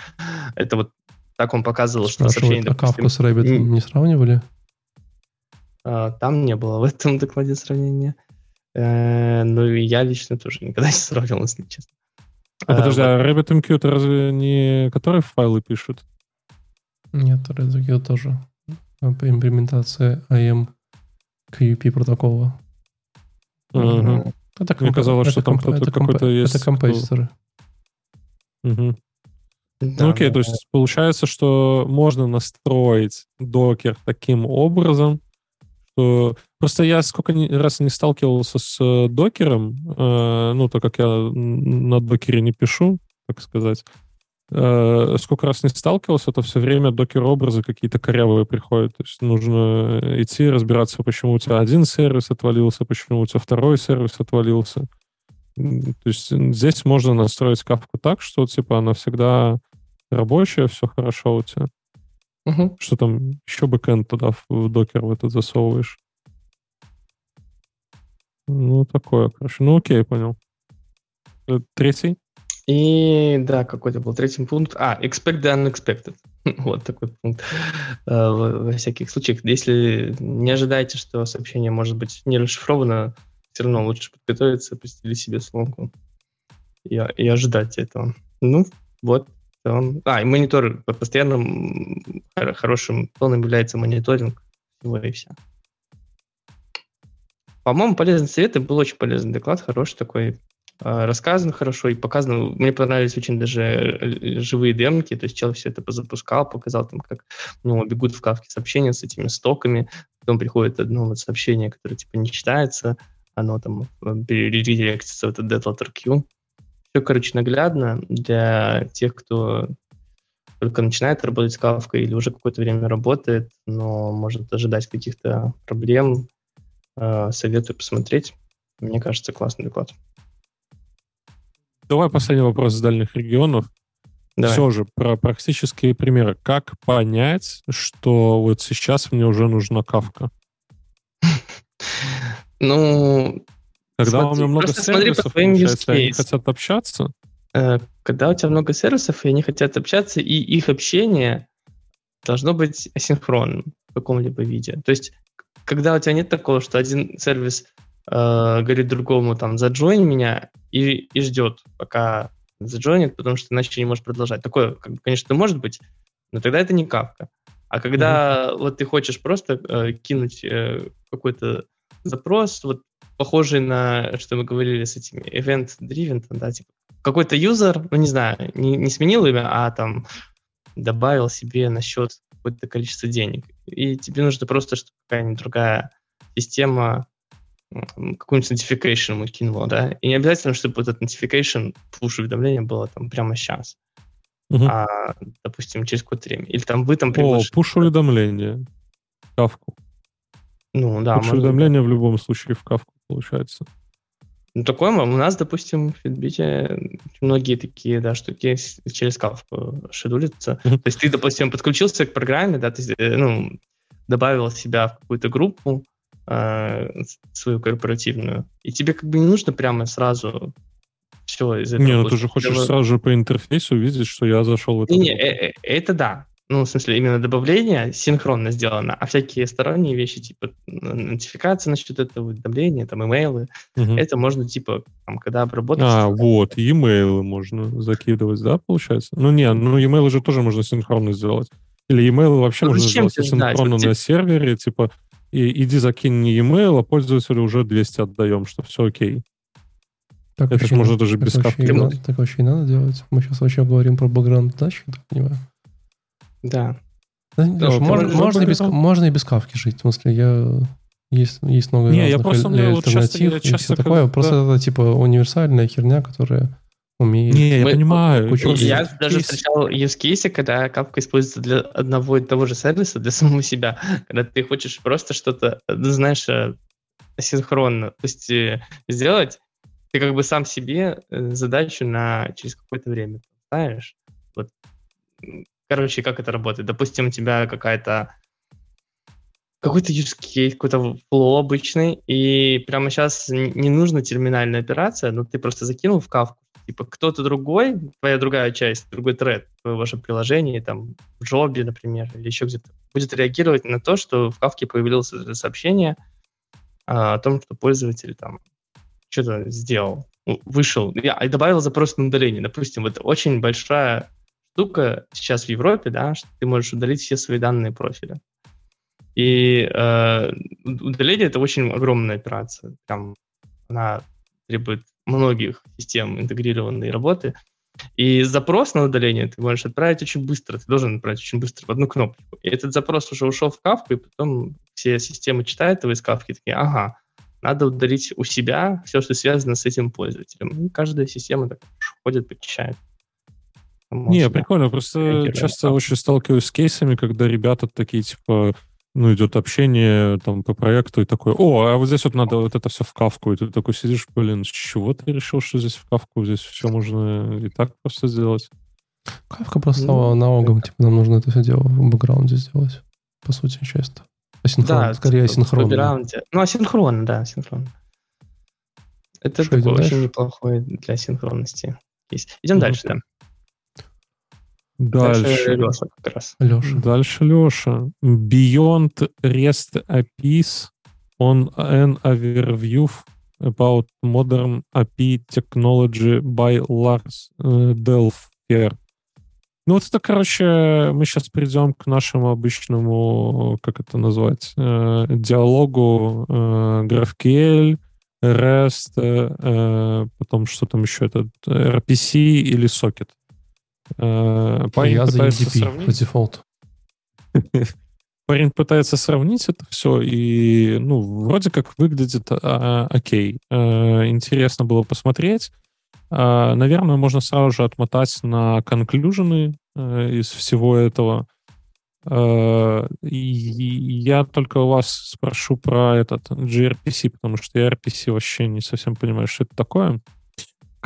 Это вот так он показывал, что сообщение...
а кавку с Rabbit не сравнивали?
А, там не было в этом докладе сравнения. Э, ну и я лично тоже никогда не сравнивал, если честно.
А, подожди, а RabbitMQ это разве не которые файлы пишут?
Нет, RabbitMQ тоже. Имплементация AM QP протокола.
Угу. Это комп... Мне казалось, что там кто-то какой-то есть.
Это композиторы.
Угу. Да, ну окей, да. то есть получается, что можно настроить докер таким образом, что... Просто я сколько раз не сталкивался с э, докером, э, ну, так как я на докере не пишу, так сказать, э, сколько раз не сталкивался, то все время докер-образы какие-то корявые приходят. То есть нужно идти разбираться, почему у тебя один сервис отвалился, почему у тебя второй сервис отвалился. То есть здесь можно настроить кавку так, что типа она всегда рабочая, все хорошо у тебя. Угу. Что там еще бэкэнд туда в докер в этот засовываешь. Ну, такое, короче. Ну, окей, понял. Э, третий?
И да, какой-то был третий пункт. А, expect the unexpected. вот такой пункт. Э, во, во всяких случаях. Если не ожидаете, что сообщение может быть не расшифровано, все равно лучше подготовиться, постелить себе сломку и, и ожидать этого. Ну, вот целом... А, и монитор постоянным хорошим тоном является мониторинг всего и вся. По-моему, полезный совет, и был очень полезный доклад, хороший такой, а, рассказан хорошо и показан. Мне понравились очень даже э, живые демки, то есть человек все это позапускал, показал там, как ну, бегут в кавке сообщения с этими стоками, потом приходит одно вот сообщение, которое типа не читается, оно там э, редиректится в этот deadletter queue, все, короче, наглядно для тех, кто только начинает работать с Kafka или уже какое-то время работает, но может ожидать каких-то проблем. Э, советую посмотреть. Мне кажется, классный доклад.
Давай последний вопрос с дальних регионов. Давай. Все же про практические примеры. Как понять, что вот сейчас мне уже нужна кавка?
Ну,
когда смотри, у меня много сервисов, получается, они хотят общаться?
Э, когда у тебя много сервисов, и они хотят общаться, и их общение должно быть асинхронным в каком-либо виде. То есть, когда у тебя нет такого, что один сервис э, говорит другому, там, заджойни меня, и, и ждет, пока заджойнит, потому что иначе не можешь продолжать. Такое, конечно, может быть, но тогда это не кавка. А когда mm-hmm. вот ты хочешь просто э, кинуть э, какой-то запрос, вот похожий на, что мы говорили с этими event-driven, да, типа какой-то юзер, ну не знаю, не, не сменил имя, а там добавил себе на счет какое-то количество денег. И тебе нужно просто, чтобы какая-нибудь другая система какой-нибудь notification ему кинуло, да, и не обязательно, чтобы вот этот notification, push-уведомление было там прямо сейчас, угу. а, допустим, через какое-то время. Или там вы там
приглашаете... О, push-уведомление. Кавку.
Ну, да.
Push-уведомление в любом случае в кавку получается.
Ну, такое у нас, допустим, в Fitbit многие такие, да, штуки через кавку шедулятся. То есть ты, допустим, подключился к программе, да, ты, э, ну, добавил себя в какую-то группу, э, свою корпоративную, и тебе как бы не нужно прямо сразу все из этого.
Не, ну ты же хочешь сразу же по интерфейсу видеть, что я зашел в
это. Не, не, э, это да. Ну, в смысле, именно добавление синхронно сделано, а всякие сторонние вещи, типа нотификации насчет этого, уведомления, там, имейлы, угу. это можно, типа, там, когда обработать...
А, вот, e-mail можно закидывать, да, получается? Ну, не, ну, e-mail же тоже можно синхронно сделать. Или e-mail вообще ну, можно сделать синхронно на сервере, типа, и, иди закинь не e-mail, а пользователю уже 200 отдаем, что все окей. Так это же можно даже без капки.
Так вообще и надо делать. Мы сейчас вообще говорим про бэкграунд дачи, так понимаю.
Да.
да Леш, можно, можно, и без, можно и без кавки жить. В смысле, я есть, есть много
Не, я просто,
аль- альтернатив часто, и часто, все такое. Когда... Просто это типа универсальная херня, которая умеет...
Не, я Мы, понимаю.
Я есть. даже встречал use case, когда капка используется для одного и того же сервиса, для самого себя. Когда ты хочешь просто что-то, знаешь, э, синхронно. То есть э, сделать, ты как бы сам себе э, задачу на через какое-то время ставишь. Вот Короче, как это работает? Допустим, у тебя какая-то какой-то use case, какой-то флоу обычный, и прямо сейчас не нужна терминальная операция, но ты просто закинул в кавку, типа кто-то другой, твоя другая часть, другой тред в вашем приложении, там, в джобе, например, или еще где-то, будет реагировать на то, что в кавке появилось сообщение а, о том, что пользователь там что-то сделал, вышел. Я добавил запрос на удаление. Допустим, это очень большая штука сейчас в Европе, да, что ты можешь удалить все свои данные профиля. И э, удаление это очень огромная операция. Прям она требует многих систем интегрированной работы. И запрос на удаление ты можешь отправить очень быстро. Ты должен отправить очень быстро в одну кнопку. И этот запрос уже ушел в кавку, и потом все системы читают его из кавки такие, ага, надо удалить у себя все, что связано с этим пользователем. И каждая система так ходит, почищает.
Не, прикольно, просто часто очень сталкиваюсь с кейсами, когда ребята такие, типа, ну, идет общение там по проекту, и такой, о, а вот здесь вот надо вот это все в кавку, и ты такой сидишь, блин, с чего ты решил, что здесь в кавку, здесь все можно и так просто сделать?
Кавка просто ну, налогом, типа, нам нужно это все дело в бэкграунде сделать, по сути, часто. Асинхронно, да, скорее асинхронно. В бэкграунде.
Ну, асинхронно, да, асинхронно. Это что, такой очень неплохой для синхронности. Есть. Идем ну, дальше, да.
Дальше. Леша как раз. Леша. Дальше Леша. Beyond REST APIs on an overview about modern API technology by Lars uh, Delfer. Ну вот это, короче, мы сейчас перейдем к нашему обычному, как это назвать, э, диалогу э, GraphQL, REST, э, потом что там еще, это RPC или Socket.
Э, парень Я пытается за EDP сравнить. по дефолту.
Парень пытается сравнить это все, и, ну, вроде как выглядит а, окей. А, интересно было посмотреть. А, наверное, можно сразу же отмотать на конклюжены а, из всего этого. А, и я только у вас спрошу про этот gRPC, потому что я RPC вообще не совсем понимаю, что это такое.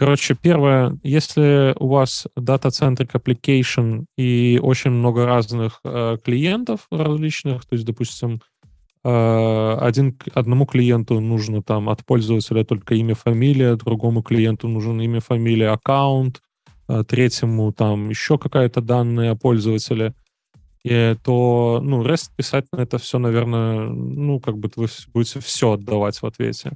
Короче, первое, если у вас data-centric application и очень много разных э, клиентов различных, то есть, допустим, э, один, одному клиенту нужно там от пользователя только имя, фамилия, другому клиенту нужен имя, фамилия, аккаунт, э, третьему там еще какая-то данные о пользователе, и, то, ну, REST писать на это все, наверное, ну, как бы вы будете все отдавать в ответе.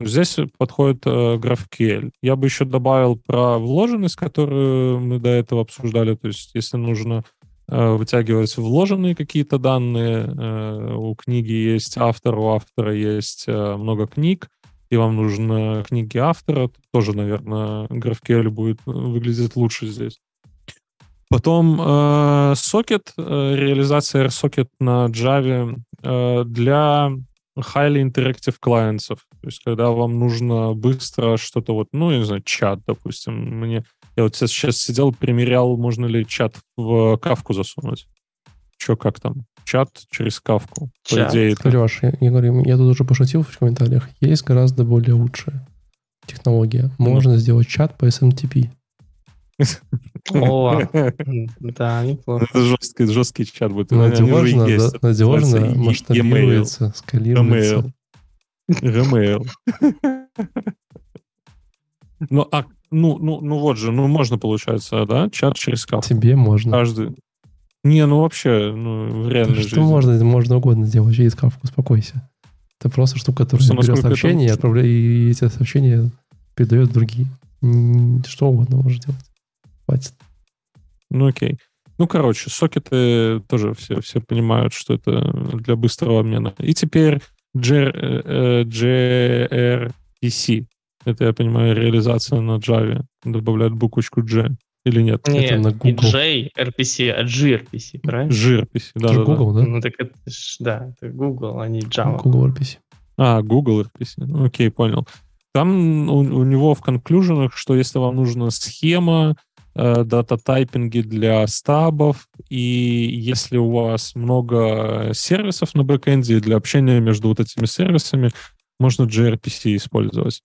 Здесь подходит э, GraphQL. Я бы еще добавил про вложенность, которую мы до этого обсуждали. То есть, если нужно э, вытягивать вложенные какие-то данные, э, у книги есть автор, у автора есть э, много книг, и вам нужны книги автора, тоже, наверное, GraphQL будет выглядеть лучше здесь. Потом э, Socket, э, реализация RSocket на Java э, для highly interactive клиентов. То есть, когда вам нужно быстро что-то вот, ну, я не знаю, чат, допустим. Мне, я вот сейчас сидел, примерял, можно ли чат в кавку засунуть. Че, как там? Чат через кавку.
Чат.
По идее, это...
Леш, я, я говорю, я тут уже пошутил в комментариях. Есть гораздо более лучшая технология. Можно сделать чат по SMTP.
О, да, неплохо.
Это жесткий, жесткий чат будет.
Надежно, да, надежно, масштабируется, скалируется.
Gmail. Ну, а, ну, ну, ну вот же, ну можно, получается, да, чат через кавку.
Тебе можно.
Каждый. Не, ну вообще, ну, в реальной
Что
жизни.
можно, это можно угодно сделать через кавку, успокойся. Это просто штука, которая
Просто
берет
насколько это
сообщения и и эти сообщения передает другие. Что угодно можешь делать. Хватит.
Ну, окей. Ну, короче, сокеты тоже все, все понимают, что это для быстрого обмена. И теперь J- э, э, gRPC. Это, я понимаю, реализация на Java. Добавляют буквочку G. Или нет?
Нет,
на
не
Google.
J RPC, а GRPC, правильно?
gRPC, да,
Это
да, да.
Google, да?
Ну так это ж, да, это Google, а не Java.
Google RPC.
А, Google RPC. Ну, Окей, понял. Там у, у него в конклюженах, что если вам нужна схема, э, дата-тайпинги для стабов, и если у вас много сервисов на бэкэнде, для общения между вот этими сервисами можно gRPC использовать.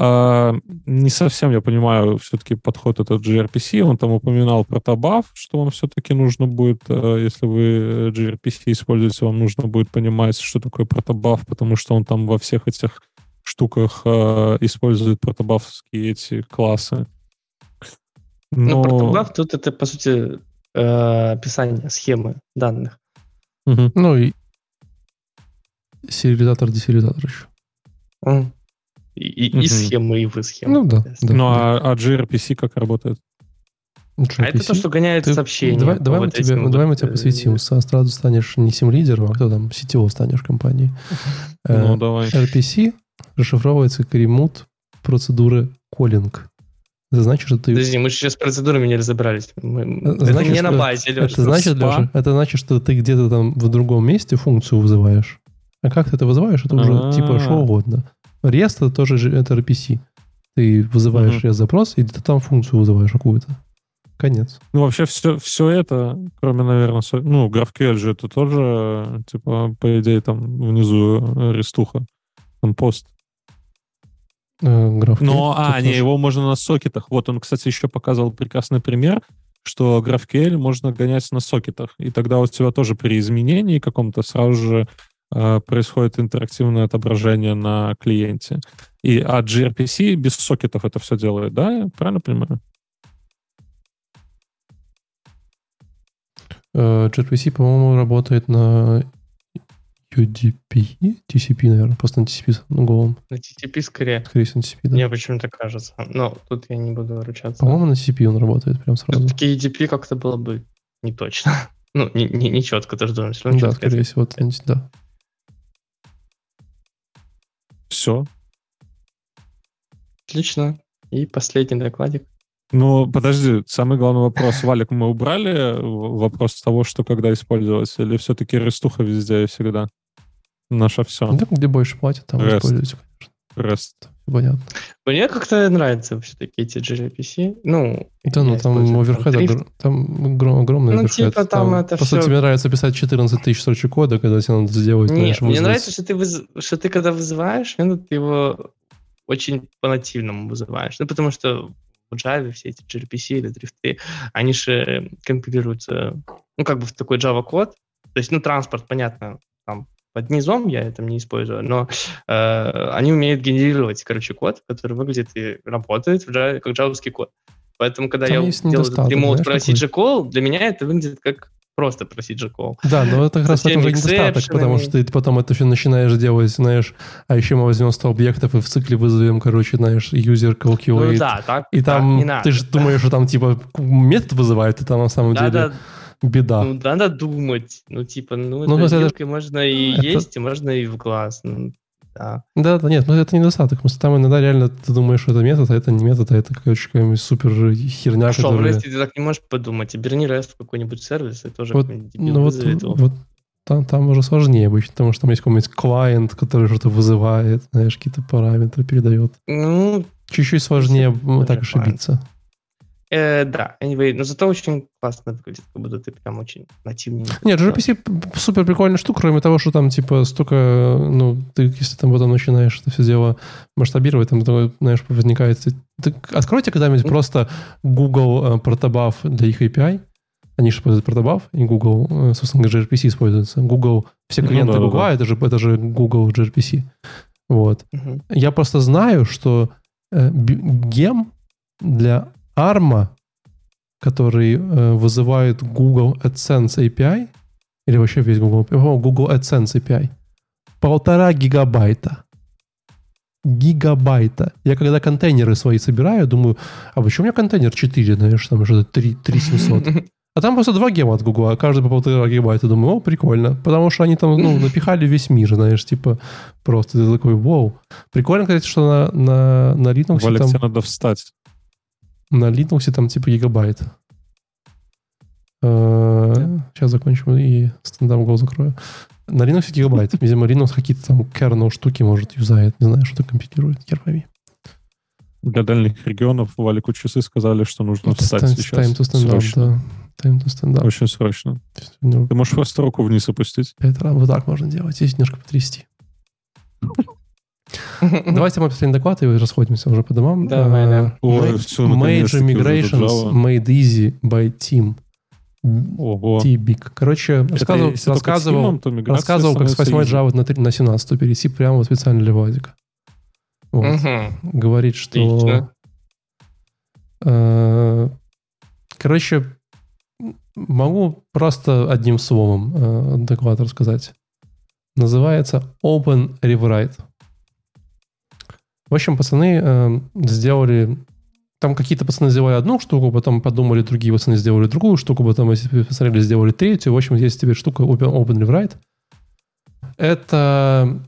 А, не совсем я понимаю все-таки подход этот gRPC. Он там упоминал протобаф, что вам все-таки нужно будет, э, если вы gRPC используете, вам нужно будет понимать, что такое протобаф, потому что он там во всех этих штуках э, использует протобафские эти классы.
Ну,
Но-
протобаф тут это, по сути, э, описание схемы данных.
Мгм.
Ну и сериализатор, десериализатор еще.
М. И, и-
Мгм.
и схемы, и вы схемы.
Ну да, да.
Ну, а, а gRPC как работает?
Ну,
А это то, что гоняет
Ты-
сообщения.
Давай, давай, мы
вот
тебе,
этим
давай мы тебя
э,
посвятим. Сразу станешь не сим-лидером, а кто там, CTO станешь компании. Э,
Ну, давай.
RPC расшифровывается как ремут процедуры коллинг. Это значит, что ты...
Подожди, мы же сейчас с процедурами не разобрались. Мы-
Э,
это
значит,
не на
что-
базе, Леша.
Это значит,
спа?
Леша, это значит, что ты где-то там в другом месте функцию вызываешь. А как ты это вызываешь, это уже
А.
типа что угодно. REST это тоже же- это RPC. Ты вызываешь
Мгм.
REST запрос, и ты там функцию вызываешь какую-то. Конец.
Ну, вообще все, все это, кроме, наверное, со- ну, GraphQL же это тоже, типа, по идее, там внизу рестуха, там пост.
Э, граф
Но, а, не, его можно на сокетах. Вот он, кстати, еще показывал прекрасный пример, что GraphQL можно гонять на сокетах. И тогда у тебя тоже при изменении каком-то сразу же э, происходит интерактивное отображение на клиенте. И, а gRPC без сокетов это все делает, да? Я правильно понимаю?
Э, gRPC, по-моему, работает на UDP, TCP, наверное, просто на TCP на голом.
На TCP скорее.
Скорее всего, на TCP, да.
Мне почему-то кажется. Но тут я не буду ручаться.
По-моему, на TCP он работает прям сразу.
Все-таки EDP как-то было бы не точно. Ну, не, не, не четко тоже думаю. Все равно
Да,
четко
скорее всего, это, да.
Все.
Отлично. И последний докладик.
Ну, подожди, самый главный вопрос. Валик, мы убрали вопрос того, что когда использовать, или все-таки рестуха везде и всегда? Наше все.
Ну, так, где больше платят, там
REST.
используйте, конечно. Всё Понятно.
Мне как-то нравятся все-таки эти gRPC. Ну,
Да, ну там оверхед, огр- там огром- огромный
Ну,
оверхед.
типа, там это
По сути,
всё-
тебе нравится писать 14 тысяч строчек кода, когда тебе надо сделать,
Нет,
знаешь,
мне
вызвать.
нравится, что ты, выз- что ты когда вызываешь, мне ты его очень по-нативному вызываешь. Ну, потому что в Java все эти gRPC или дрифты, они же компилируются, ну, как бы в такой Java-код. То есть, ну, транспорт, понятно, там под низом я это не использую, но э, они умеют генерировать, короче, код, который выглядит и работает в Java, как джавовский код. Поэтому, когда
Там
я делаю этот ремоут про? CG-call, для меня это выглядит как просто про CG-call.
Да, но это как раз в
Со
этом же
всеми
недостаток, потому что ты потом это все начинаешь делать, знаешь, а еще мы возьмем 100 объектов и в цикле вызовем, короче, знаешь, user calculate.
Ну да, так,
И
так
там
надо.
ты же думаешь, что там типа метод вызывает, и там на самом деле
Надо,
беда.
ну, надо думать. Ну, типа, ну,
Ну,
это
это-
можно и
это-
есть, и можно и в глаз. Ну, да.
Да, да, нет, ну это недостаток. Потому что там иногда реально ты думаешь, что это метод, а это не метод, а это короче, какая-нибудь супер херня,
А что, в
которая...
REST ты так не можешь подумать? Оберни REST в какой-нибудь сервис, и тоже
Вот, ну вот,
его.
вот там, там уже сложнее обычно, потому что там есть какой-нибудь клиент, который что-то вызывает, знаешь, какие-то параметры передает.
Ну,
Чуть-чуть сложнее так
клиент. Э, да, anyway, но зато очень классно выглядит, как будто ты прям очень нативненько.
Нет, gRPC супер прикольная штука, кроме того, что там, типа, столько, ну, ты, если там потом начинаешь это все дело масштабировать, там, такое, знаешь, возникает... Ты, откройте когда-нибудь
Ну.
просто Google э, Protobuf для их API. Они же используют Protobuf, и Google, э, собственно, gRPC используется. Google, все
Ну
клиенты
да, да,
Google,
да.
это же, это же Google gRPC. Вот.
Мгм.
Я просто знаю, что э, гем для ARM, который э, вызывает Google AdSense API, или вообще весь Google, Google AdSense API, полтора гигабайта. Гигабайта. Я когда контейнеры свои собираю, думаю, а почему у меня контейнер 4, знаешь, там что-то 3, 3700. А там просто два гема от Google, а каждый по полтора гигабайта. Думаю, о, прикольно. Потому что они там, ну, напихали весь мир, знаешь, типа, просто ты такой, вау. Прикольно, кстати, что на, на, на Linux
Валик,
там,
тебе надо встать.
На Linux там типа гигабайт. Сейчас закончим и стендап гол закрою. На Linux гигабайт. Видимо, Linux какие-то там kernel штуки может юзает. Не знаю, что-то компилирует. Хер пойми.
Для дальних регионов Валику часы сказали, что нужно
Это
встать
time-
сейчас.
Time to stand up,
Срочно.
да. Time to stand up.
Очень срочно.
Ну,
Ты можешь просто руку вниз опустить.
раз вот так можно делать. Здесь немножко потрясти. Давайте мы последний доклад и расходимся уже по домам.
Давай, да.
Всё,
Major migrations made easy by team.
Ого.
T-Big. Короче,
Это
рассказывал, рассказывал,
Тимом, то
рассказывал, как с 8
становится easy.
Java на, три- на 17 перейти прямо вот специально для Владика. Вот.
Мгм.
Говорит, что... Э, короче, могу просто одним словом э, доклад рассказать. Называется Open Rewrite. В общем, пацаны э, сделали... Там какие-то пацаны сделали одну штуку, потом подумали, другие пацаны сделали другую штуку, потом эти посмотрели, сделали третью. В общем, есть теперь штука Open, Open Rewrite. Это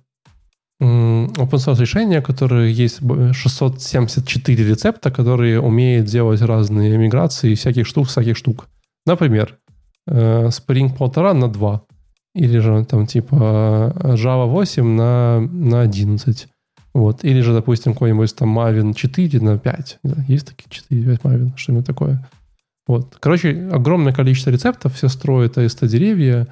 open source решение, которое есть б- 674 рецепта, которые умеют делать разные миграции всяких штук, всяких штук. Например, э, Spring 1,5 на 2. Или же там типа э, Java 8 на, на 11. Вот. Или же, допустим, какой-нибудь там Maven 4 на 5. Не знаю, Есть такие 4-5 Maven, что-нибудь такое. Вот. Короче, огромное количество рецептов, все строят AST-деревья,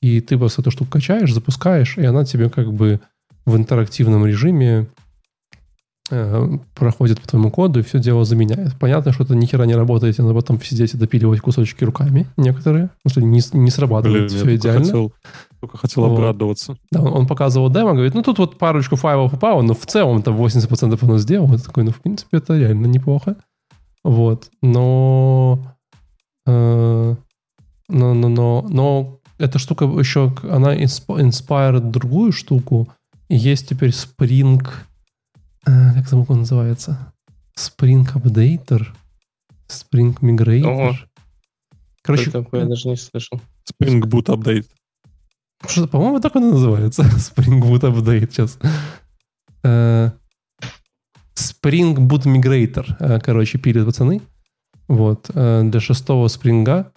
и ты просто эту штуку качаешь, запускаешь, и она тебе как бы в интерактивном режиме э, проходит по твоему коду и все дело заменяет. Понятно, что это ни хера не работает, надо потом сидеть и допиливать кусочки руками некоторые, потому что не, не
Блин,
срабатывает
я
все идеально.
хотел, только хотел
Вот.
обрадоваться.
Да, он, он показывал демо, говорит, ну тут вот парочку файлов упало, но в целом там 80% оно сделал. Я такой, ну в принципе это реально неплохо. Вот, но... э, но, но, но, но эта штука еще, она инсп- inspired другую штуку. И есть теперь Spring... э, как там он называется? Spring Updater? Spring Migrator?
Ого.
Короче,
такое, я даже не слышал.
Spring Boot Update.
Что, по-моему, так он и называется. Spring Boot Update сейчас. Э, Spring Boot Migrator. э, Короче, пилят пацаны. Вот. э, Для шестого спринга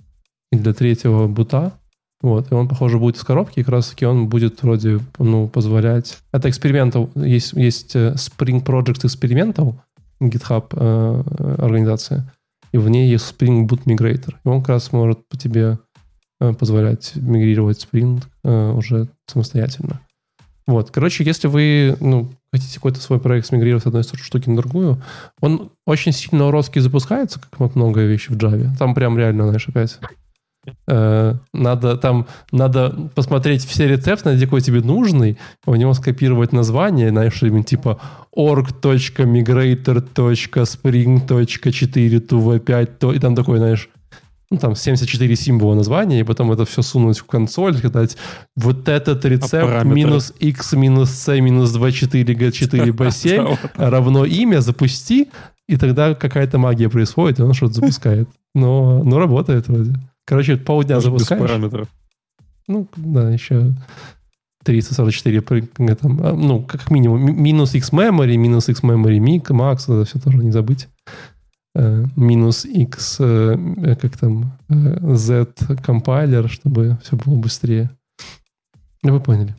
и для третьего бута. Вот. И он, похоже, будет из коробки. И как раз таки он будет вроде, ну, позволять... Это экспериментал. Есть, есть Spring Project Experimental, GitHub организация. И в ней есть Spring Boot Migrator. И он как раз может по тебе позволять мигрировать Spring э, уже самостоятельно. Вот, короче, если вы ну, хотите какой-то свой проект смигрировать с одной штуки на другую, он очень сильно уродски запускается, как вот многое вещи в Java. Там прям реально, знаешь, опять э, надо там надо посмотреть все рецепты, найти какой тебе нужный, у него скопировать название, знаешь, что-нибудь типа org.migrator.spring.4 to v5, то, и там такой, знаешь, ну, там 74 символа названия, и потом это все сунуть в консоль, сказать, вот этот рецепт
параметры?
минус x минус c минус 24 g4 b7 равно имя, запусти, и тогда какая-то магия происходит, и он что-то запускает. Но, но работает вроде. Короче, полдня
Даже без
запускаешь.
параметров.
Ну, да, еще 344, при- там, а, ну, как минимум, ми- минус x memory, минус x memory max, это все тоже не забыть. Э, Минус x, э, как там, э, z компайлер, чтобы все было быстрее. Ну, Вы поняли.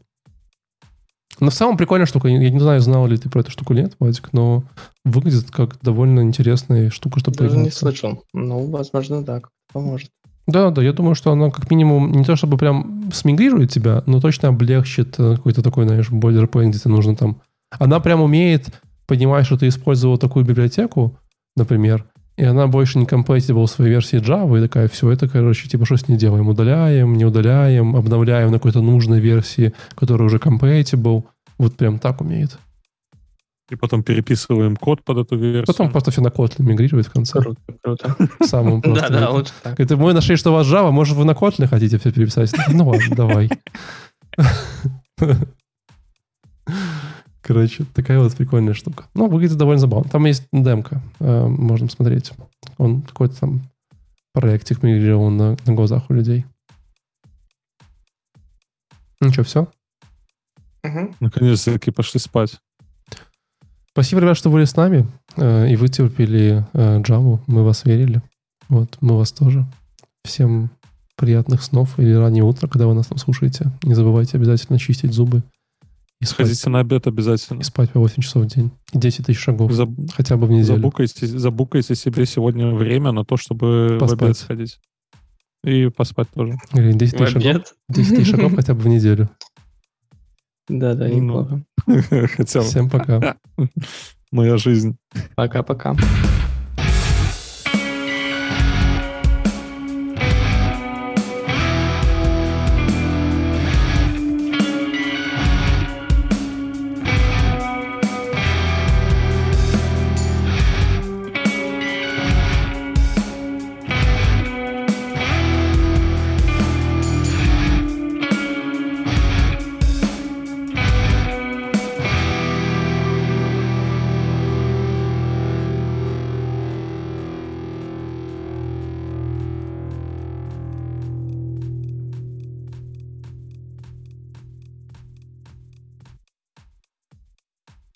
Но в целом прикольная штука. Я не знаю, знал ли ты про эту штуку или нет, Вадик, но выглядит как довольно интересная штука, чтобы
Даже не слышал. Ну, возможно, да, поможет.
Да, да, я думаю, что она как минимум не то чтобы прям смигрирует тебя, но точно облегчит э, какой-то такой, знаешь, boilerplate, где тебе нужно там... Она прям умеет понимать, что ты использовал такую библиотеку, например, и она больше не compatible в своей версии Java, и такая, все, это, короче, типа, что с ней делаем? Удаляем, не удаляем, обновляем на какой-то нужной версии, которая уже compatible. Вот прям так умеет.
И потом переписываем код под эту версию.
Потом просто все на Kotlin мигрирует в конце.
Круто, круто.
Самым просто.
Да-да, лучше так.
Это мы нашли, что у вас Java, может, вы на Kotlin хотите все переписать? Ну ладно, давай. Короче, такая вот прикольная штука. Ну, выглядит довольно забавно. Там есть демка, э, можно смотреть. Он какой-то там проектик мигрировал на, на глазах у людей. Ну что, все?
Мгм.
Наконец-таки пошли спать.
Спасибо, ребят, что были с нами э, и вытерпели э, Java. Мы вас верили. Вот, мы вас тоже. Всем приятных снов или раннего утра, когда вы нас там слушаете. Не забывайте обязательно чистить зубы и спать,
Сходите на обед обязательно.
и спать по 8 часов в день. И 10 тысяч шагов.
Заб-
Хотя бы в неделю.
забукайте, забукайте себе сегодня время на то, чтобы в
Поспать.
обед сходить. И поспать тоже.
Или 10
В
тысяч шагов.
обед?
10 тысяч шагов хотя бы в неделю.
Да-да,
Ну.
неплохо.
Хотя бы
Всем пока.
моя жизнь.
Пока-пока.